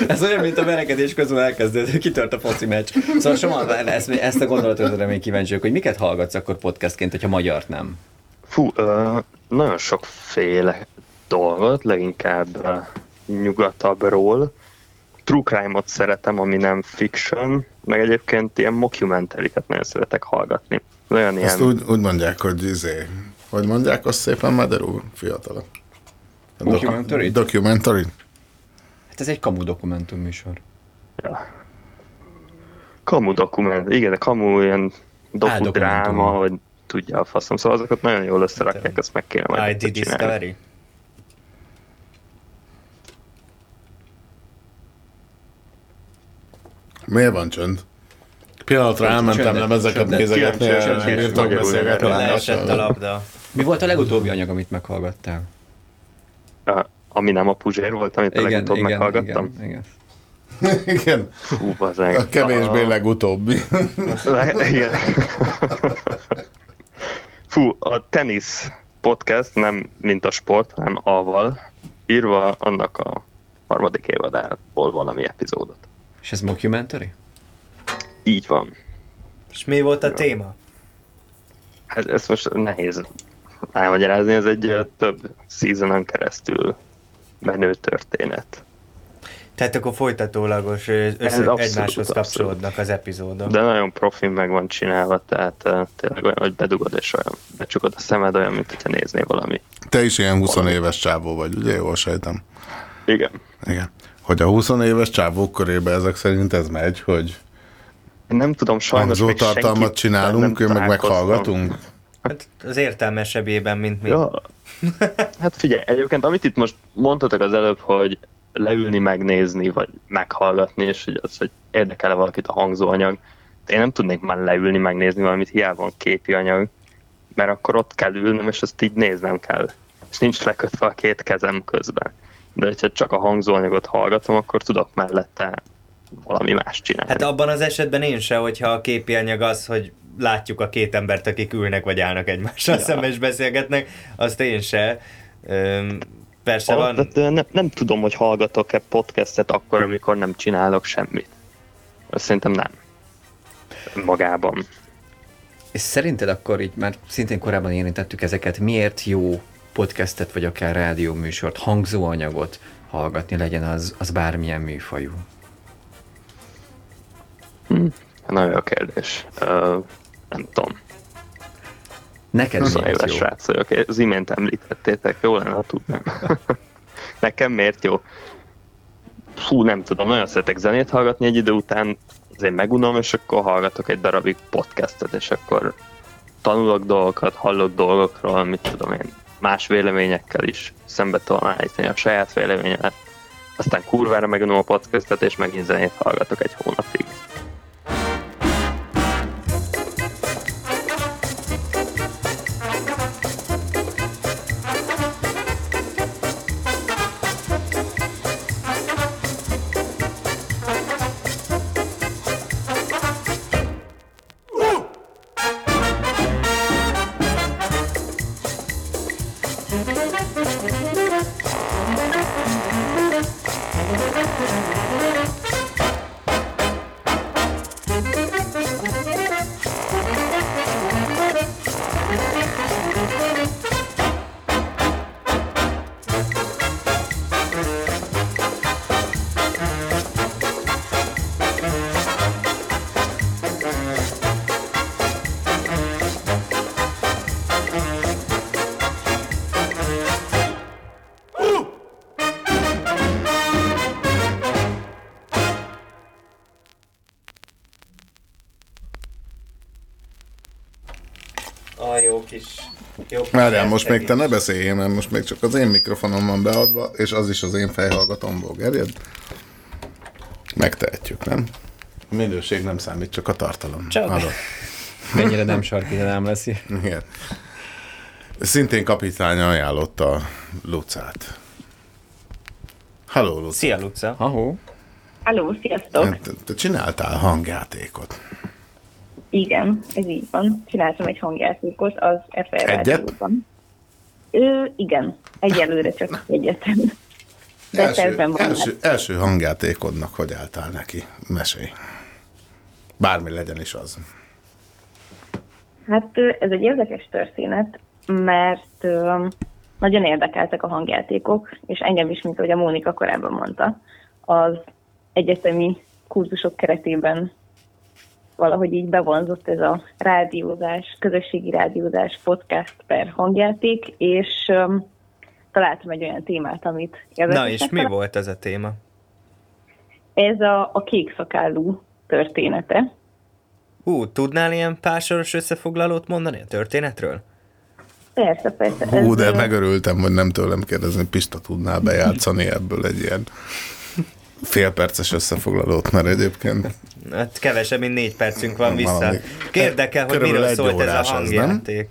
Ez olyan, mint a verekedés közben elkezdődő, kitört a foci meccs. Szóval Soma, ezt, ezt a gondolatot még kíváncsi hogy miket hallgatsz akkor podcastként, hogyha magyart nem? Fú, ö, nagyon sokféle dolgot, leginkább ö, nyugatabbról. True crime-ot szeretem, ami nem fiction, meg egyébként ilyen mockumentary-ket nagyon szeretek hallgatni. Olyan ilyen... Ezt úgy, úgy mondják, hogy izé, hogy mondják azt szépen, Meder úr, fiatalok? Documentary? Documentary? Ez egy kamu dokumentum műsor. Ja. Kamu dokument, igen, de kamu ilyen dokudráma, dokumentum. vagy tudja a faszom, szóval azokat nagyon jól összerakják, ezt meg kéne majd ID. Discovery? Miért van csönd? Pillanatra elmentem nézegetni, nem csöndet- bírtam magyarul beszélgetni. Leesett a labda. Mi volt a legutóbbi anyag, amit meghallgattál? A- Ami nem a Puzsér volt, amit a Igen, legutóbb igen, meghallgattam. igen, igen. Igen. Fú, bazeg. A kevésbé A- legutóbbi. Le- Igen. Fú, a tenisz podcast nem mint a sport, hanem aval írva annak a harmadik évadából valami epizódot. És ez mockumentary? Így van. És mi volt a téma? Hát ezt most nehéz elmagyarázni, ez egy több seasonon keresztül menő történet. Tehát akkor folytatólagos, össze, egymáshoz abszolút. kapcsolódnak az epizódok. De nagyon profin meg van csinálva, tehát uh, tényleg olyan, hogy bedugod és olyan, becsukod a szemed, olyan, mint hogyha néznél valami. Te is ilyen 20 éves csávó vagy, ugye? Jól sejtem. Igen. Igen. Hogy a 20 éves csávók körében ezek szerint ez megy, hogy Én nem tudom, sajnos még hangzótartalmat senkit csinálunk, nem meg meghallgatunk. Hát az értelmesebbében, mint mi. Ja. Hát figyelj, egyébként amit itt most mondtatok az előbb, hogy leülni, megnézni, vagy meghallgatni, és hogy az, hogy érdekel-e valakit a hangzóanyag. Én nem tudnék már leülni, megnézni valamit, hiába van képi anyag, mert akkor ott kell ülnöm, és azt így néznem kell. És nincs lekötve a két kezem közben. De hogyha csak a hangzóanyagot hallgatom, akkor tudok mellette valami más csinálni. Hát abban az esetben én se, hogyha a képi anyag az, hogy látjuk a két embert, akik ülnek vagy állnak egymással Ja. szemben és beszélgetnek, azt én se. Öm, persze van, Alapvetően nem, nem tudom, hogy hallgatok-e podcastet akkor, amikor nem csinálok semmit. Azt szerintem nem. Magában. És szerinted akkor így már szintén korábban érintettük ezeket, miért jó podcastet vagy akár rádióműsort, hangzóanyagot hallgatni legyen az, az bármilyen műfajú? Hm. Nagyon jó kérdés. Nem tudom. Neked 20 miért éves jó? srác vagyok. Az imént említettétek, jó lenne, ha tudnám. Nekem miért jó? Fú, nem tudom, nagyon szeretek zenét hallgatni egy idő után, azért megunom, és akkor hallgatok egy darabig podcastet, és akkor tanulok dolgokat, hallok dolgokról, mit tudom én, más véleményekkel is szembe tudom állítani a saját véleményemet. Aztán kurvára megunom a podcastet, és megint zenét hallgatok egy hónapig. Várjál, most még te ne beszéljél, mert most még csak az én mikrofonom van beadva, és az is az én fejhallgatomból gerjed. Megtehetjük, nem? A minőség nem számít, csak a tartalom. Csak. Arra. Mennyire nem sarki, de nem lesz. Igen. Szintén kapitány ajánlotta Lucát. Halló, Luca. Szia, Luca. Ahó. Halló, sziasztok! Te, te csináltál hangjátékot. Igen, ez így van. Csináltam egy hangjátékot az FR Egyet? Ő, igen, egyelőre csak egyetem. De Első, van első, első hangjátékodnak hogy álltál neki? Mesélj. Bármi legyen is az. Hát ez egy érdekes történet, mert nagyon érdekeltek a hangjátékok, és engem is, mint ahogy a Mónika korábban mondta, az egyetemi kurzusok keretében valahogy így bevonzott ez a rádiózás, közösségi rádiózás, podcast per hangjáték, és ö, találtam egy olyan témát, amit Na és mi volt ez a téma? Ez a, a kék szakállú története. Hú, tudnál ilyen pársoros összefoglalót mondani a történetről? Persze, persze. Hú, de megörültem, hogy nem tőlem kérdezni, Pista tudnál bejátszani ebből egy ilyen félperces összefoglalót, mert egyébként Hát kevesebb, mint négy percünk van vissza. Valami- Érdekel, hogy miről egy szólt ez a hangjáték.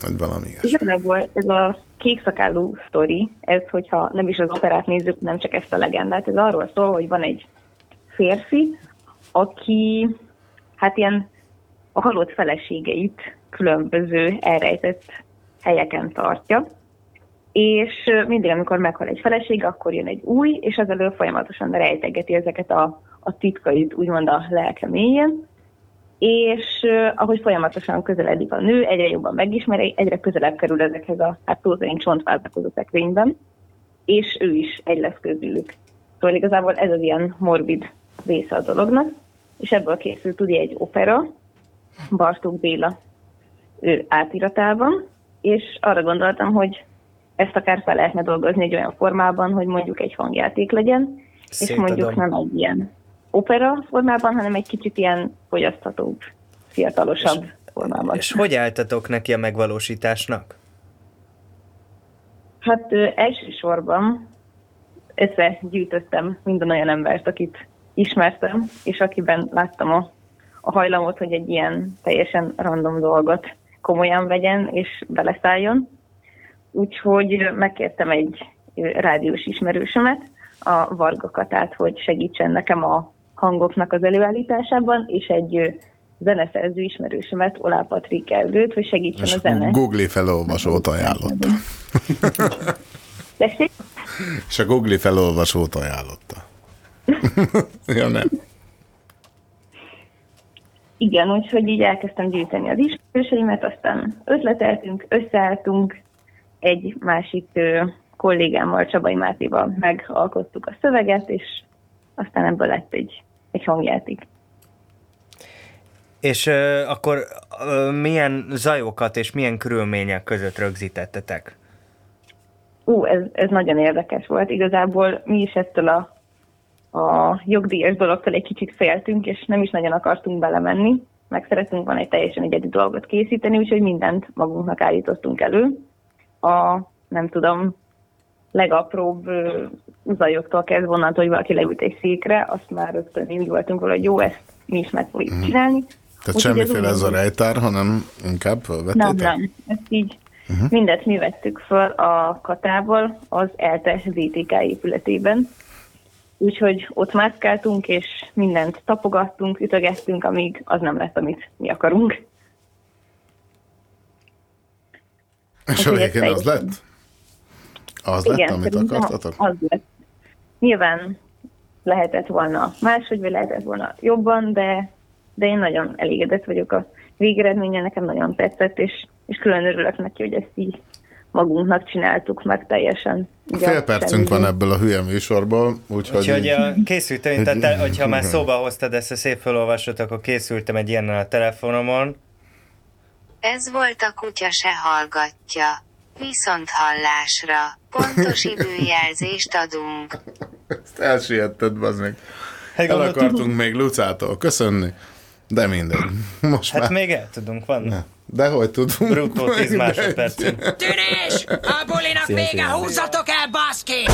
vagy valami. Igazából ez a kék szakállú sztori, ez, hogyha nem is az operát nézzük, nem csak ezt a legendát, ez arról szól, hogy van egy férfi, aki hát ilyen a halott feleségeit különböző elrejtett helyeken tartja, és mindig, amikor meghal egy feleség, akkor jön egy új, és az elől folyamatosan rejtegeti ezeket a, a titkait, úgymond a lelke mélyén, és ahogy folyamatosan közeledik a nő, egyre jobban megismeri, egyre közelebb kerül ezekhez a hát szó szerint csontváltakozó szekrényben, és ő is egy lesz közülük. Szóval igazából ez az ilyen morbid része a dolognak, és ebből készült ugye egy opera, Bartók Béla ő átiratában, és arra gondoltam, hogy ezt akár fel lehetne dolgozni egy olyan formában, hogy mondjuk egy hangjáték legyen, és Szétadom. mondjuk nem egy ilyen opera formában, hanem egy kicsit ilyen fogyaszthatóbb, fiatalosabb formában. És hogy álltatok neki a megvalósításnak? Hát ö, elsősorban összegyűjtöttem minden olyan embert, akit ismertem, és akiben láttam a, a hajlamot, hogy egy ilyen teljesen random dolgot komolyan vegyen és beleszálljon. Úgyhogy megkértem egy rádiós ismerősömet, a Varga Katát, hogy segítsen nekem a hangoknak az előállításában, és egy zeneszerző ismerősömet, Olá Patrik Erdőt, hogy segítsen És a zene. Google felolvasót ajánlotta. Tessék? És a Google felolvasót ajánlotta. ja, nem. Igen, úgyhogy így elkezdtem gyűjteni az ismerőseimet, aztán ötleteltünk, összeálltunk, egy másik kollégámmal, Csabai Mátéval megalkottuk a szöveget, és aztán ebből lett egy, egy hangjáték. És ö, akkor ö, milyen zajokat és milyen körülmények között rögzítettetek? Ú, ez, ez nagyon érdekes volt. Igazából mi is ettől a, a jogdíjas dologtól egy kicsit féltünk, és nem is nagyon akartunk belemenni. Meg szeretünk volna egy teljesen egyedi dolgot készíteni, úgyhogy mindent magunknak állítottunk elő. A, nem tudom, legapróbb zajoktól kezdve onnantól, hogy valaki leült egy székre, azt már rögtön úgy voltunk vele, hogy jó, ezt mi is meg fogjuk csinálni. Tehát ez semmiféle úgy ez a rejtár, hanem inkább Nem, felvettétek? nem. Ezt így Mhm. uh-huh. mindet mi vettük föl a Katával az ELTE VTK épületében. Úgyhogy ott mászkáltunk, és mindent tapogattunk, ütögettünk, amíg az nem lett, amit mi akarunk. És a ez végén az lett? Az lett, amit akartatok? Az lett. Nyilván lehetett volna máshogy, vagy lehetett volna jobban, de, de én nagyon elégedett vagyok a végeredménye, nekem nagyon tetszett, és, és külön örülök neki, hogy ezt így magunknak csináltuk meg teljesen. így a Fél percünk van ebből a hülye műsorból, úgyhogy... Úgyhogy így- a készültem, tehát te, hogyha már szóba hoztad ezt a szép felolvasót, akkor készültem egy ilyennel a telefonomon. Ez volt a kutya se hallgatja. Viszont hallásra. Pontos időjelzést adunk. Ezt elsietted, bazd meg. Hát El akartunk még Lucától köszönni, de mindegy. Most Hát már... még el tudunk, van. De hogy tudunk? Bruttó 10 Mindegy. másodpercünk. Tűnés! A bulinak vége, húzzatok el, baszki!